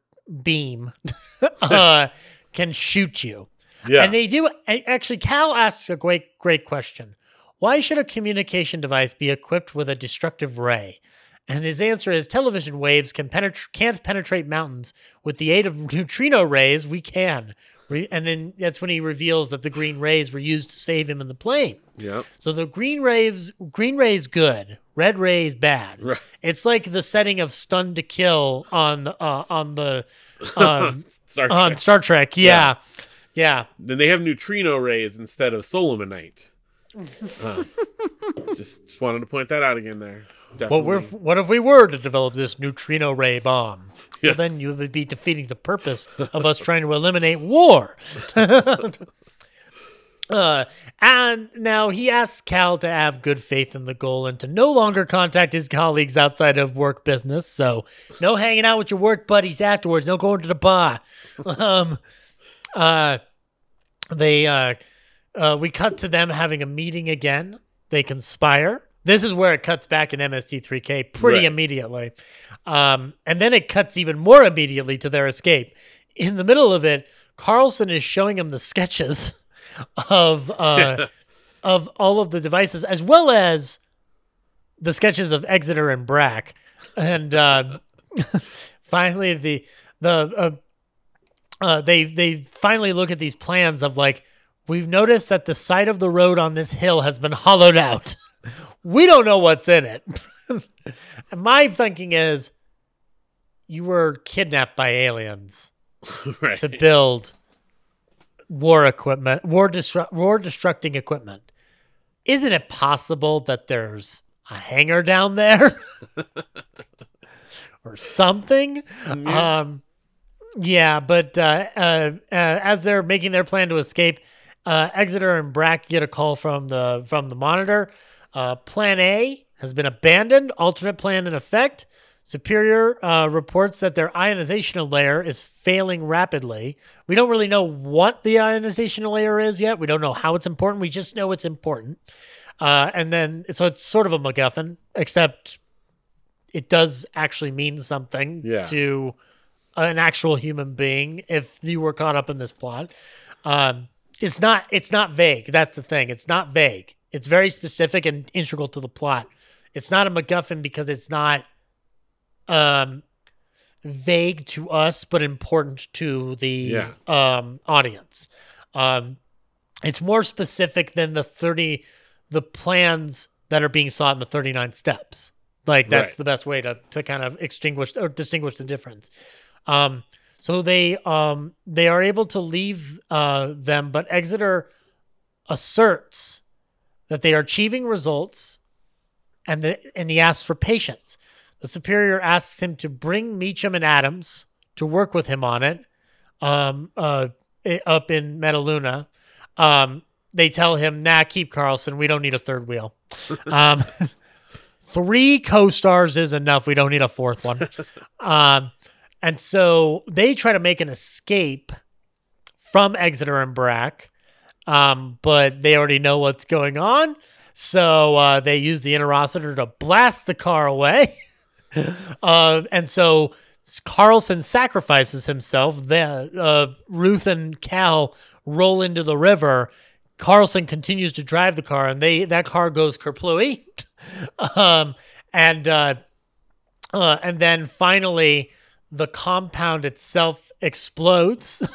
beam uh, can shoot you. Yeah. And they do. Actually, Cal asks a great, great question. Why should a communication device be equipped with a destructive ray? And his answer is television waves can penetrate can't penetrate mountains. With the aid of neutrino rays, we can. Re- And then that's when he reveals that the green rays were used to save him in the plane. Yep. So the green rays, green rays good, red rays bad. Right. It's like the setting of Stun to Kill on the uh, on the um, Star on Star Trek. Yeah, yeah. Then they have neutrino rays instead of solomonite. Uh, just, just wanted to point that out again there. What Definitely. if what if we were to develop this neutrino ray bomb? Yes. Well, then you would be defeating the purpose of us trying to eliminate war. Uh, and now he asks Cal to have good faith in the goal and to no longer contact his colleagues outside of work business. So, no hanging out with your work buddies afterwards. No going to the bar. Um, uh, they uh, uh, we cut to them having a meeting again. They conspire. This is where it cuts back in MST3K pretty Right. immediately, um, and then it cuts even more immediately to their escape. In the middle of it, Carlson is showing him the sketches of uh, of all of the devices, as well as the sketches of Exeter and Brack, and uh, finally the the uh, uh, they they finally look at these plans of like we've noticed that the side of the road on this hill has been hollowed out. we don't know what's in it. and my thinking is you were kidnapped by aliens right. to build war equipment, war destru- war destructing equipment. Isn't it possible that there's a hangar down there or something? Um, yeah, but uh, uh, uh, as they're making their plan to escape, uh, Exeter and Brack get a call from the from the monitor. Uh, plan A has been abandoned. Alternate plan in effect. Superior uh, reports that their ionization layer is failing rapidly. We don't really know what the ionization layer is yet. We don't know how it's important. We just know it's important. Uh, and then, so it's sort of a MacGuffin, except it does actually mean something Yeah. to an actual human being if you were caught up in this plot. Um, it's not it's not vague. That's the thing. It's not vague. It's very specific and integral to the plot. It's not a MacGuffin because it's not um vague to us but important to the Yeah. um audience. Um it's more specific than the 30 the plans that are being sought in the 39 steps. Like that's Right. the best way to to kind of extinguish or distinguish the difference. Um so they um they are able to leave uh them but Exeter asserts that they are achieving results and the, and he asks for patience. The superior asks him to bring Meacham and Adams to work with him on it um, uh, up in Metaluna. Um, they tell him, nah, keep Carlson. We don't need a third wheel. Um, three co-stars is enough. We don't need a fourth one. Um, and so they try to make an escape from Exeter and Brack, um, but they already know what's going on. So uh, they use the interocitor to blast the car away. uh, and so Carlson sacrifices himself. The, uh, Ruth and Cal roll into the river. Carlson continues to drive the car, and they that car goes kerplooey. um, and uh, uh, and then finally, the compound itself explodes.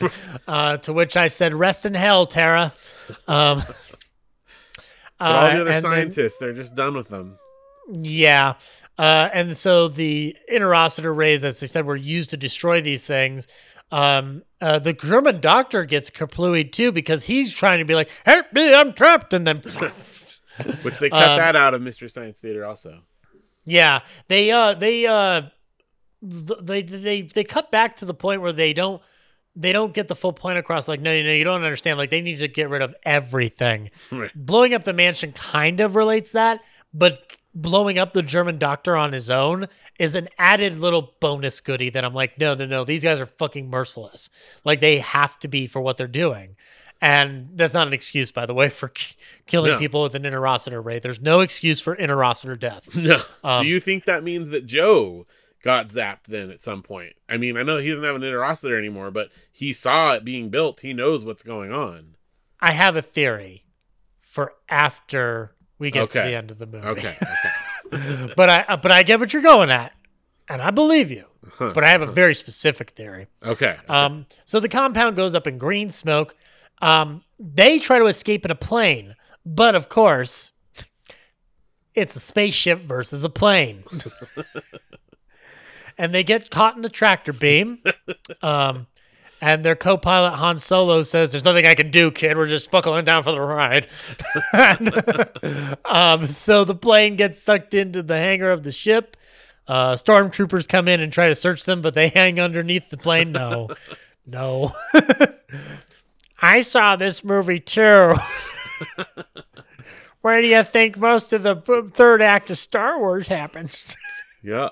uh, to which I said, "Rest in hell, Tara." Um, all the uh, other and then- scientists, they're just done with them. yeah. Uh, and so the interocitor rays, as I said, were used to destroy these things. Um, uh, the German doctor gets kapluied too because he's trying to be like, "Help me, I'm trapped," and then, Which they cut Um, that out of Mystery Science Theater also. yeah, they uh they uh they they they cut back to the point where they don't they don't get the full point across. Like, no, no, no, you don't understand. Like, they need to get rid of everything. Right. Blowing up the mansion kind of relates that, but blowing up the German doctor on his own is an added little bonus goodie that I'm like, no, no, no, these guys are fucking merciless. Like, they have to be for what they're doing. And that's not an excuse, by the way, for k- killing No. people with an interocitor ray. There's no excuse for interocitor death. No. Um, Do you think that means that Joe got zapped then at some point? I mean, I know he doesn't have an interocitor anymore, but he saw it being built. He knows what's going on. I have a theory for after we get to the end of the movie. Okay. okay. but I but I get what you're going at, and I believe you. Huh. But I have a very specific theory. Okay. Um, so the compound goes up in green smoke. Um, they try to escape in a plane, but of course, it's a spaceship versus a plane. and they get caught in the tractor beam. Um, and their co-pilot Han Solo says, "There's nothing I can do, kid. We're just buckling down for the ride." And, um, so the plane gets sucked into the hangar of the ship. Uh, stormtroopers come in and try to search them, but they hang underneath the plane. No, no. I saw this movie too. Where do you think most of the third act of Star Wars happened? Yeah.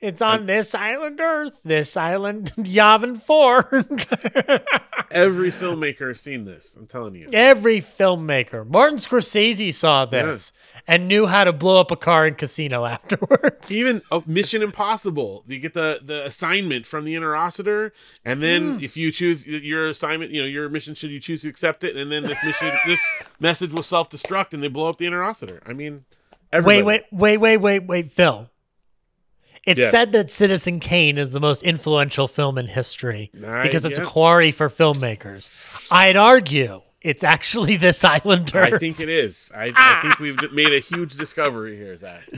It's on this island Earth, this island Yavin 4. Every filmmaker has seen this. I'm telling you. Every filmmaker. Martin Scorsese saw this and knew how to blow up a car in casino afterwards. Even oh, Mission Impossible, you get the the assignment from the interocitor, and then Hmm. if you choose your assignment, you know your mission, should you choose to accept it, and then this mission, this message will self destruct, and they blow up the interocitor. I mean, everybody. Wait, wait, wait, wait, wait, wait, Phil. It's Yes. said that Citizen Kane is the most influential film in history I because it's a quarry for filmmakers. I'd argue it's actually this Island Earth. I think it is. I, I ah. think we've made a huge discovery here, Zach.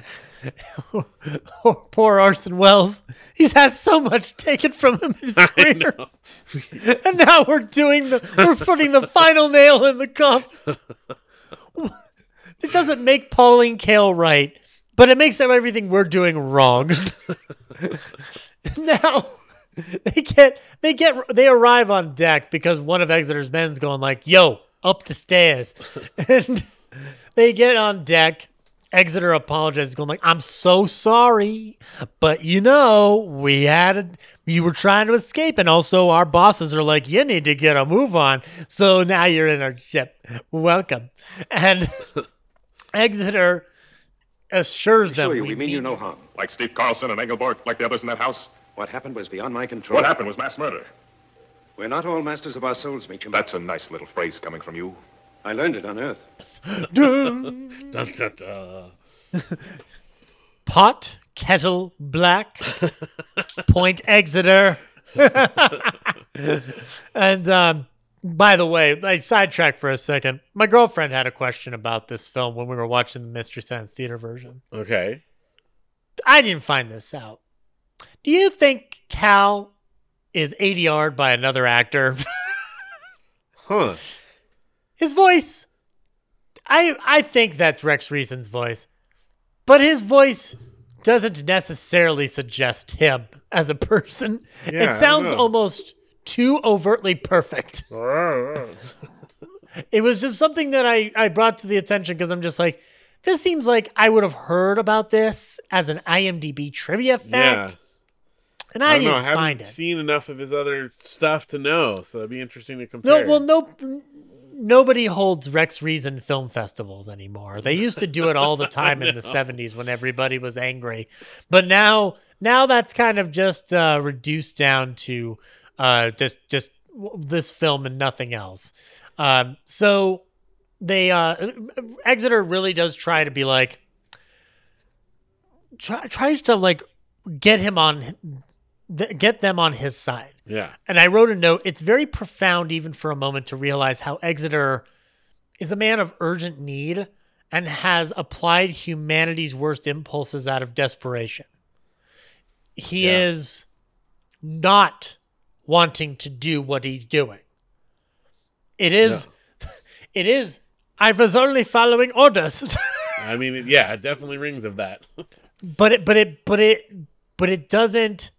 Poor Orson Welles. He's had so much taken from him in his career. and now we're doing the we're putting the final nail in the coffin. It doesn't make Pauline Kael right, but it makes everything we're doing wrong. now they get they get they arrive on deck because one of Exeter's men's going like, "Yo, up the stairs," and they get on deck. Exeter apologizes, going like, "I'm so sorry, but you know, we had a, you were trying to escape, and also our bosses are like, you need to get a move on. So now you're in our ship. Welcome." And Exeter assures them, we mean you no harm. Like Steve Carlson and Engelborg, like the others in that house? What happened was beyond my control. What happened was mass murder. We're not all masters of our souls, Meacham. That's a nice little phrase coming from you. I learned it on Earth. Dun, dun, dun. pot kettle black point exeter and um by the way i sidetracked for a second. My girlfriend had a question about this film when we were watching the mystery science theater version. Okay. i didn't find this out. Do you think cal is adr'd by another actor? Huh. his voice i i think that's rex reason's voice but his voice doesn't necessarily suggest him as a person. Yeah, it sounds almost too overtly perfect it was just something that i i brought to the attention because i'm just like this seems like i would have heard about this as an imdb trivia fact Yeah. and I, I didn't know. I haven't find it seen enough of his other stuff to know, so it'd be interesting to compare. No, well, no, nobody holds Rex Reason film festivals anymore. They used to do it all the time in the '70s when everybody was angry, but now, now that's kind of just uh, reduced down to uh, just just this film and nothing else. Um, so they uh, Exeter really does try to be like try, tries to like get him on th- get them on his side. Yeah. And I wrote a note. It's very profound, even for a moment, to realize how Exeter is a man of urgent need and has applied humanity's worst impulses out of desperation. He Yeah. is not wanting to do what he's doing. It is, it is. I was only following orders, I mean, yeah, it definitely rings of that. but it, but it, but it, but it doesn't.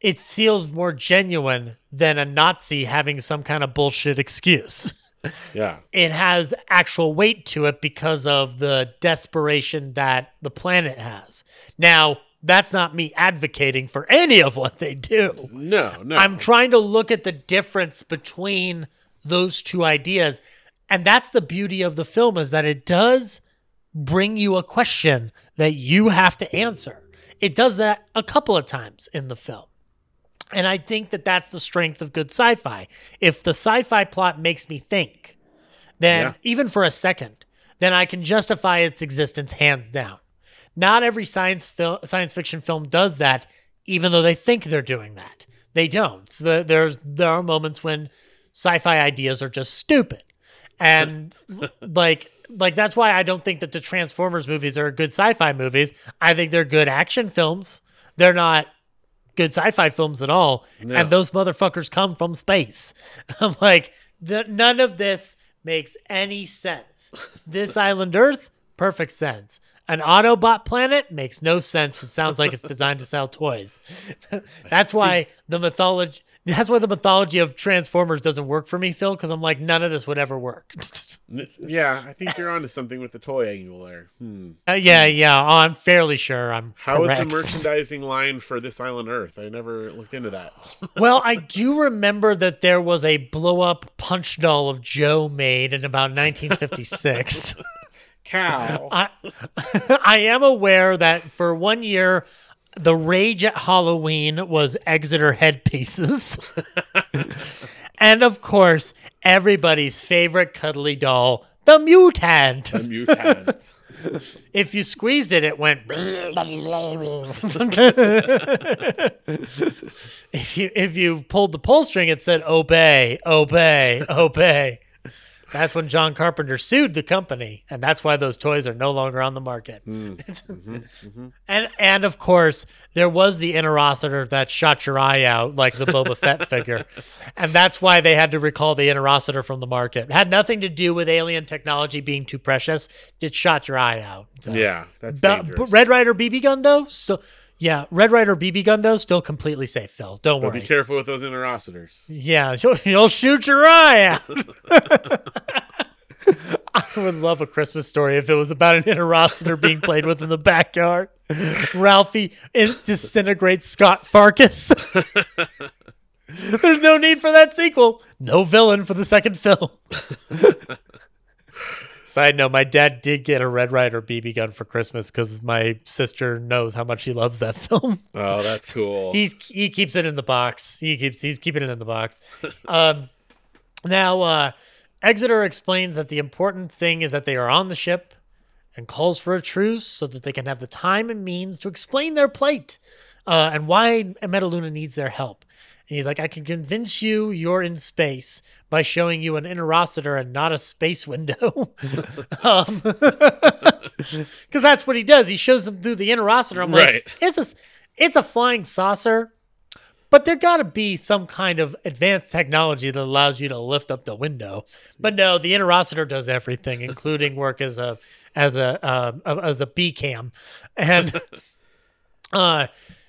It feels more genuine than a Nazi having some kind of bullshit excuse. yeah. it has actual weight to it because of the desperation that the planet has. Now, that's not me advocating for any of what they do. No, no. I'm trying to look at the difference between those two ideas. And that's the beauty of the film is that it does bring you a question that you have to answer. It does that a couple of times in the film. And I think that that's the strength of good sci fi. If the sci fi plot makes me think, then Yeah. even for a second, then I can justify its existence hands down. Not every science fil- science fiction film does that, even though they think they're doing that. They don't. So the- there's there are moments when sci-fi ideas are just stupid, and like like that's why I don't think that the Transformers movies are good sci-fi movies. I think they're good action films. They're not good sci-fi films at all. No. And those motherfuckers come from space. I'm like, the, none of this makes any sense. This island Earth, perfect sense. An Autobot planet makes no sense. It sounds like it's designed to sell toys. that's why the mythology. That's why the mythology of Transformers doesn't work for me, Phil. Because I'm like, none of this would ever work. Yeah, I think you're onto something with the toy angle there. Hmm. Uh, yeah, yeah. Oh, I'm fairly sure I'm How correct. the merchandising line for this island Earth? I never looked into that. well, I do remember that there was a blow up punch doll of Joe made in about 1956. Cow. I, I am aware that for one year, the rage at Halloween was Exeter headpieces. and of course, everybody's favorite cuddly doll, the mutant. The mutant. If you squeezed it, it went. if you if you pulled the pull string, it said obey, obey, obey. That's when John Carpenter sued the company, and that's why those toys are no longer on the market. Hmm. Mm-hmm, mm-hmm. And and of course, there was the interocitor that shot your eye out, like the Boba Fett figure, and that's why they had to recall the interocitor from the market. It had nothing to do with alien technology being too precious; it shot your eye out. So- yeah, that's Be- dangerous. Red Ryder BB gun though, so yeah, Red Ryder BB gun though, still completely safe, Phil. Don't but worry. be careful with those interocitors. Yeah, you'll, you'll shoot your eye out. I would love a Christmas story if it was about an interocitor being played with in the backyard. Ralphie in- disintegrates Scut Farkus. There's no need for that sequel. No villain for the second film. Side note: My dad did get a Red Ryder BB gun for Christmas because my sister knows how much he loves that film. Oh, that's cool. He's he keeps it in the box. He keeps he's keeping it in the box. Um, now uh, Exeter explains that the important thing is that they are on the ship and calls for a truce so that they can have the time and means to explain their plight uh, and why Metaluna needs their help. And he's like, I can convince you you're in space by showing you an interocitor and not a space window. um, because that's what he does. He shows them through the interocitor. I'm Right. like, it's a, it's a flying saucer, but there got to be some kind of advanced technology that allows you to lift up the window. But no, the interocitor does everything, including work as a as a uh, as a B cam, and uh,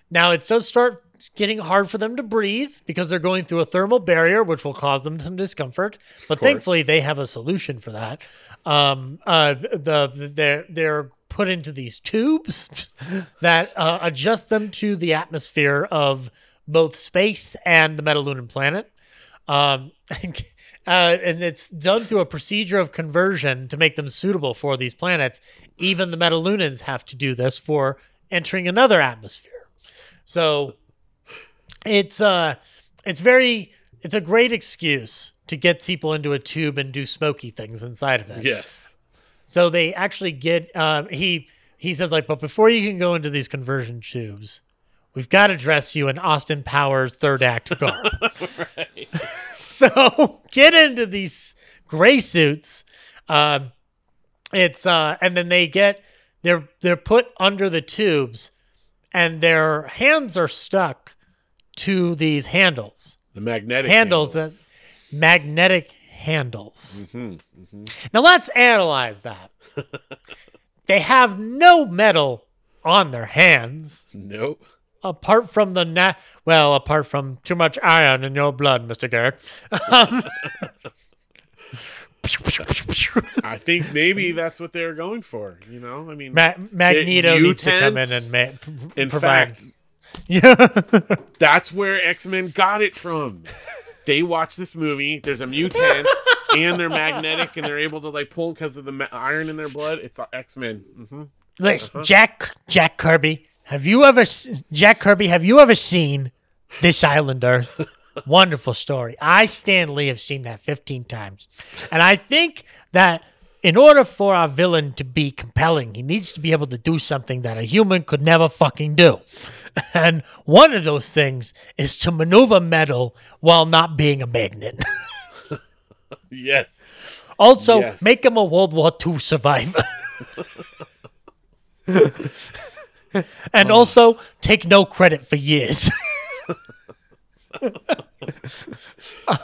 now it does start getting hard for them to breathe because they're going through a thermal barrier, which will cause them some discomfort. But thankfully, they have a solution for that. Um, uh, the they're they're put into these tubes that uh, adjust them to the atmosphere of both space and the Metalunan planet. Um, uh, and it's done through a procedure of conversion to make them suitable for these planets. Even the Metalunans have to do this for entering another atmosphere. So it's uh it's very it's a great excuse to get people into a tube and do smoky things inside of it. yes. So they actually get um, he he says like, but before you can go into these conversion tubes, we've got to dress you in Austin Powers third act garb. so get into these gray suits. Um, it's uh, and then they get they're they're put under the tubes, and their hands are stuck to these handles The magnetic handles, handles. that magnetic handles. Mhm, mhm. Now let's analyze that. they have no metal on their hands. Nope. Apart from the na- well, apart from too much iron in your blood, Mister Garrick. Um, I think maybe that's what they're going for. You know, I mean, Ma- Magneto needs to come in and ma- p- in provide. fact, yeah, that's where X Men got it from. They watch this movie. There's a mutant, and they're magnetic, and they're able to like pull because of the ma- iron in their blood. It's X Men. hmm Look, Uh-huh. Jack Jack Kirby, have you ever Jack Kirby? Have you ever seen this Island Earth? Wonderful story. I Stan Lee have seen that fifteen times, and I think that in order for our villain to be compelling, he needs to be able to do something that a human could never fucking do. And one of those things is to maneuver metal while not being a magnet. Yes. Also, Yes. make him a World War II survivor. and also, take no credit for years.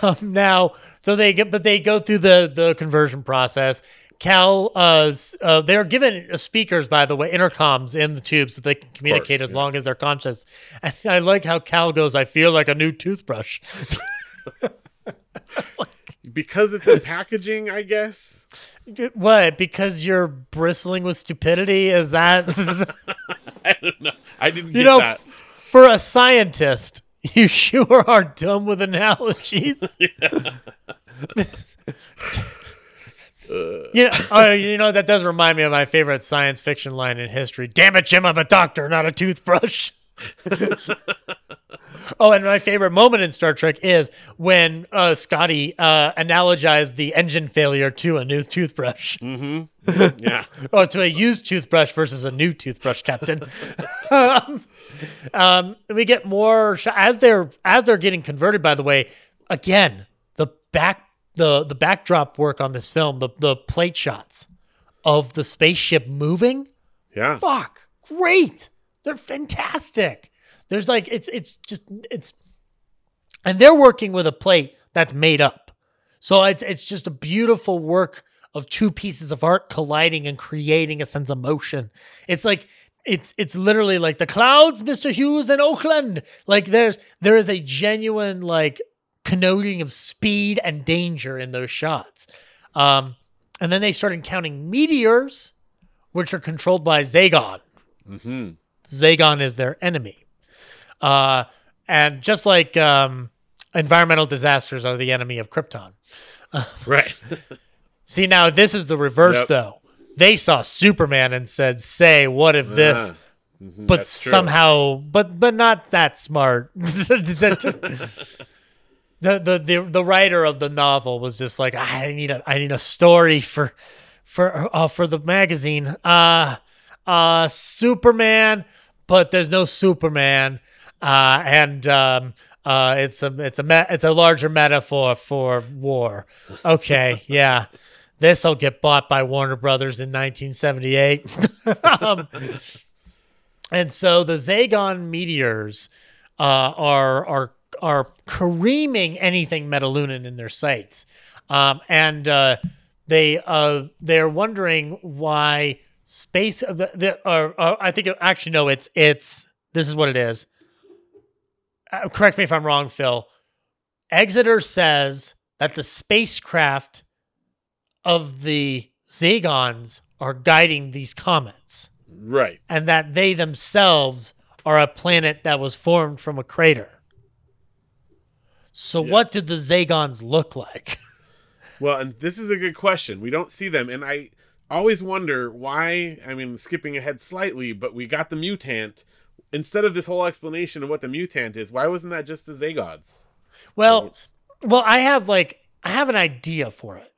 um, now, so they get, but they go through the the conversion process. Cal, uh, uh, they're given speakers, by the way, intercoms in the tubes so they can communicate course, as long as they're conscious. And I like how Cal goes, I feel like a new toothbrush. Because it's in packaging, I guess. What? Because you're bristling with stupidity? Is that I don't know. I didn't you get know? that. For a scientist, you sure are dumb with analogies. You know, oh, you know that does remind me of my favorite science fiction line in history. Damn it, Jim! I'm a doctor, not a toothbrush. oh, and my favorite moment in Star Trek is when uh, Scotty uh, analogized the engine failure to a new toothbrush. Mm-hmm. Yeah. oh, to a used toothbrush versus a new toothbrush, Captain. um, um, we get more sh- as they're as they're getting converted. By the way, again, the back the the backdrop work on this film, the the plate shots of the spaceship moving. Yeah. Fuck, great. They're fantastic. There's like it's it's just it's and they're working with a plate that's made up. So it's it's just a beautiful work of two pieces of art colliding and creating a sense of motion. It's like it's it's literally like the clouds, Mr. Hughes in Oakland. Like there's there is a genuine like connoting of speed and danger in those shots. Um, and then they started counting meteors, which are controlled by Zagon. Mm-hmm. Zagon is their enemy. Uh, and just like um, environmental disasters are the enemy of Krypton. Right. See, now this is the reverse, Yep. though. They saw Superman and said, "Say, what if this?" Ah, mhm, but that's true. somehow, but but not that smart. the, the the the writer of the novel was just like, I need a I need a story for for uh, for the magazine. Uh uh Superman, but there's no Superman. Uh and um uh it's a it's a me- it's a larger metaphor for war. Okay, yeah. This will get bought by Warner Brothers in 1978. um, and so the Zagon meteors uh, are are are careening anything Metalunan in their sights, um, and uh, they uh, they're wondering why space. Uh, the, the, uh, uh, I think actually no, it's it's this is what it is. Uh, correct me if I'm wrong, Phil. Exeter says that the spacecraft of the Zagons are guiding these comets Right. and that they themselves are a planet that was formed from a crater. So, what did the Zagons look like? Well, and this is a good question. We don't see them, and I always wonder why. I mean, skipping ahead slightly, but we got the mutant. Instead of this whole explanation of what the mutant is, why wasn't that just the Zagons? Well, well, I have like I have an idea for it.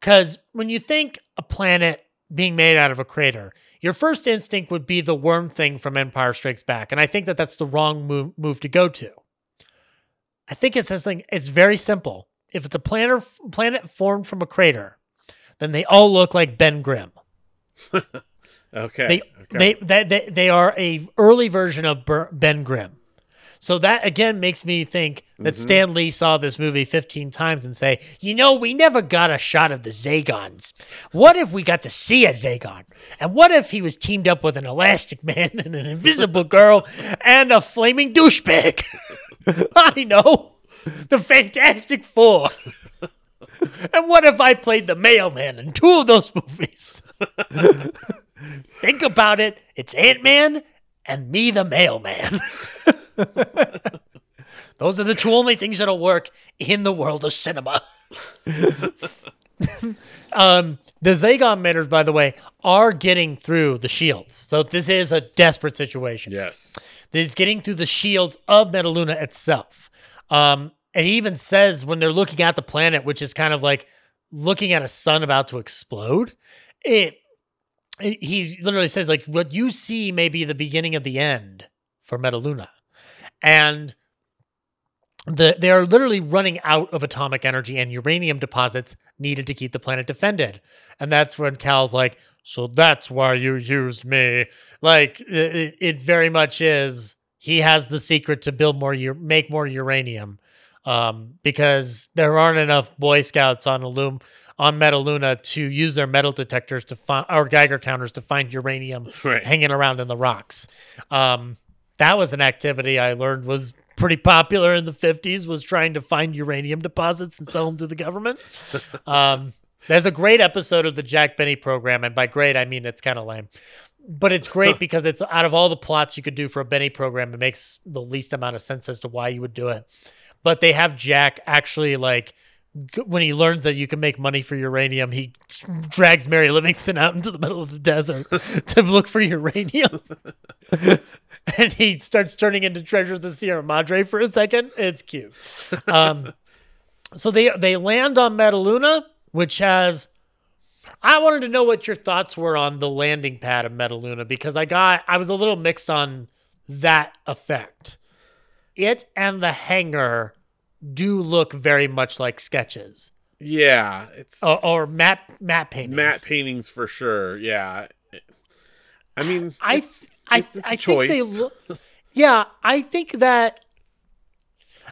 Cuz when you think a planet being made out of a crater, your first instinct would be the worm thing from Empire Strikes Back, and I think that that's the wrong move, move to go to. I think it's something it's very simple. If it's a planet planet formed from a crater, then they all look like Ben Grimm. Okay. They, okay. they, they, they, they are a early version of Ben Grimm. So that again makes me think that Mhm. Stan Lee saw this movie 15 times and say, you know, we never got a shot of the Zagons. What if we got to see a Zagon? And what if he was teamed up with an elastic man and an invisible girl and a flaming douchebag? I know. The Fantastic Four. and what if I played the mailman in two of those movies? Think about it. It's Ant Man and me, the mailman. Those are the two only things that'll work in the world of cinema. um, the Zagon Miners, by the way, are getting through the shields. So this is a desperate situation. Yes. This is getting through the shields of Metaluna itself. Um, and he even says when they're looking at the planet, which is kind of like looking at a sun about to explode, it he literally says like what you see may be the beginning of the end for Metaluna. And the they are literally running out of atomic energy and uranium deposits needed to keep the planet defended. And that's when Cal's like, "So that's why you used me." Like it, it very much is. He has the secret to build more, make more uranium, um, because there aren't enough Boy Scouts on Illum on Metaluna to use their metal detectors to find or Geiger counters to find uranium Right. hanging around in the rocks. Um, that was an activity I learned was pretty popular in the 50s was trying to find uranium deposits and sell them to the government. Um, there's a great episode of the Jack Benny program, and by great I mean it's kind of lame. But it's great because it's out of all the plots you could do for a Benny program, it makes the least amount of sense as to why you would do it. But they have Jack actually like when he learns that you can make money for uranium, he drags Mary Livingstone out into the middle of the desert to look for uranium. and he starts turning into treasures of the Sierra Madre for a second. It's cute. Um, so they they land on Metaluna, which has. I wanted to know what your thoughts were on the landing pad of Metaluna because I got I was a little mixed on that effect. It and the hangar do look very much like sketches Yeah, it's or, or map map paintings. matte paintings for sure. Yeah. I mean, I th- I it's a I think they look. Yeah, I think that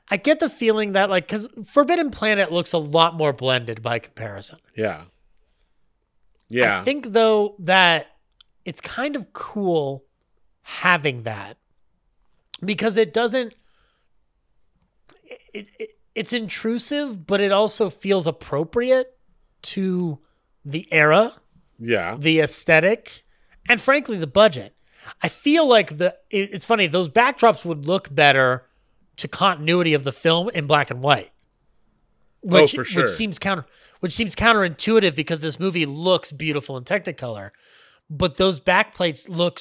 I get the feeling that like because Forbidden Planet looks a lot more blended by comparison. yeah. Yeah. I think though that it's kind of cool having that because it doesn't. It, it, it's intrusive, but it also feels appropriate to the era yeah. the aesthetic, and frankly the budget. I feel like the it- it's funny those backdrops would look better to continuity of the film in black and white. Which, Oh, for sure. which seems counter which seems counterintuitive because this movie looks beautiful in Technicolor, but those backplates look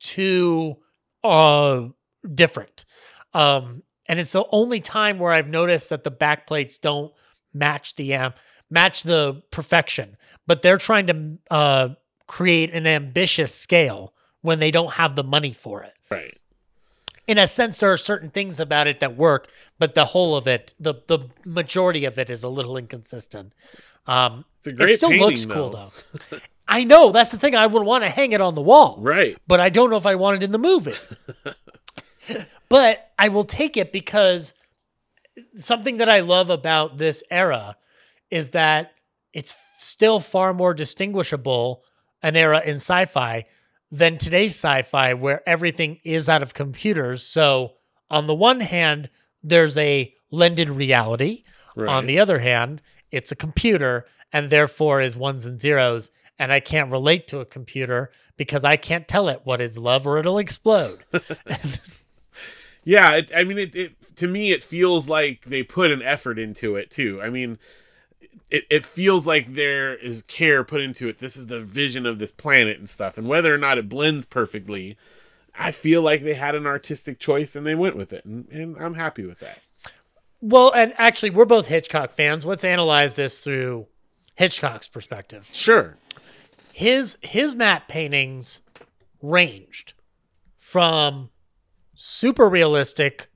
too uh different. Um and it's the only time where I've noticed that the backplates don't match the um, match the perfection, but they're trying to uh, create an ambitious scale when they don't have the money for it. Right. In a sense, there are certain things about it that work, but the whole of it, the the majority of it, is a little inconsistent. Um, It's a great it still painting, looks cool though. though. I know that's the thing. I would want to hang it on the wall, Right. but I don't know if I want it in the movie. but I will take it because something that I love about this era is that it's still far more distinguishable an era in sci-fi than today's sci-fi where everything is out of computers. So on the one hand, there's a blended reality. On the other hand, it's a computer and therefore is ones and zeros. And I can't relate to a computer because I can't tell it what is love or it'll explode. Yeah, it, I mean, it, it to me it feels like they put an effort into it too. I mean, it, it feels like there is care put into it. This is the vision of this planet and stuff, and whether or not it blends perfectly, I feel like they had an artistic choice and they went with it, and, and I'm happy with that. Well, and actually, we're both Hitchcock fans. Let's analyze this through Hitchcock's perspective. Sure. His his matte paintings ranged from super realistic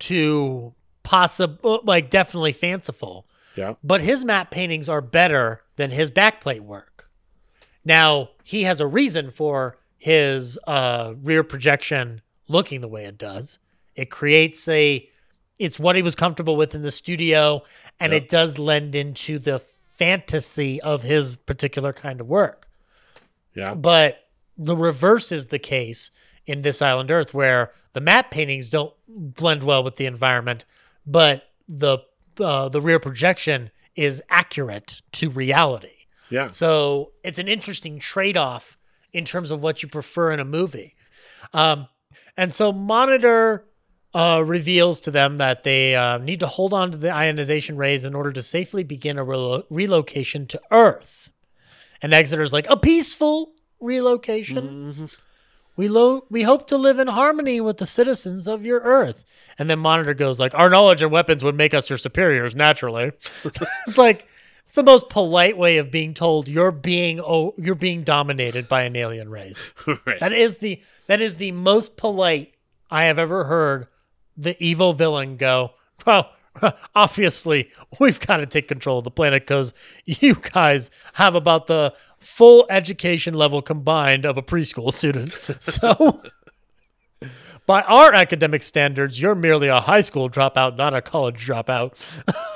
to possible, like definitely fanciful. Yeah. But his matte paintings are better than his backplate work. Now he has a reason for his uh, rear projection looking the way it does. It creates a it's what he was comfortable with in the studio and Yep. it does lend into the fantasy of his particular kind of work. Yeah. But the reverse is the case in this island Earth, where the matte paintings don't blend well with the environment, but the uh, the rear projection is accurate to reality. Yeah. So it's an interesting trade off in terms of what you prefer in a movie. Um, and so Monitor uh, reveals to them that they uh, need to hold on to the ionization rays in order to safely begin a relo- relocation to Earth. And Exeter's like, a peaceful relocation. We lo- we hope to live in harmony with the citizens of your Earth. And then Monitor goes like, our knowledge and weapons would make us your superiors naturally. it's like it's the most polite way of being told you're being oh you're being dominated by an alien race. Right. That is the that is the most polite I have ever heard the evil villain go. Well, obviously we've got to take control of the planet because you guys have about the full education level combined of a preschool student. So. By our academic standards, you're merely a high school dropout, not a college dropout.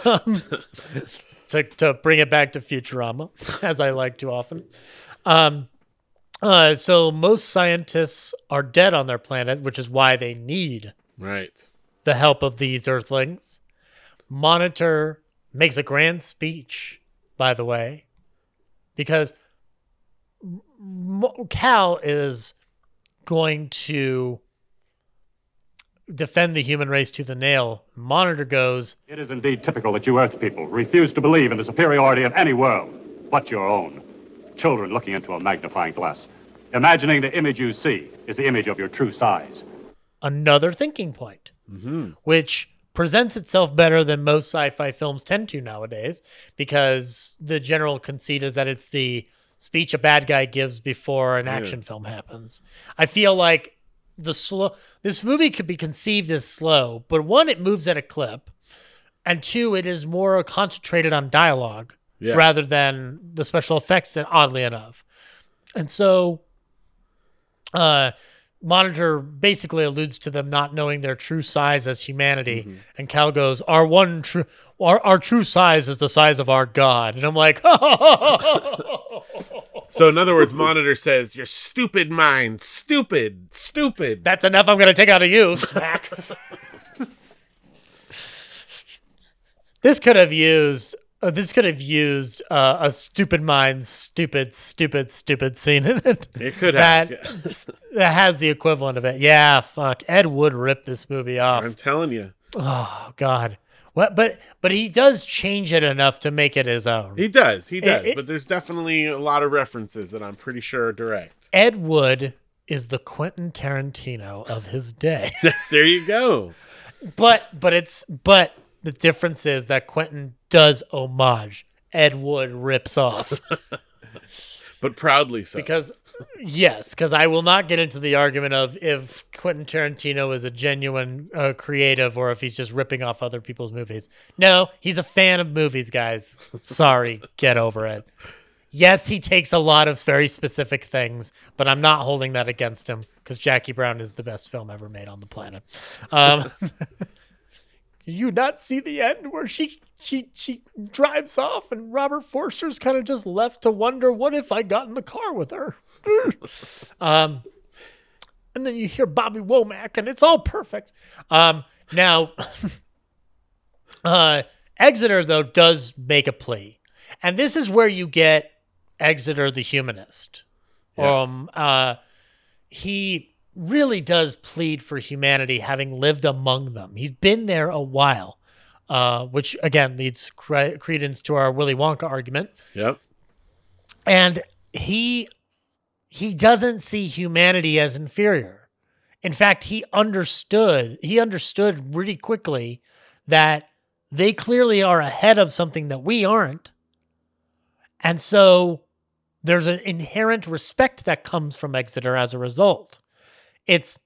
Um, to, to bring it back to Futurama, as I like too often. Um, uh, so most scientists are dead on their planet, which is why they need Right. the help of these Earthlings. Monitor makes a grand speech, by the way, because Cal is going to defend the human race to the nail. Monitor goes, It is indeed typical that you Earth people refuse to believe in the superiority of any world but your own. Children looking into a magnifying glass, imagining the image you see is the image of your true size. another thinking point, mm-hmm. which presents itself better than most sci-fi films tend to nowadays, because the general conceit is that it's the speech a bad guy gives before an action film happens. I feel like the slow this movie could be conceived as slow, but one, it moves at a clip, and two, it is more concentrated on dialogue rather than the special effects. And oddly enough, and so uh, Monitor basically alludes to them not knowing their true size as humanity, mm-hmm. and Cal goes, "Our one true, our, our true size is the size of our God," and I'm like, So in other words, Monitor says, "Your stupid mind, stupid, stupid." "That's enough. I'm going to take out of you." Smack. this could have used. Uh, this could have used uh, a stupid mind, stupid, stupid, stupid scene in it. It could have. that, that has the equivalent of it. Yeah, fuck. Ed Wood ripped this movie off. I'm telling you, Oh God. What? But but he does change it enough to make it his own. he does. He does. it- but there's definitely a lot of references that I'm pretty sure are direct. Ed Wood is the Quentin Tarantino of his day. there you go. but but it's but the difference is that Quentin does homage. Ed Wood rips off But proudly so. because yes, because I will not get into the argument of if Quentin Tarantino is a genuine uh, creative or if he's just ripping off other people's movies. No, he's a fan of movies, guys. Sorry, get over it. Yes, he takes a lot of very specific things, but I'm not holding that against him because Jackie Brown is the best film ever made on the planet. Um, you not see the end where she she she drives off and Robert Forster's kind of just left to wonder what if I got in the car with her. um and then you hear Bobby Womack and it's all perfect. Um now uh Exeter though does make a plea. And this is where you get Exeter the humanist. Um uh he really does plead for humanity having lived among them. He's been there a while. Uh, which again leads cre- credence to our Willy Wonka argument. Yep. And he he doesn't see humanity as inferior. In fact, he understood he understood really quickly that they clearly are ahead of something that we aren't. And so there's an inherent respect that comes from Exeter as a result. It's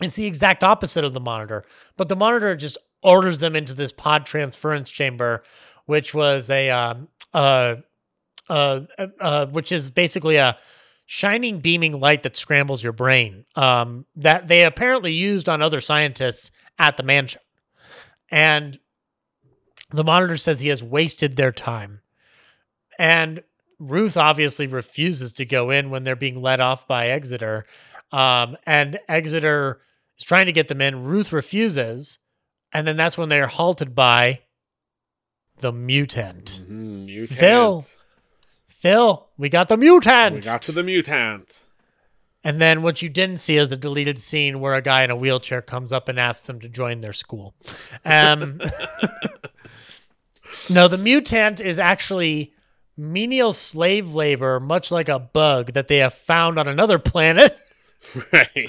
it's the exact opposite of the monitor, but the monitor just orders them into this pod transference chamber, which was a um uh uh, uh which is basically a shining, beaming light that scrambles your brain. Um, that they apparently used on other scientists at the mansion, and the monitor says he has wasted their time. And Ruth obviously refuses to go in when they're being led off by Exeter. Um, and Exeter is trying to get them in. Ruth refuses. And then that's when they're halted by the mutant. Mm, mutant. Phil. Phil, we got the mutant. We got to the mutant. And then what you didn't see is a deleted scene where a guy in a wheelchair comes up and asks them to join their school. Um, no, the mutant is actually menial slave labor, much like a bug that they have found on another planet. Right.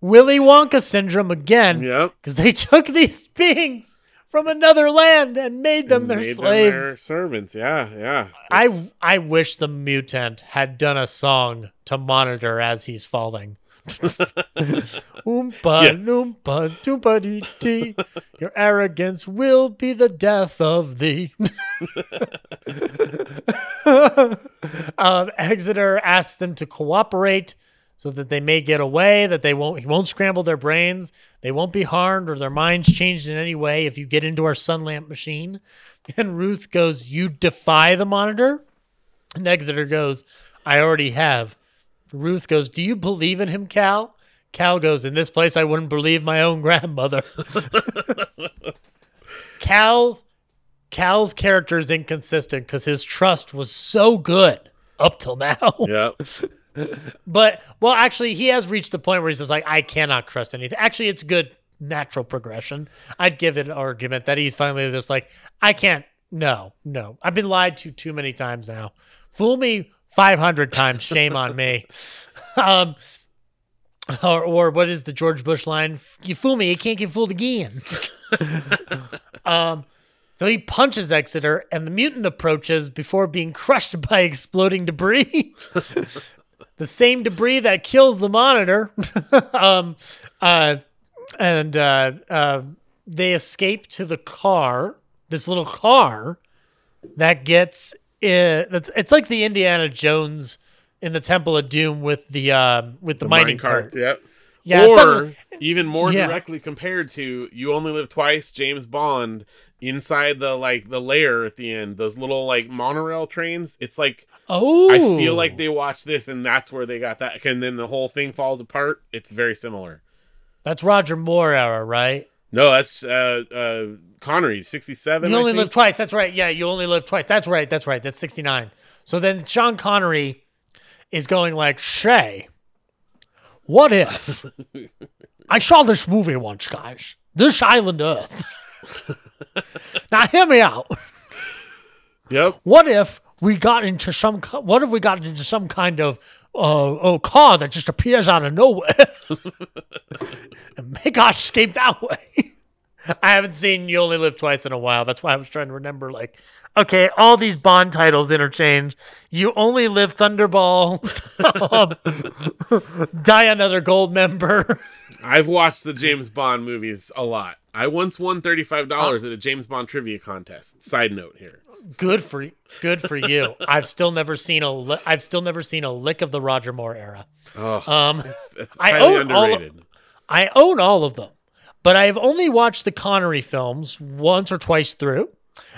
Willy Wonka syndrome again. Yep. Because they took these beings from another land and made them their Made them slaves. their servants. Yeah, yeah. I I wish the mutant had done a song to monitor as he's falling. Oompa Yes. loompa doompa dee dee. Your arrogance will be the death of thee. um, Exeter asked them to cooperate so that they may get away, that they won't he won't scramble their brains, they won't be harmed or their minds changed in any way if you get into our sun lamp machine. And Ruth goes, You defy the monitor? And Exeter goes, I already have. Ruth goes, Do you believe in him, Cal? Cal goes, In this place, I wouldn't believe my own grandmother. Cal's Cal's character is inconsistent because his trust was so good up till now. Yeah. But well, actually, he has reached the point where he's just like, I cannot trust anything. Actually, it's good natural progression. I'd give it an argument that he's finally just like, I can't. No, no. I've been lied to too many times now. Fool me five hundred times. Shame on me. Um, or or what is the George Bush line? You fool me, you can't get fooled again. um. So he punches Exeter, and the mutant approaches before being crushed by exploding debris. the same debris that kills the monitor. um, uh, and uh, uh, they escape to the car, this little car that gets. Uh, that's it's like the Indiana Jones in the Temple of Doom with the uh, with the, The mining minecart. cart. Yep. Yeah, or something- even more Yeah. directly compared to "You Only Live Twice," James Bond inside the like the lair at the end. Those little like monorail trains. It's like Oh, I feel like they watched this and that's where they got that. And then the whole thing falls apart. It's very similar. that's Roger Moore era, right? No, that's uh uh Connery, sixty seven. You only live twice. That's right. Yeah, you only live twice. That's right. That's right. That's 69. So then Sean Connery is going like, Shay, what if I saw this movie once, guys? This island Earth. now hear me out. Yep. What if we got into some? What if we got into some kind of uh, oh, car that just appears out of nowhere and make our escape that way? I haven't seen You Only Live Twice in a while. That's why I was trying to remember. Like, okay, all these Bond titles interchange. You Only Live Thunderball. um, Die Another Gold Member. I've watched the James Bond movies a lot. I once won thirty five dollars Oh. at a James Bond trivia contest. Side note here. Good for good for you. I've still never seen a li- I've still never seen a lick of the Roger Moore era. Oh, Um, it's, it's I own all- underrated. I own all of them, but I've only watched the Connery films once or twice through,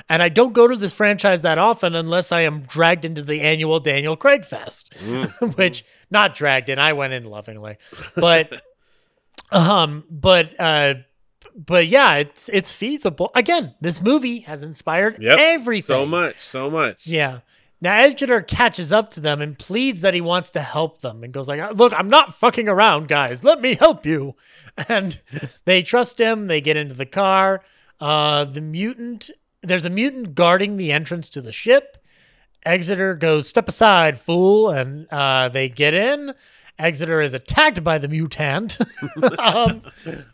and I don't go to this franchise that often unless I am dragged into the annual Daniel Craig Fest, which not dragged in. I went in lovingly, but um, but uh. But yeah, it's it's feasible. Again, this movie has inspired Yep. everything. So much, so much. Yeah. Now Exeter catches up to them and pleads that he wants to help them and goes like, "Look, I'm not fucking around, guys. Let me help you." And they trust him. They get into the car. Uh, the mutant, there's a mutant guarding the entrance to the ship. Exeter goes, "Step aside, fool!" And uh, they get in. Exeter is attacked by the mutant um,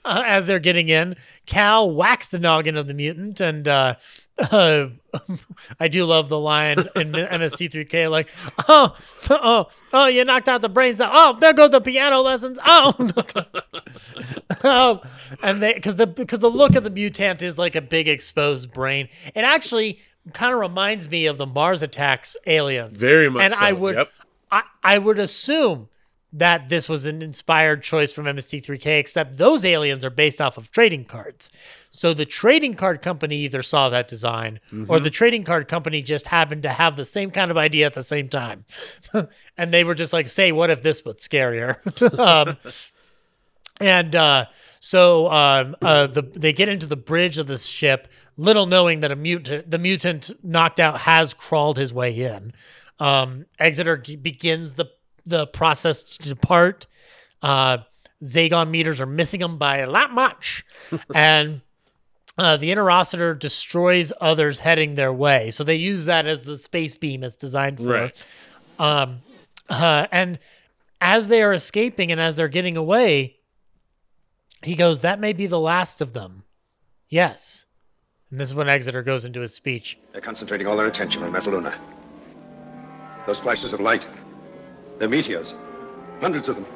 uh, as they're getting in. Cal whacks the noggin of the mutant, and uh, uh, I do love the line in MST3K, like, "Oh, oh, oh, you knocked out the brains out. Oh, there go the piano lessons. Oh, oh, and they because the because the look of the mutant is like a big exposed brain. It actually kind of reminds me of the Mars attacks aliens. Very much And I would. yep. I, I would assume that this was an inspired choice from MST3K, except those aliens are based off of trading cards. So the trading card company either saw that design or the trading card company just happened to have the same kind of idea at the same time. and they were just like, say, what if this was scarier? um, and uh, so um, uh, the they get into the bridge of the ship, little knowing that a mutant, the mutant knocked out, has crawled his way in. Um, Exeter g- begins the the process to depart. Uh, Zagon meters are missing them by a lot much, and uh, the interocitor destroys others heading their way. So they use that as the space beam it's designed for. Right. Um, uh, and as they are escaping and as they're getting away, he goes, That may be the last of them. Yes. And this is when Exeter goes into his speech. They're concentrating all their attention on Metaluna. Those flashes of light, they're meteors, hundreds of them.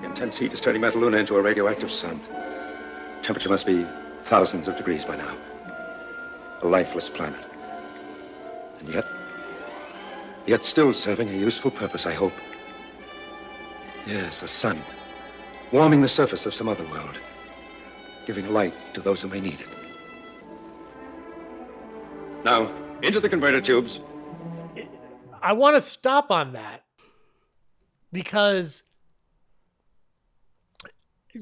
The intense heat is turning Metaluna into a radioactive sun. Temperature must be thousands of degrees by now. A lifeless planet. And yet, yet still serving a useful purpose, I hope. Yes, a sun. Warming the surface of some other world. Giving light to those who may need it. Now, into the converter tubes. I want to stop on that because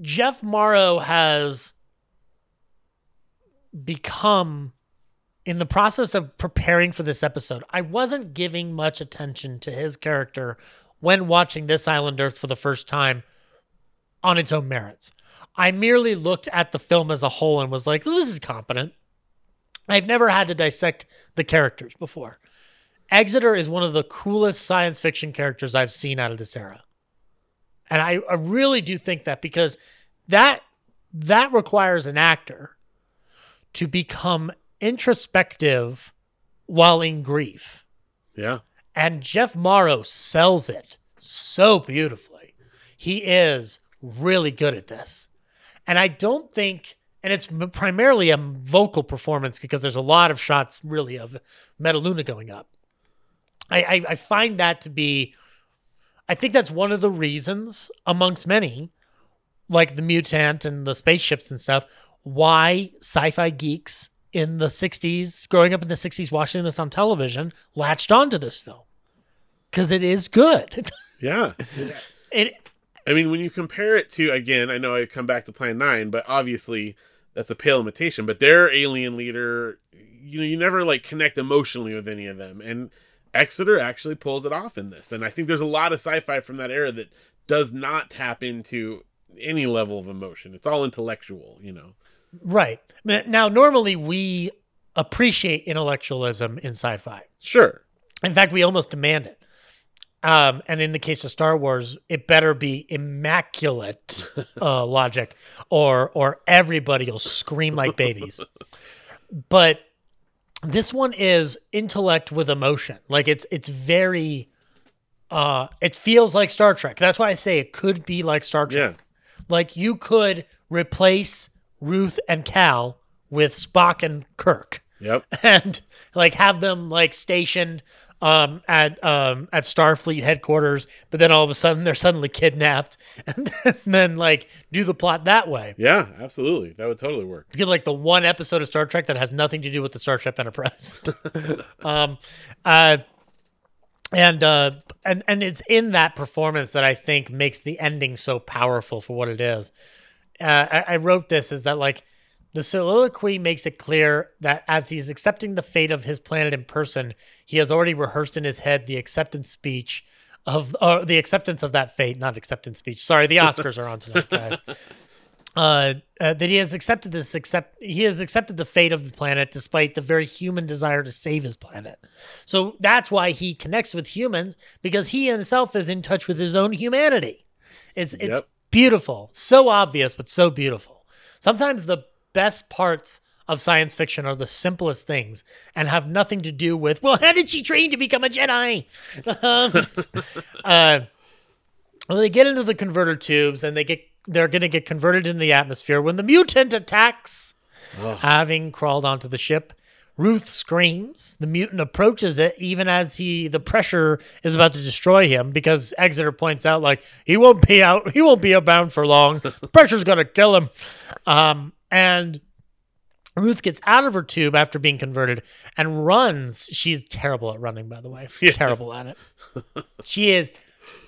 Jeff Morrow has become in the process of preparing for this episode. I wasn't giving much attention to his character when watching this Island Earth for the first time on its own merits. I merely looked at the film as a whole and was like, this is competent. I've never had to dissect the characters before. Exeter is one of the coolest science fiction characters I've seen out of this era. And I, I really do think that because that that requires an actor to become introspective while in grief. Yeah. And Jeff Morrow sells it so beautifully. He is really good at this. And I don't think, and it's primarily a vocal performance because there's a lot of shots really of Metaluna going up. I, I, I find that to be, I think that's one of the reasons, amongst many, like the mutant and the spaceships and stuff, why sci fi geeks in the 60s, growing up in the 60s, watching this on television, latched onto this film. Because it is good. Yeah. it, I mean, when you compare it to, again, I know I come back to Plan 9, but obviously that's a pale imitation, but their alien leader, you know, you never like connect emotionally with any of them. And Exeter actually pulls it off in this. And I think there's a lot of sci fi from that era that does not tap into any level of emotion. It's all intellectual, you know. Right. Now, normally we appreciate intellectualism in sci fi. Sure. In fact, we almost demand it. Um, and in the case of Star Wars, it better be immaculate uh, logic, or or everybody will scream like babies. But this one is intellect with emotion. Like it's it's very, uh, it feels like Star Trek. That's why I say it could be like Star Trek. Yeah. Like you could replace Ruth and Cal with Spock and Kirk Yep. and like have them like stationed um at um at Starfleet headquarters, but then all of a sudden they're suddenly kidnapped and then, then like do the plot that way. Yeah, absolutely. That would totally work. You get like the one episode of Star Trek that has nothing to do with the Starship Enterprise. um uh and uh and and it's in that performance that I think makes the ending so powerful for what it is. Uh, I, I wrote this is that like the soliloquy makes it clear that as he's accepting the fate of his planet in person, he has already rehearsed in his head the acceptance speech of or the acceptance of that fate, not acceptance speech. Sorry, the Oscars are on tonight, guys. Uh, uh, that he has accepted this accept he has accepted the fate of the planet despite the very human desire to save his planet. So that's why he connects with humans because he himself is in touch with his own humanity. It's it's Yep. beautiful, so obvious but so beautiful. Sometimes the best parts of science fiction are the simplest things and have nothing to do with well, how did she train to become a Jedi? Uh, well, they get into the converter tubes and they get they're going to get converted into the atmosphere when the mutant attacks. Having crawled onto the ship, Ruth screams. The mutant approaches it even as he the pressure is about to destroy him because Exeter points out like he won't be out he won't be abound for long. The pressure's gonna kill him. Um, and Ruth gets out of her tube after being converted and runs. She's terrible at running, by the way. Terrible at it. She is.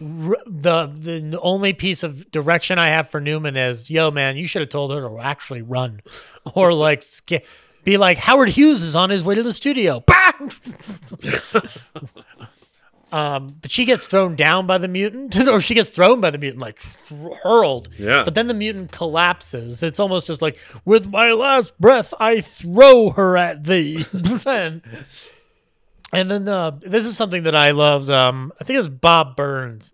r- the The only piece of direction I have for Newman is, "Yo, man, you should have told her to actually run, or like sk- be like Howard Hughes is on his way to the studio." Um, but she gets thrown down by the mutant, or she gets thrown by the mutant, like hurled. Yeah. But then the mutant collapses. It's almost just like, with my last breath, I throw her at thee. and, and then uh, this is something that I loved. Um, I think it's Bob Burns,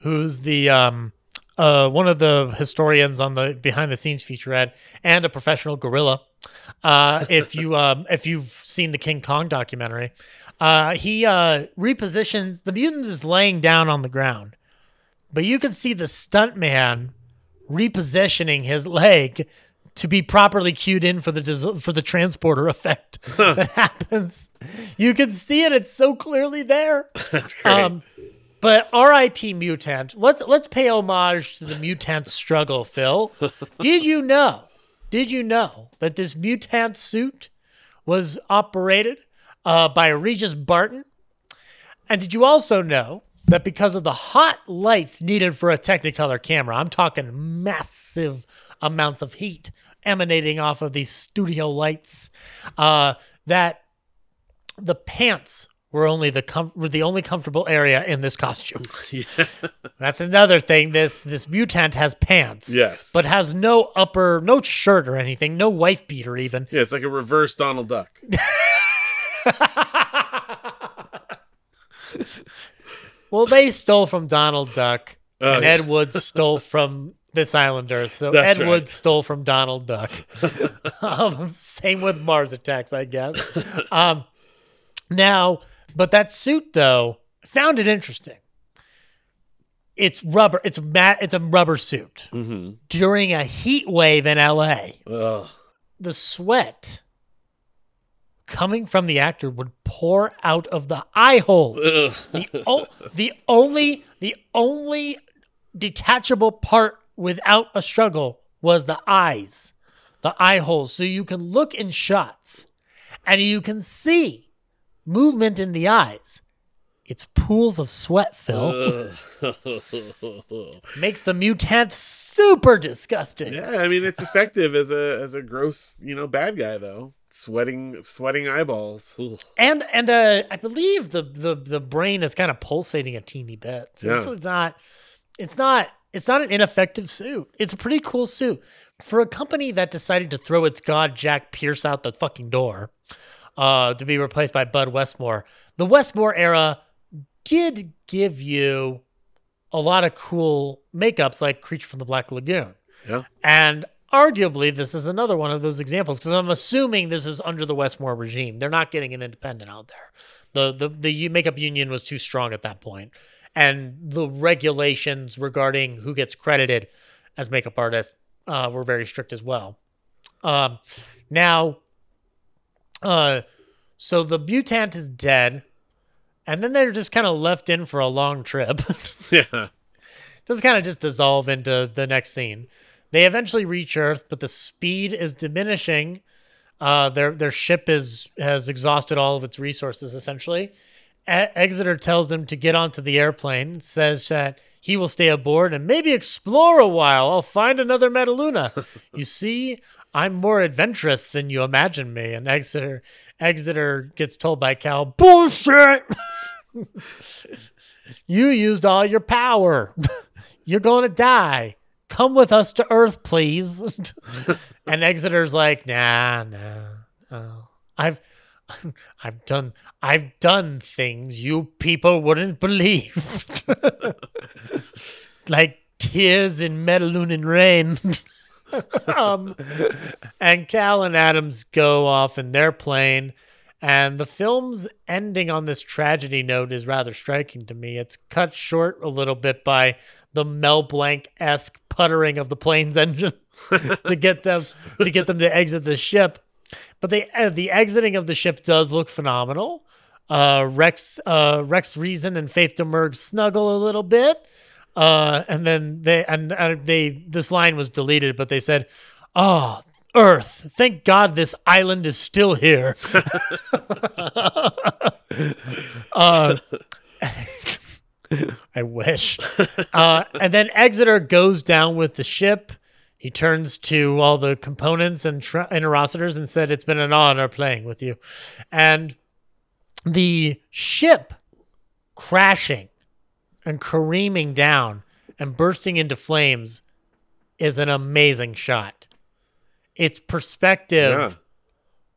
who's the um, uh, one of the historians on the behind the scenes featurette and a professional gorilla. Uh, if you um, if you've seen the King Kong documentary, uh, he uh, repositions the mutant is laying down on the ground, but you can see the stuntman repositioning his leg to be properly cued in for the for the transporter effect that happens. You can see it; it's so clearly there. That's great. Um, but R.I.P. Mutant. Let's let's pay homage to the mutant struggle, Phil. Did you know? Did you know that this mutant suit was operated uh, by Regis Parton? And did you also know that because of the hot lights needed for a Technicolor camera, I'm talking massive amounts of heat emanating off of these studio lights, uh, that the pants were only the com- were the only comfortable area in this costume. yeah. That's another thing. This this mutant has pants, Yes. but has no upper, no shirt or anything, no wife beater even. Yeah, it's like a reverse Donald Duck. Well, they stole from Donald Duck, Oh, and yeah. Ed Wood stole from this Islander. So That's Ed right. Wood stole from Donald Duck. um, same with Mars Attacks, I guess. Um, now, but that suit though, I found it interesting. It's rubber. It's mat. It's a rubber suit. Mm-hmm. During a heat wave in LA, Ugh. the sweat coming from the actor would pour out of the eye holes. Ugh. The, o- the only the only detachable part without a struggle was the eyes, the eye holes. So you can look in shots and you can see movement in the eyes. It's pools of sweat, Phil. Makes the mutant super disgusting. Yeah, I mean it's effective as a as a gross, you know, bad guy though. Sweating sweating eyeballs. Ugh. and and uh, I believe the the the brain is kind of pulsating a teeny bit. So Yeah. it's not it's not it's not an ineffective suit. It's a pretty cool suit for a company that decided to throw its god Jack Pierce out the fucking door uh, to be replaced by Bud Westmore. The Westmore era did give you a lot of cool makeups like Creature from the Black Lagoon. Yeah. And arguably, this is another one of those examples because I'm assuming this is under the Westmore regime. They're not getting an independent out there. The, the the makeup union was too strong at that point, and the regulations regarding who gets credited as makeup artist uh, were very strict as well. Um, now, uh, so the mutant is dead, and then they're just kind of left in for a long trip. Yeah. does kind of just dissolve into the next scene. They eventually reach Earth, but the speed is diminishing. Uh, their their ship is has exhausted all of its resources essentially. E- Exeter tells them to get onto the airplane. Says that he will stay aboard and maybe explore a while. I'll find another Metaluna. you see, I'm more adventurous than you imagine me. And Exeter Exeter gets told by Cal, bullshit. You used all your power. You're going to die. Come with us to Earth, please. and Exeter's like, nah, nah. Oh, I've, I've done, I've done things you people wouldn't believe, like tears in Metalunan rain. um, and Cal and Adams go off in their plane. And the film's ending on this tragedy note is rather striking to me. It's cut short a little bit by the Mel Blanc esque puttering of the plane's engine to get them to get them to exit the ship. but they uh, the exiting of the ship does look phenomenal. Uh, Rex uh, Rex Reason and Faith Domergue snuggle a little bit. Uh, and then they and uh, they this line was deleted, but they said, "Oh, Earth, thank God this island is still here." uh, I wish. Uh, and then Exeter goes down with the ship. He turns to all the components and tra- interocitors and said, "It's been an honor playing with you." And the ship crashing and careening down and bursting into flames is an amazing shot. Its perspective Yeah.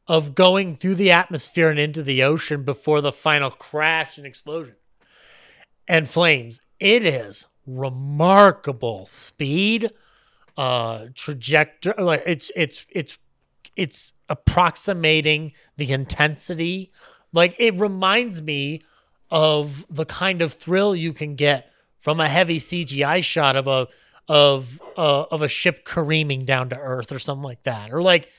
of going through the atmosphere and into the ocean before the final crash and explosion and flames. It is remarkable speed, uh, trajectory. Like it's it's it's it's approximating the intensity. Like it reminds me of the kind of thrill you can get from a heavy CGI shot of a of uh, of a ship careening down to Earth or something like that, or like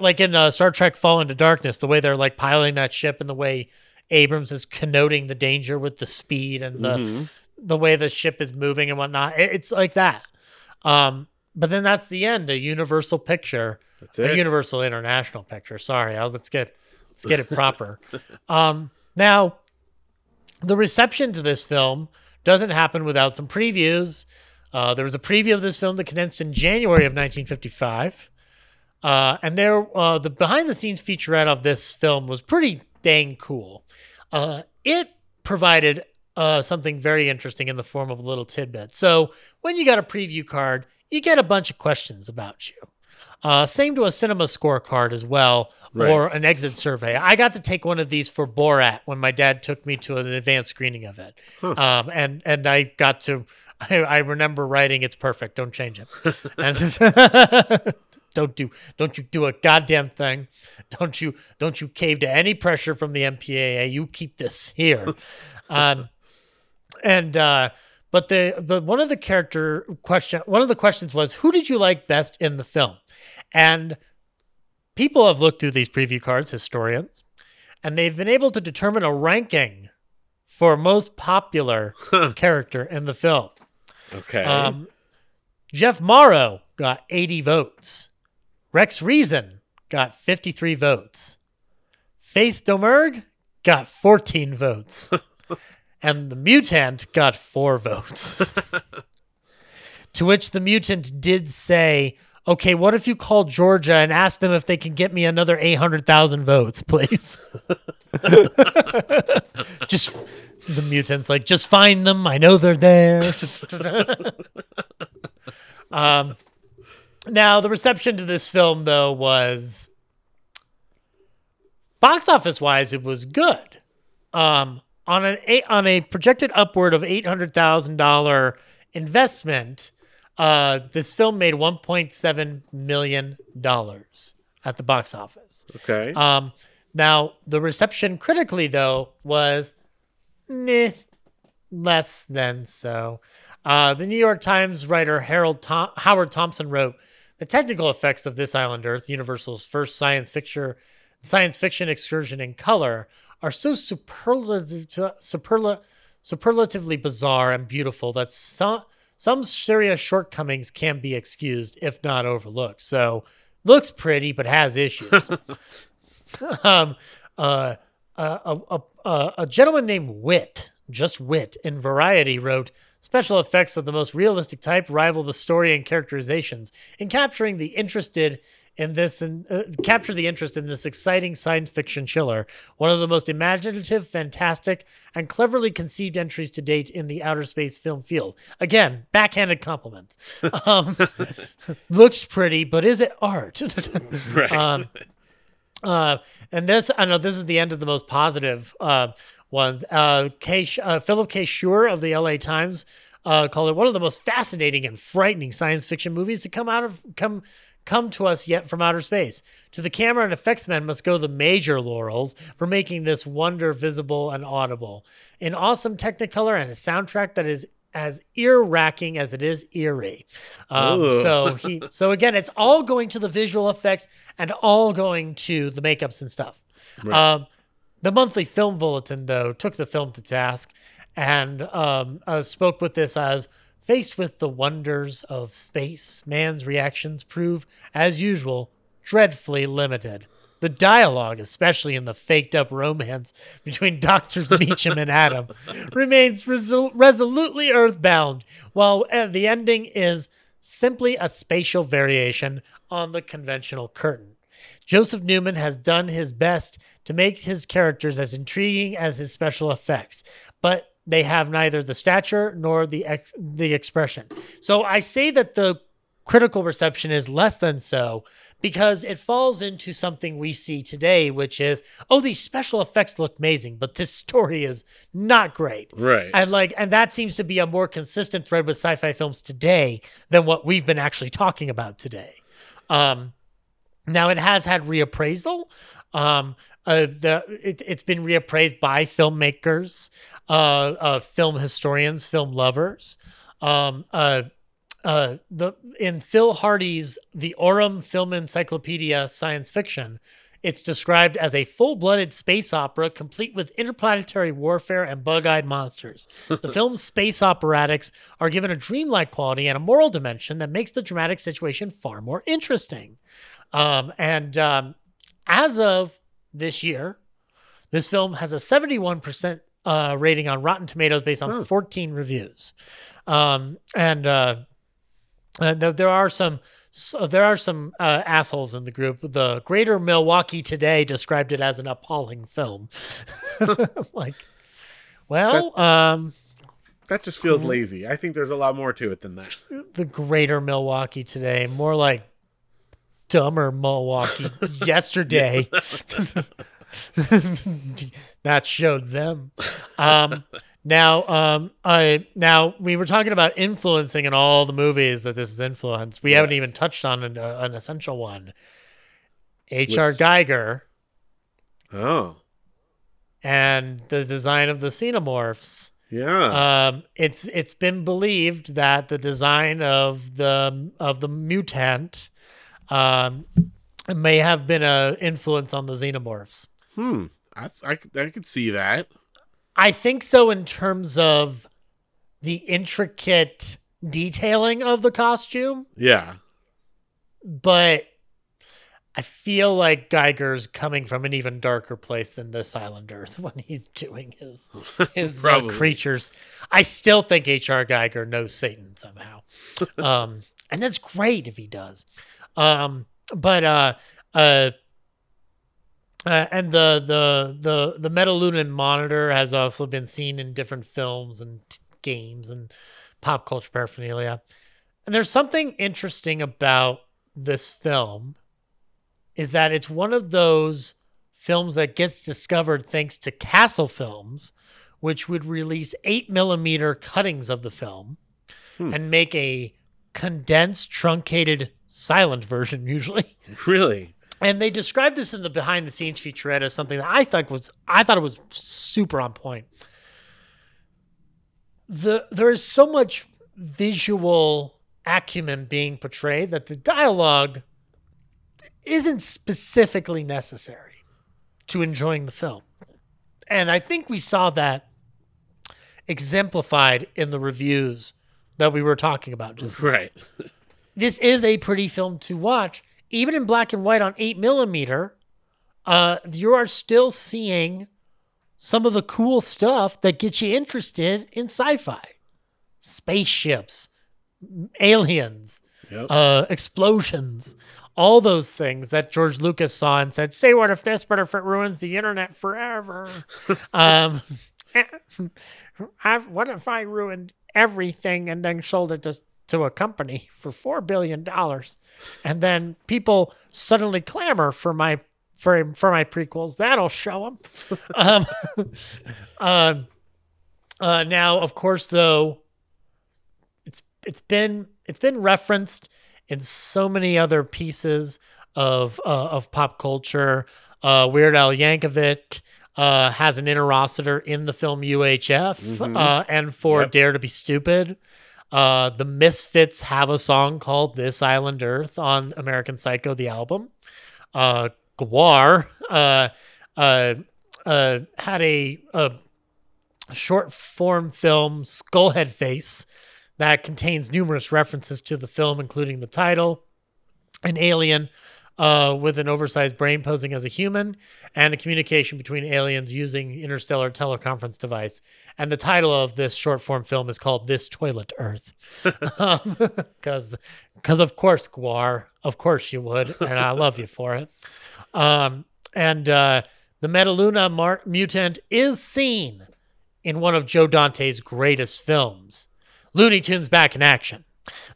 like in uh, Star Trek: Fall into Darkness, the way they're like piloting that ship and the way Abrams is connoting the danger with the speed and the Mhm. the way the ship is moving and whatnot. It- It's like that. Um, but then that's the end. A universal picture, a universal international picture. Sorry, I'll, let's get let's get it proper. um, now, the reception to this film doesn't happen without some previews. Uh, there was a preview of this film that condensed in January of 1955. Uh, and there, uh, the behind the scenes featurette of this film was pretty dang cool. Uh, it provided uh, something very interesting in the form of a little tidbit. So when you got a preview card, you get a bunch of questions about you. Uh, same to a cinema scorecard as well, or an exit survey. I got to take one of these for Borat when my dad took me to an advanced screening of it, um, and and I got to. I, I remember writing, "It's perfect. Don't change it." and don't do don't you do a goddamn thing. Don't you don't you cave to any pressure from the MPAA. You keep this here. um, and uh, but the but one of the character question one of the questions was who did you like best in the film, and people have looked through these preview cards, historians, and they've been able to determine a ranking for most popular character in the film. Okay. Um, Jeff Morrow got 80 votes. Rex Reason got 53 votes. Faith Domergue got 14 votes. and the mutant got four votes. to which the mutant did say, okay, what if you call Georgia and ask them if they can get me another 800,000 votes, please? just the mutants like just find them i know they're there um now the reception to this film though was box office wise it was good um on an eight, on a projected upward of $800,000 investment uh this film made 1.7 million dollars at the box office okay. um, now the reception critically though was meh, less than so. Uh, the New York Times writer Harold Tom- Howard Thompson wrote, "The technical effects of this island Earth, Universal's first science fiction science fiction excursion in color, are so superlative, superla- superlatively bizarre and beautiful that some some serious shortcomings can be excused, if not overlooked. So." Looks pretty, but has issues. um, uh, uh, a, a, a, a gentleman named Whit, just Whit, in Variety wrote, Special effects of the most realistic type rival the story and characterizations in capturing the interested in this and uh, capture the interest in this exciting science fiction chiller, one of the most imaginative, fantastic, and cleverly conceived entries to date in the outer space film field. Again, backhanded compliments. um, looks pretty, but is it art? Right. Um, uh, and this, I know this is the end of the most positive uh, ones. Uh, K, uh, Philip K. Scheuer of the LA Times uh, called it one of the most fascinating and frightening science fiction movies to come out of come come to us yet from outer space. To the camera and effects men must go the major laurels for making this wonder visible and audible. In awesome technicolor and a soundtrack that is as ear racking as it is eerie. Um, so he, so again, it's all going to the visual effects and all going to the makeups and stuff. Um, the monthly film bulletin, though, took the film to task and um, uh, spoke with this as faced with the wonders of space, man's reactions prove, as usual, dreadfully limited. The dialogue, especially in the faked up romance between Doctors Meacham and Adam, remains resol- resolutely earthbound, while uh, the ending is simply a spatial variation on the conventional curtain. Joseph Newman has done his best to make his characters as intriguing as his special effects, but they have neither the stature nor the ex- the expression. So I say that the critical reception is less than so because it falls into something we see today, which is, oh, these special effects look amazing, but this story is not great. Right. And like, and that seems to be a more consistent thread with sci-fi films today than what we've been actually talking about today. Um, now it has had reappraisal. Um, uh, the it, it's been reappraised by filmmakers, uh, uh, film historians, film lovers. Um, uh, uh, the in Phil Hardy's The Aurum Film Encyclopedia Science Fiction, it's described as a full-blooded space opera complete with interplanetary warfare and bug-eyed monsters. the film's space operatics are given a dreamlike quality and a moral dimension that makes the dramatic situation far more interesting. Um, and um, as of this year, this film has a 71% uh, rating on Rotten Tomatoes based on 14 reviews. Um, and uh, and there- are some so there are some uh, assholes in the group. The Greater Milwaukee Today described it as an appalling film. like, well, um, That just feels lazy. I think there's a lot more to it than that. the Greater Milwaukee Today, more like dumber Milwaukee yesterday. that showed them. Um, now, um, I now we were talking about influencing in all the movies that this has influenced. We haven't even touched on an, uh, an essential one. H.R. Giger Oh, and the design of the xenomorphs. yeah. Um, it's it's been believed that the design of the of the mutant um, may have been a influence on the xenomorphs. hmm. I, I, I could see that. I think so in terms of the intricate detailing of the costume, Yeah. but I feel like Giger's coming from an even darker place than this Island Earth when he's doing his his uh, creatures. I still think H.R. Giger knows Satan somehow, um, and that's great if he does. Um, but uh, uh, uh, and the the the the Metalunan monitor has also been seen in different films and t- games and pop culture paraphernalia. And there's something interesting about this film is that it's one of those films that gets discovered thanks to Castle Films, which would release eight millimeter cuttings of the film and make a condensed, truncated, silent version usually. Really? And they described this in the behind the scenes featurette as something that I thought was I thought it was super on point. The there is so much visual acumen being portrayed that the dialogue isn't specifically necessary to enjoying the film. And I think we saw that exemplified in the reviews that we were talking about just Right. This is a pretty film to watch. Even in black and white on 8 millimeter, uh, you are still seeing some of the cool stuff that gets you interested in sci fi spaceships, aliens, Yep. uh, explosions, all those things that George Lucas saw and said, Say what if this, but if it ruins the internet forever? um, I've, what if I ruined everything and then sold it to, to a company for $4 billion? And then people suddenly clamor for my. For, for my prequels, that'll show them. um, um, uh, now, of course, though, it's it's been it's been referenced in so many other pieces of uh, of pop culture. Uh, Weird Al Yankovic uh, has an interocitor in the film UHF Mhm. uh, and for Yep. Dare to Be Stupid. Uh, the Misfits have a song called This Island Earth on American Psycho, the album. Uh, GWAR uh, uh, uh, had a, a short form film, Skulhedface, that contains numerous references to the film, including the title, an alien uh, with an oversized brain posing as a human, and a communication between aliens using interstellar teleconference device. And the title of this short form film is called "This Toilet Earth," because because of course GWAR, of course you would, and I love you for it. Um, and uh, the Metaluna mar- mutant is seen in one of Joe Dante's greatest films, Looney Tunes Back in Action,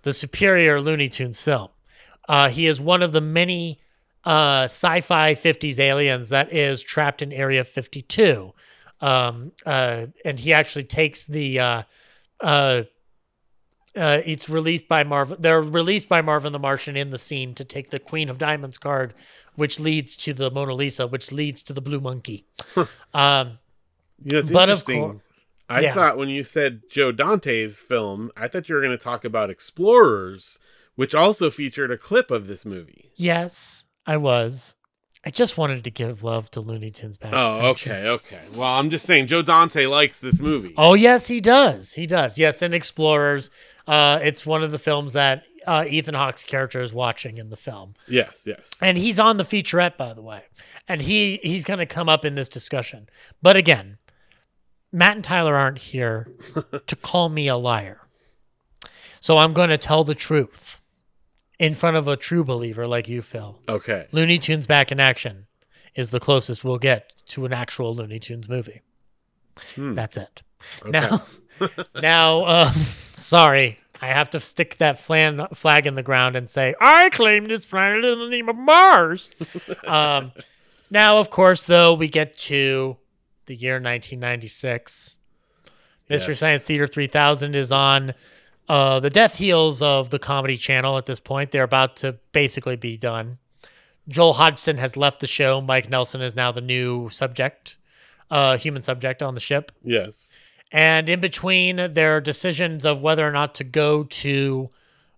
the superior Looney Tunes film. Uh, he is one of the many uh, sci-fi 50s aliens that is trapped in Area 52. Um, uh, and he actually takes the uh, uh, uh, it's released by Marvin. They're released by Marvin the Martian in the scene to take the Queen of Diamonds card, which leads to the Mona Lisa, which leads to the Blue Monkey. um, You know, But of interesting. cour- I Yeah. thought when you said Joe Dante's film, I thought you were going to talk about Explorers, which also featured a clip of this movie. yes, I was. I just wanted to give love to Looney Tunes back. Oh, okay, okay. Well, I'm just saying Joe Dante likes this movie. Oh yes, he does. He does. Yes, in Explorers, uh, it's one of the films that uh, Ethan Hawke's character is watching in the film. Yes, yes. and he's on the featurette by the way and he he's going to come up in this discussion but again matt and tyler aren't here to call me a liar so i'm going to tell the truth in front of a true believer like you phil. Okay. looney tunes back in action is the closest we'll get to an actual looney tunes movie. Hmm. that's it. Okay. now now uh, sorry. I have to stick that flan, flag in the ground and say i claim this planet in the name of mars. Um, now of course though we get to the year 1996 mystery science theater 3000 is on uh, the death heels of the comedy channel at this point they're about to basically be done. Joel hodgson has left the show. Mike nelson is now the new subject uh, human subject on the ship. Yes. and in between there are decisions of whether or not to go to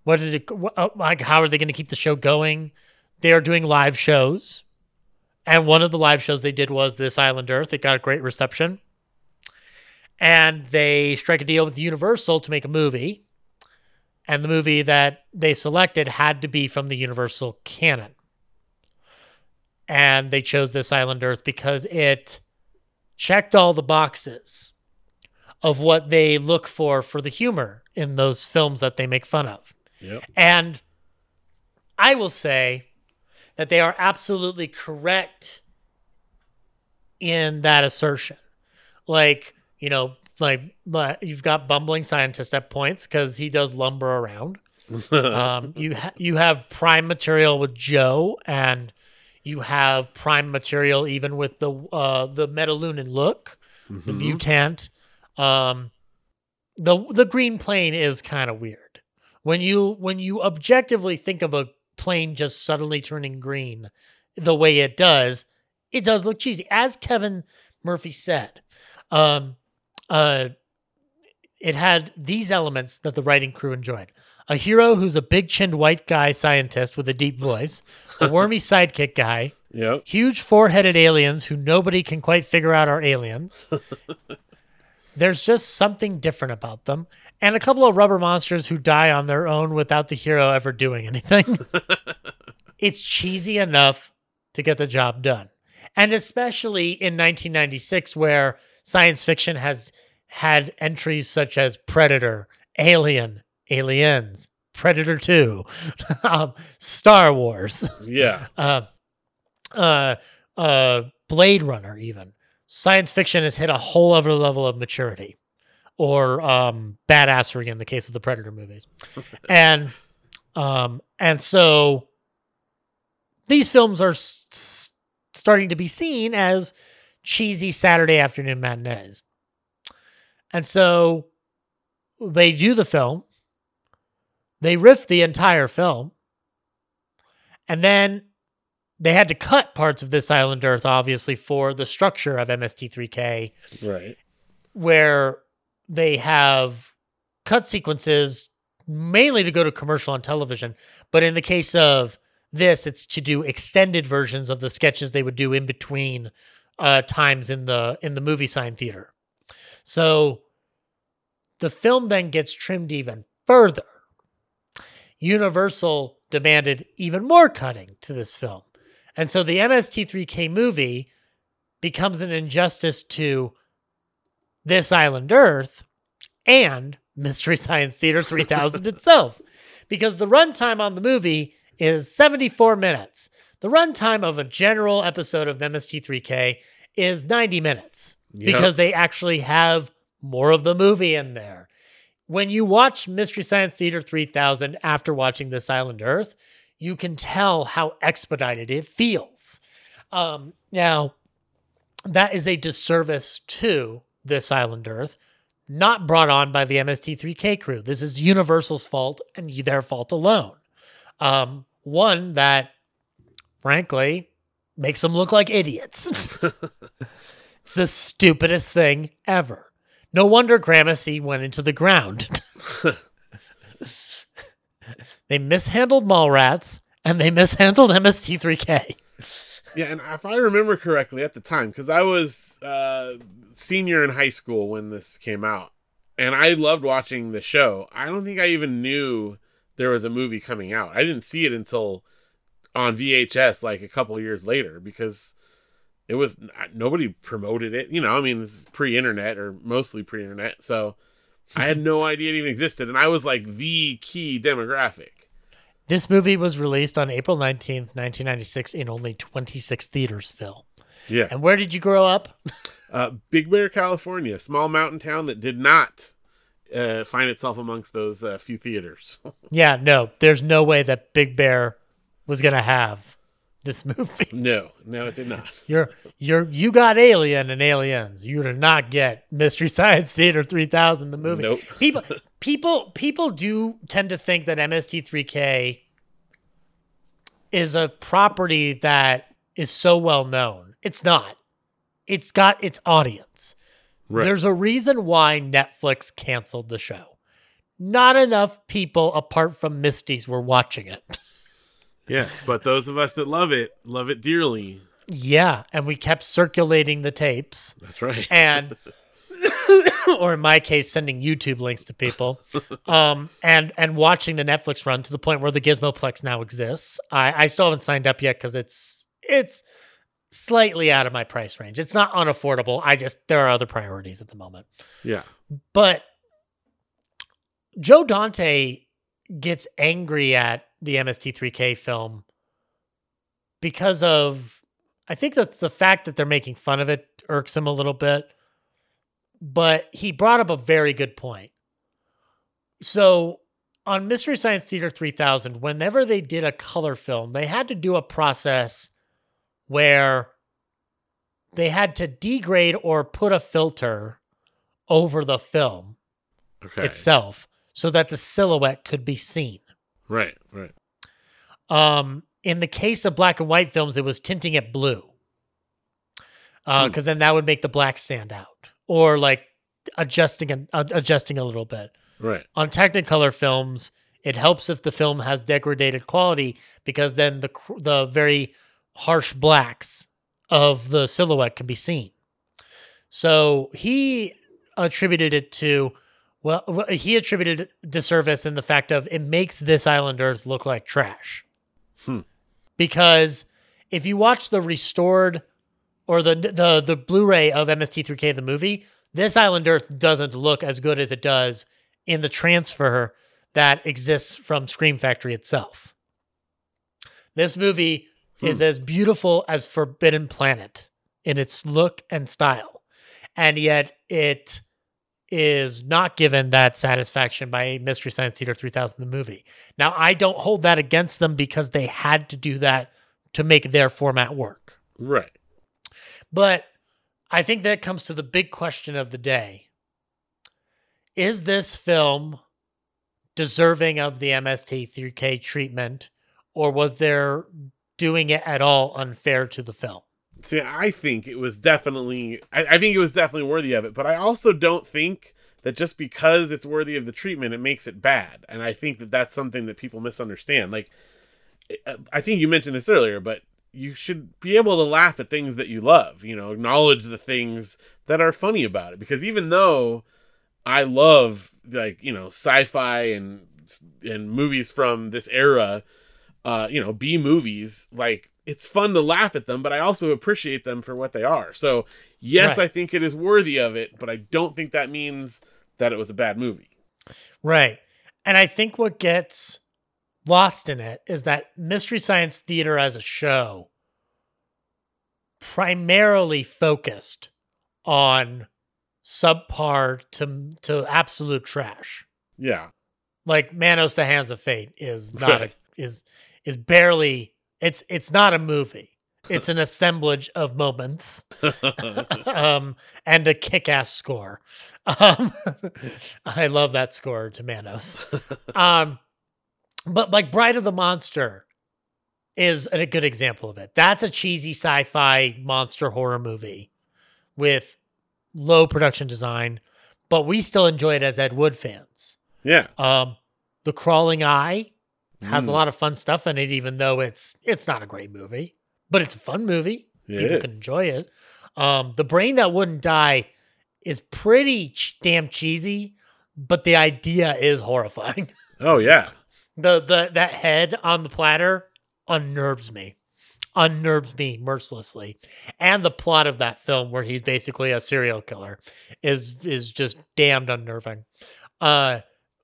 what did it like how are they going to keep the show going they are doing live shows. And one of the live shows they did was this island earth. It got a great reception. And they strike a deal with universal to make a movie and the movie that they selected had to be from the universal canon and they chose this island earth because it checked all the boxes of what they look for for the humor in those films that they make fun of. Yep. And I will say that they are absolutely correct in that assertion. Like, you know, like you've got bumbling scientist at points because he does lumber around. um, you ha- you have prime material with Joe, and you have prime material even with the uh, the Metalunan look, the Mhm. mutant. Um, the the green plane is kind of weird when you when you objectively think of a plane just suddenly turning green the way it does. It does look cheesy, as Kevin Murphy said. Um, uh, it had these elements that the writing crew enjoyed. A hero who's a big chinned white guy scientist with a deep voice, a wormy sidekick guy, Yep. huge four headed aliens who nobody can quite figure out are aliens. There's just something different about them, and a couple of rubber monsters who die on their own without the hero ever doing anything. it's cheesy enough to get the job done. And especially in 1996, where science fiction has had entries such as Predator, Alien, Aliens, Predator 2, um, Star Wars, Yeah. uh, uh, uh, Blade Runner, even. Science fiction has hit a whole other level of maturity or um, badassery in the case of the Predator movies. and um, and so these films are s- s- starting to be seen as cheesy Saturday afternoon matinees. And so they do the film, they riff the entire film, and then they had to cut parts of this island Earth, obviously, for the structure of MST3K, Right. where they have cut sequences mainly to go to commercial on television. But in the case of this, it's to do extended versions of the sketches they would do in between uh, times in the in the movie sign theater. So the film then gets trimmed even further. Universal demanded even more cutting to this film. And so the MST3K movie becomes an injustice to this island Earth and Mystery Science Theater 3000 itself. Because the runtime on the movie is 74 minutes. The runtime of a general episode of MST3K is 90 minutes Yep. because they actually have more of the movie in there. When you watch Mystery Science Theater 3000 after watching This Island Earth, you can tell how expedited it feels. Um, now, that is a disservice to This Island Earth, not brought on by the MST3K crew. This is Universal's fault and their fault alone. Um, one that, frankly, makes them look like idiots. it's the stupidest thing ever. No wonder Gramercy went into the ground. they mishandled Mallrats and they mishandled MST3K. Yeah, and if I remember correctly at the time, because I was uh, senior in high school when this came out, and I loved watching the show. I don't think I even knew there was a movie coming out. I didn't see it until on VHS, like a couple years later, because it was nobody promoted it. You know, I mean, this is pre-internet or mostly pre-internet, so I had no idea it even existed, and I was like the key demographic. This movie was released on April 19th, 1996, in only 26 theaters, Phil. Yeah. And where did you grow up? Uh, Big Bear, California, small mountain town that did not uh, find itself amongst those uh, few theaters. yeah, no, there's no way that Big Bear was going to have this movie. no, no, it did not. You're you're you got Alien and Aliens. You did not get Mystery Science Theater 3000 the movie. Nope. People people people do tend to think that MST3K is a property that is so well known. It's not. It's got its audience. Right. There's a reason why Netflix canceled the show. Not enough people apart from Misty's were watching it. Yes, but those of us that love it love it dearly. Yeah, and we kept circulating the tapes. That's right. And or in my case sending YouTube links to people. Um and and watching the Netflix run to the point where the Gizmoplex now exists. I I still haven't signed up yet cuz it's it's slightly out of my price range. It's not unaffordable. I just there are other priorities at the moment. Yeah. But Joe Dante gets angry at the MST3K film because of I think that's the fact that they're making fun of it irks him a little bit. But he brought up a very good point. So on Mystery Science Theater 3000, whenever they did a color film, they had to do a process where they had to degrade or put a filter over the film Okay. itself so that the silhouette could be seen. Right, right. Um, in the case of black and white films, it was tinting it blue. Because Hmm. then that would make the black stand out, or like adjusting and uh, adjusting a little bit. Right. On Technicolor films, it helps if the film has degraded quality because then the cr- the very harsh blacks of the silhouette can be seen. So he attributed it to well, he attributed disservice in the fact of it makes this island Earth look like trash. Hmm. Because if you watch the restored or the the the Blu-ray of MST3K the movie, this island Earth doesn't look as good as it does in the transfer that exists from Scream Factory itself. This movie is as beautiful as Forbidden Planet in its look and style. And yet it is not given that satisfaction by Mystery Science Theater 3000 the movie. Now, I don't hold that against them because they had to do that to make their format work. Right. But I think that comes to the big question of the day. Is this film deserving of the MST3K treatment, or was there doing it at all unfair to the film. See, I think it was definitely, I, I think it was definitely worthy of it, but I also don't think that just because it's worthy of the treatment, it makes it bad. And I think that that's something that people misunderstand. Like, I think you mentioned this earlier, but you should be able to laugh at things that you love, you know, acknowledge the things that are funny about it. Because even though I love, like, you know, sci fi and, and movies from this era, uh, you know, B movies, like, it's fun to laugh at them, but I also appreciate them for what they are. So, yes, right. I think it is worthy of it, but I don't think that means that it was a bad movie. Right. And I think what gets lost in it is that Mystery Science Theater as a show primarily focused on subpar to to absolute trash. Yeah. Like Manos the Hands of Fate is not a, is is barely it's it's not a movie. It's an assemblage of moments um, and a kick-ass score. Um, I love that score to Manos. Um, but like Bride of the Monster is a good example of it. That's a cheesy sci-fi monster horror movie with low production design, but we still enjoy it as Ed Wood fans. Yeah. Um, The Crawling Eye has mm. a lot of fun stuff in it, even though it's it's not a great movie, but it's a fun movie. It People is. can enjoy it. Um, the Brain That Wouldn't Die is pretty ch- damn cheesy, but the idea is horrifying. Oh yeah. The the that head on the platter unnerves me. Unnerves me mercilessly. And the plot of that film where he's basically a serial killer is is just damned unnerving. Uh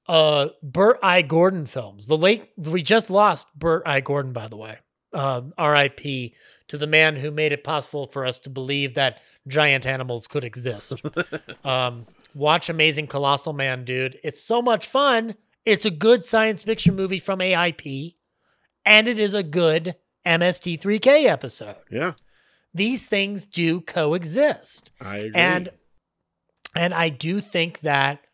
uh Bert I. Gordon films. The late we just lost Bert I. Gordon, by the way. Uh, R.I.P. to the man who made it possible for us to believe that giant animals could exist. um, watch Amazing Colossal Man, dude. It's so much fun. It's a good science fiction movie from AIP, and it is a good MST3K episode. Yeah. These things do coexist. I agree. And and I do think that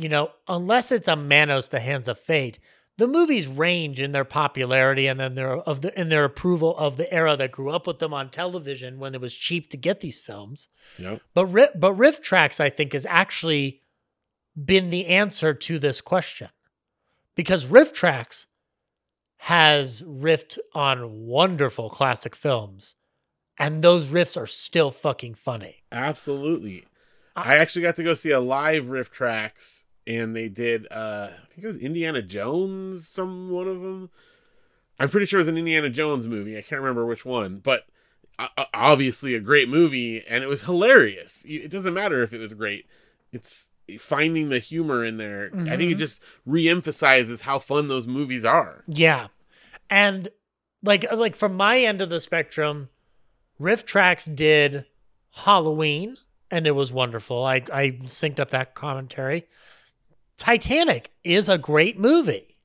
you know, unless it's a Manos the Hands of Fate, the movies range in their popularity and then their of the in their approval of the era that grew up with them on television when it was cheap to get these films. Yep. But but RiffTrax I think has actually been the answer to this question. Because RiffTrax has riffed on wonderful classic films, and those riffs are still fucking funny. Absolutely. Uh, I actually got to go see a live RiffTrax, and they did, uh, I think it was Indiana Jones, some one of them. I'm pretty sure it was an Indiana Jones movie. I can't remember which one, but uh, obviously a great movie, and it was hilarious. It doesn't matter if it was great. It's finding the humor in there. Mm-hmm. I think it mm-hmm. just reemphasizes how fun those movies are. Yeah. And like like from my end of the spectrum, RiffTrax did Halloween and it was wonderful. I I synced up that commentary. Titanic is a great movie.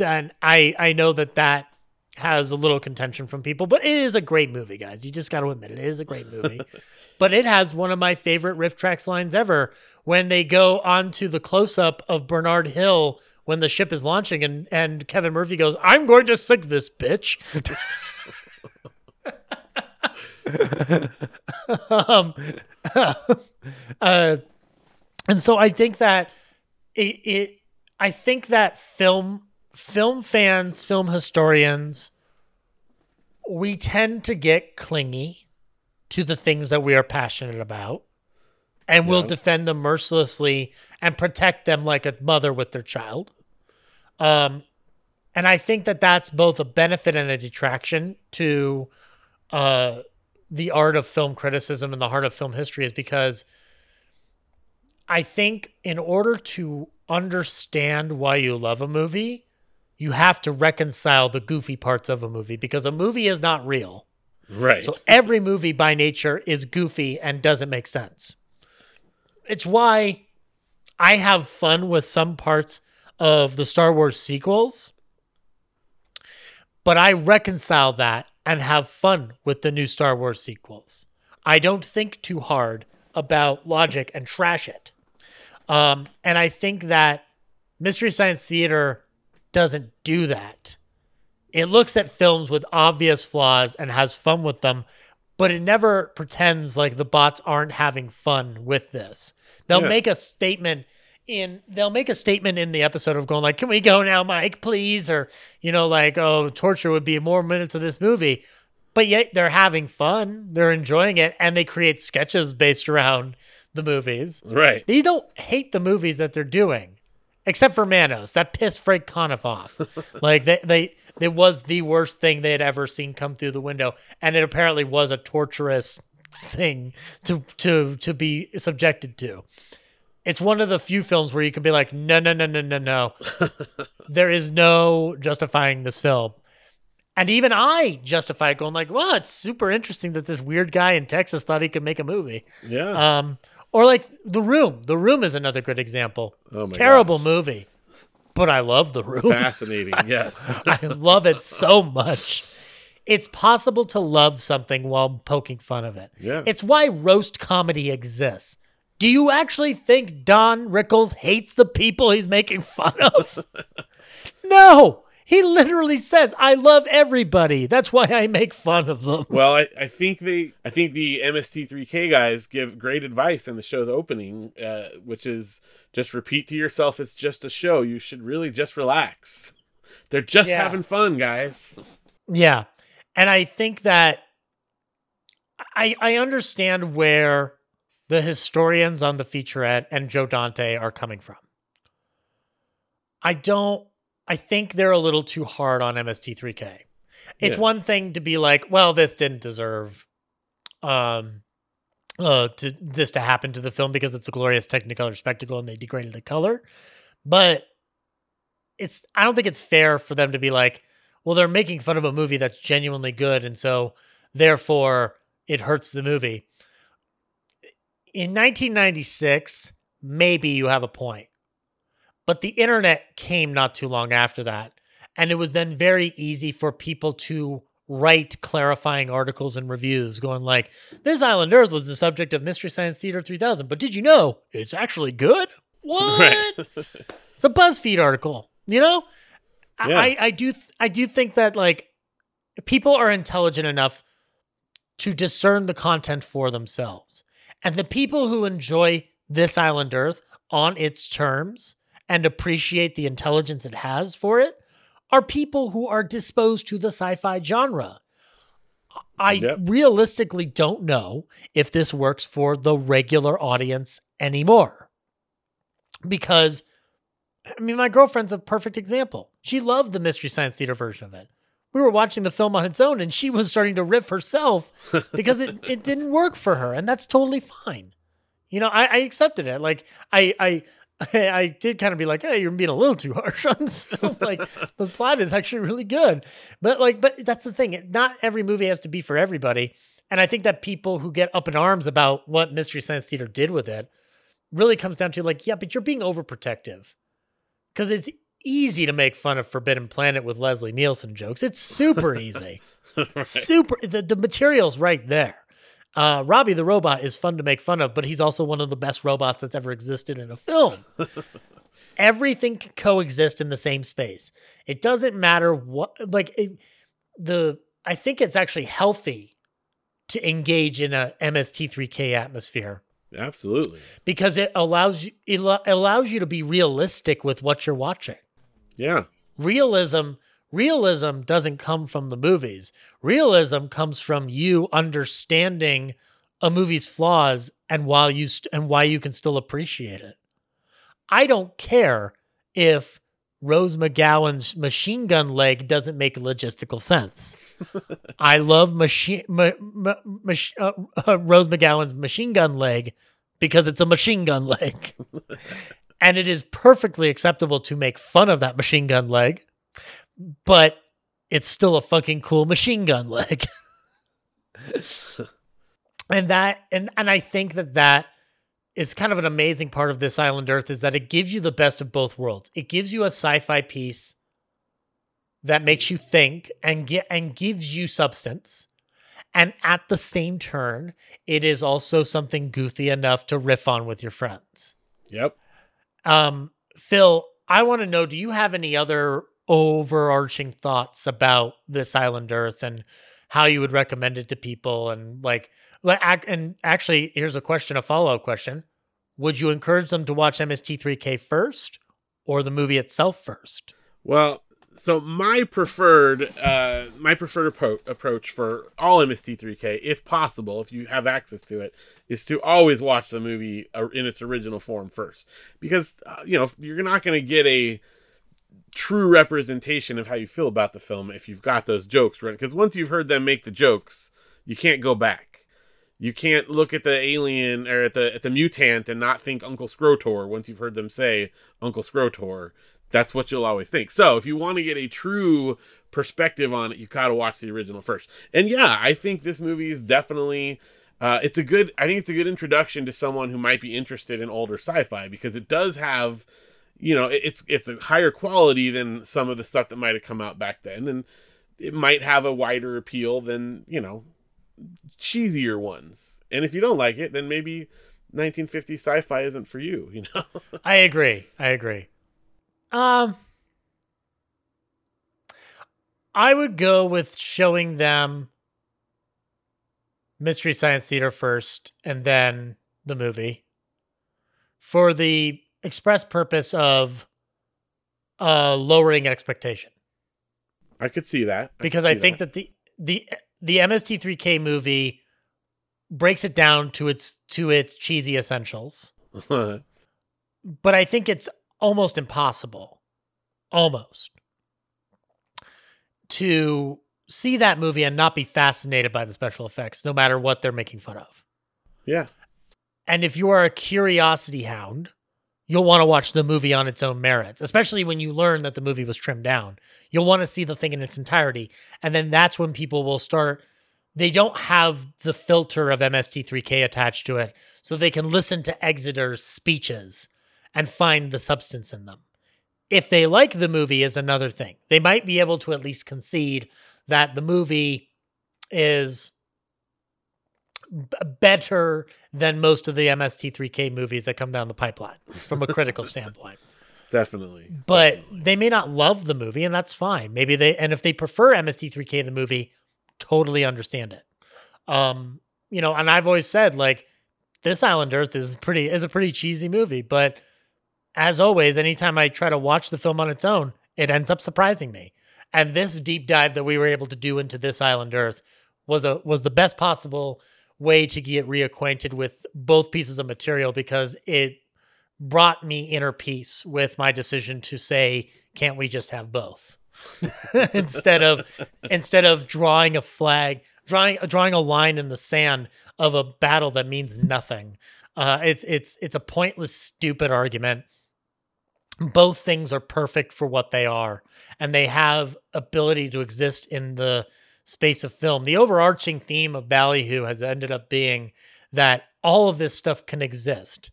And I I know that that has a little contention from people, but it is a great movie, guys. You just got to admit it. It is a great movie. but it has one of my favorite RiffTrax lines ever when they go onto the close up of Bernard Hill when the ship is launching and, and Kevin Murphy goes, I'm going to sink this bitch. um, uh, and so I think that it, it I think that film film fans, film historians, we tend to get clingy to the things that we are passionate about and yeah. will defend them mercilessly and protect them like a mother with their child. Um, and I think that that's both a benefit and a detraction to uh, the art of film criticism and the heart of film history, is because I think in order to understand why you love a movie, you have to reconcile the goofy parts of a movie because a movie is not real. Right. So every movie by nature is goofy and doesn't make sense. It's why I have fun with some parts of the Star Wars sequels, but I reconcile that and have fun with the new Star Wars sequels. I don't think too hard about logic and trash it. Um, and I think that Mystery Science Theater doesn't do that. It looks at films with obvious flaws and has fun with them, but it never pretends like the bots aren't having fun with this. They'll Yeah. make a statement in they'll make a statement in the episode of going like, "Can we go now, Mike, please?" or you know like, "Oh, torture would be more minutes of this movie." But yet they're having fun. They're enjoying it and they create sketches based around the movies. Right. They don't hate the movies that they're doing, except for Manos. That pissed Frank Conniff off. like they, they, it was the worst thing they had ever seen come through the window, and it apparently was a torturous thing to to to be subjected to. It's one of the few films where you can be like, no, no, no, no, no, no. there is no justifying this film. And even I justify it going like, well, it's super interesting that this weird guy in Texas thought he could make a movie. Yeah. Um, or like The Room. The Room is another good example. Oh my Terrible movie, but I love The Room. Fascinating. Yes. I love it so much. It's possible to love something while poking fun of it. Yeah. It's why roast comedy exists. Do you actually think Don Rickles hates the people he's making fun of? no. He literally says, I love everybody. That's why I make fun of them. Well, I, I think they I think the MST3K guys give great advice in the show's opening, uh, which is just repeat to yourself it's just a show. You should really just relax. They're just Yeah. having fun, guys. Yeah. And I think that I I understand where the historians on the featurette and Joe Dante are coming from. I don't I think they're a little too hard on MST3K. It's Yeah. one thing to be like, well, this didn't deserve um uh to this to happen to the film because it's a glorious technicolor spectacle and they degraded the color. But it's I don't think it's fair for them to be like, well, they're making fun of a movie that's genuinely good, and so therefore it hurts the movie. In 1996, maybe you have a point. But the internet came not too long after that. And it was then very easy for people to write clarifying articles and reviews going like, this Island Earth was the subject of Mystery Science Theater 3000, but did you know it's actually good? What? it's a BuzzFeed article, you know? I- Yeah. I, I do I do think that like people are intelligent enough to discern the content for themselves. And the people who enjoy this island earth on its terms and appreciate the intelligence it has for it are people who are disposed to the sci-fi genre. I Yep. realistically don't know if this works for the regular audience anymore. Because I mean, my girlfriend's a perfect example. She loved the Mystery Science Theater version of it. We were watching the film on its own, and she was starting to riff herself because it, it didn't work for her, and that's totally fine. You know, I, I accepted it. Like I I I did kind of be like, hey, you're being a little too harsh on this film. like the plot is actually really good. But like, but that's the thing. Not every movie has to be for everybody. And I think that people who get up in arms about what Mystery Science Theater did with it really comes down to like, yeah, but you're being overprotective. Because it's easy to make fun of Forbidden Planet with Leslie Nielsen jokes. It's super easy. Super the, the material's right there. Uh, Robby the robot is fun to make fun of, but he's also one of the best robots that's ever existed in a film. Everything can coexist in the same space. It doesn't matter what like it, the I think it's actually healthy to engage in a MST3K atmosphere Absolutely. because it allows you it allows you to be realistic with what you're watching. Yeah. Realism realism doesn't come from the movies. Realism comes from you understanding a movie's flaws and while you st- and why you can still appreciate it. I don't care if Rose McGowan's machine gun leg doesn't make logistical sense. I love machine ma- ma- uh, uh, Rose McGowan's machine gun leg because it's a machine gun leg. and it is perfectly acceptable to make fun of that machine gun leg, but it's still a fucking cool machine gun leg. and that and and I think that that is kind of an amazing part of this island earth is that it gives you the best of both worlds. It gives you a sci-fi piece that makes you think and get and gives you substance. And at the same turn, it is also something goofy enough to riff on with your friends. Yep. Um, Phil, I want to know: Do you have any other overarching thoughts about this island Earth and how you would recommend it to people and like and actually here's a question a follow-up question. Would you encourage them to watch MST3K first or the movie itself first? Well, so my preferred uh my preferred appro- approach for all MST3K, if possible, if you have access to it, is to always watch the movie uh, in its original form first, because uh, you know you're not going to get a true representation of how you feel about the film if you've got those jokes right. Because once you've heard them make the jokes, you can't go back. You can't look at the alien or at the at the mutant and not think Uncle Scrotor once you've heard them say Uncle Scrotor that's what you'll always think. So if you want to get a true perspective on it, you gotta watch the original first. And yeah, I think this movie is definitely uh, it's a good I think it's a good introduction to someone who might be interested in older sci-fi because it does have you know it's it's a higher quality than some of the stuff that might have come out back then and it might have a wider appeal than you know cheesier ones and if you don't like it then maybe 1950 sci-fi isn't for you you know I agree. I agree. Um I would go with showing them Mystery Science Theater first and then the movie for the express purpose of uh lowering expectation. I could see that. Could because I think that. the the the MST3K movie breaks it down to its to its cheesy essentials. But I think it's almost impossible, almost, to see that movie and not be fascinated by the special effects, no matter what they're making fun of. yeah. And if you are a curiosity hound, you'll want to watch the movie on its own merits, especially when you learn that the movie was trimmed down. You'll want to see the thing in its entirety. And then that's when people will start. They don't have the filter of MST3K attached to it, so they can listen to Exeter's speeches and find the substance in them. If they like the movie, is another thing. They might be able to at least concede that the movie is better than most of the MST3K movies that come down the pipeline from a critical standpoint. definitely But they may not love the movie, and that's fine. Maybe they, and if they prefer MST3K the movie, totally understand it. Um, you know, and I've always said like this Island Earth is pretty is a pretty cheesy movie, but as always, anytime I try to watch the film on its own, it ends up surprising me. And this deep dive that we were able to do into this Island Earth was a was the best possible way to get reacquainted with both pieces of material because it brought me inner peace with my decision to say, can't we just have both? instead of instead of drawing a flag, drawing drawing a line in the sand of a battle that means nothing. Uh, it's it's it's a pointless, stupid argument. Both things are perfect for what they are, and they have ability to exist in the space of film. The overarching theme of Ballyhoo has ended up being that all of this stuff can exist.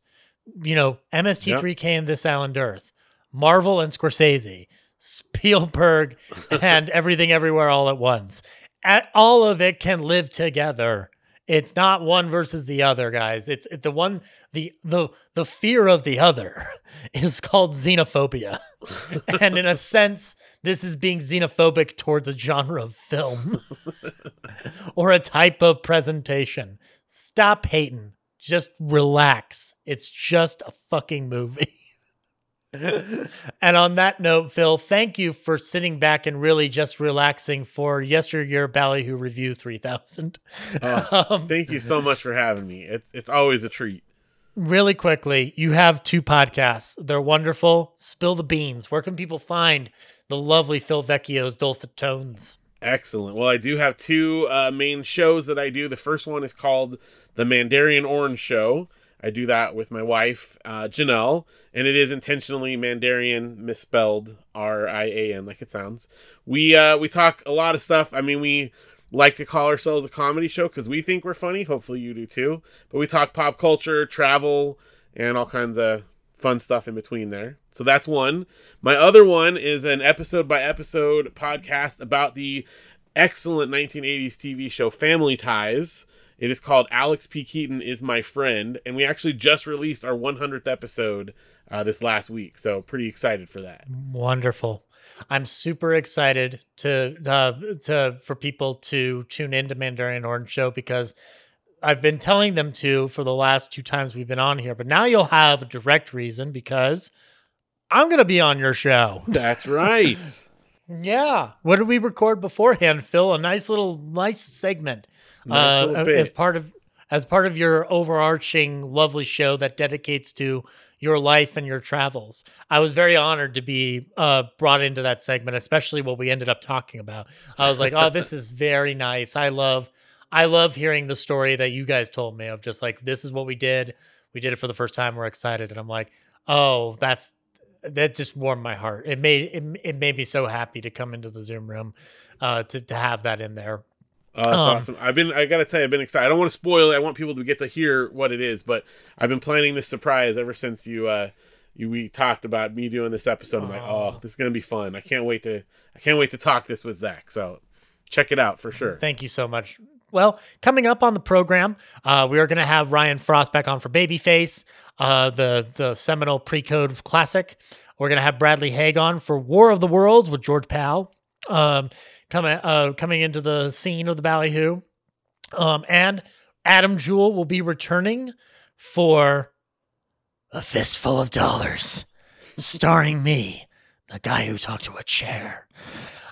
You know, MST3K and This Island Earth, Marvel and Scorsese, Spielberg and Everything Everywhere All at Once. At, all of it can live together. It's not one versus the other, guys. It's it, the one the the the fear of the other is called xenophobia. and in a sense, this is being xenophobic towards a genre of film or a type of presentation. Stop hating. Just relax. It's just a fucking movie. and on that note, Phil, thank you for sitting back and really just relaxing for Yesteryear Ballyhoo Review 3000. Oh, Um, thank you so much for having me. It's it's always a treat. really quickly, you have two podcasts. They're wonderful. Spill the beans. Where can people find the lovely Phil Vecchio's dulcet tones? Excellent. Well, I do have two uh, main shows that I do. The first one is called The Mandarian Orange Show. I do that with my wife, uh, Janelle, and it is intentionally Mandarian misspelled R I A N, like it sounds. We uh, we talk a lot of stuff. I mean, we like to call ourselves a comedy show because we think we're funny. Hopefully, you do too. But we talk pop culture, travel, and all kinds of fun stuff in between there. So that's one. My other one is an episode by episode podcast about the excellent 1980s TV show Family Ties. It is called Alex P. Keaton is My Friend, and we actually just released our 100th episode uh, this last week. So pretty excited for that. Wonderful. I'm super excited to uh, to for people to tune into Mandarin Orange Show because I've been telling them to for the last two times we've been on here, but now you'll have a direct reason because I'm going to be on your show. That's right. yeah. What did we record beforehand, Phil? A nice little nice segment Nice uh, little as part of as part of your overarching lovely show that dedicates to your life and your travels. I was very honored to be uh, brought into that segment, especially what we ended up talking about. I was like, "Oh, this is very nice. I love, I love hearing the story that you guys told me of just like this is what we did. We did it for the first time. We're excited." And I'm like, "Oh, that's that just warmed my heart. It made it, it made me so happy to come into the Zoom room, uh, to to have that in there." Oh, that's Um, awesome. I've been, I gotta tell you, I've been excited. I don't want to spoil it. I want people to get to hear what it is, but I've been planning this surprise ever since you, uh, you, we talked about me doing this episode. I'm like, oh, this is going to be fun. I can't wait to, I can't wait to talk this with Zach. So check it out for sure. Thank you so much. Well, coming up on the program, uh, we are going to have Ryan Frost back on for Babyface, uh, the the seminal pre-code classic. We're going to have Bradley Haig on for War of the Worlds with George Pal, um, coming uh, coming into the scene of the Ballyhoo, um, and Adam Jewell will be returning for a fistful of dollars, starring me, the guy who talked to a chair.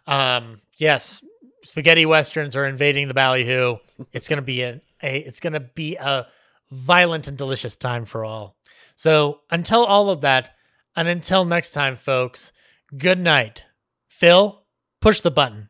Um, yes, spaghetti westerns are invading the ballyhoo. It's gonna be a, a it's gonna be a violent and delicious time for all. So until all of that, and until next time, folks, good night. Phil, push the button.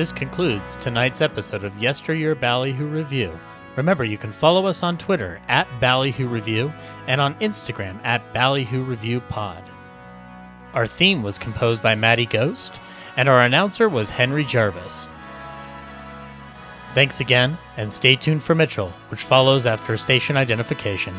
This concludes tonight's episode of Yesteryear Ballyhoo Review. Remember, you can follow us on Twitter at Ballyhoo Review and on Instagram at Ballyhoo Review Pod. Our theme was composed by Maddie Ghost, and our announcer was Henry Jarvis. Thanks again, and stay tuned for Mitchell, which follows after station identification.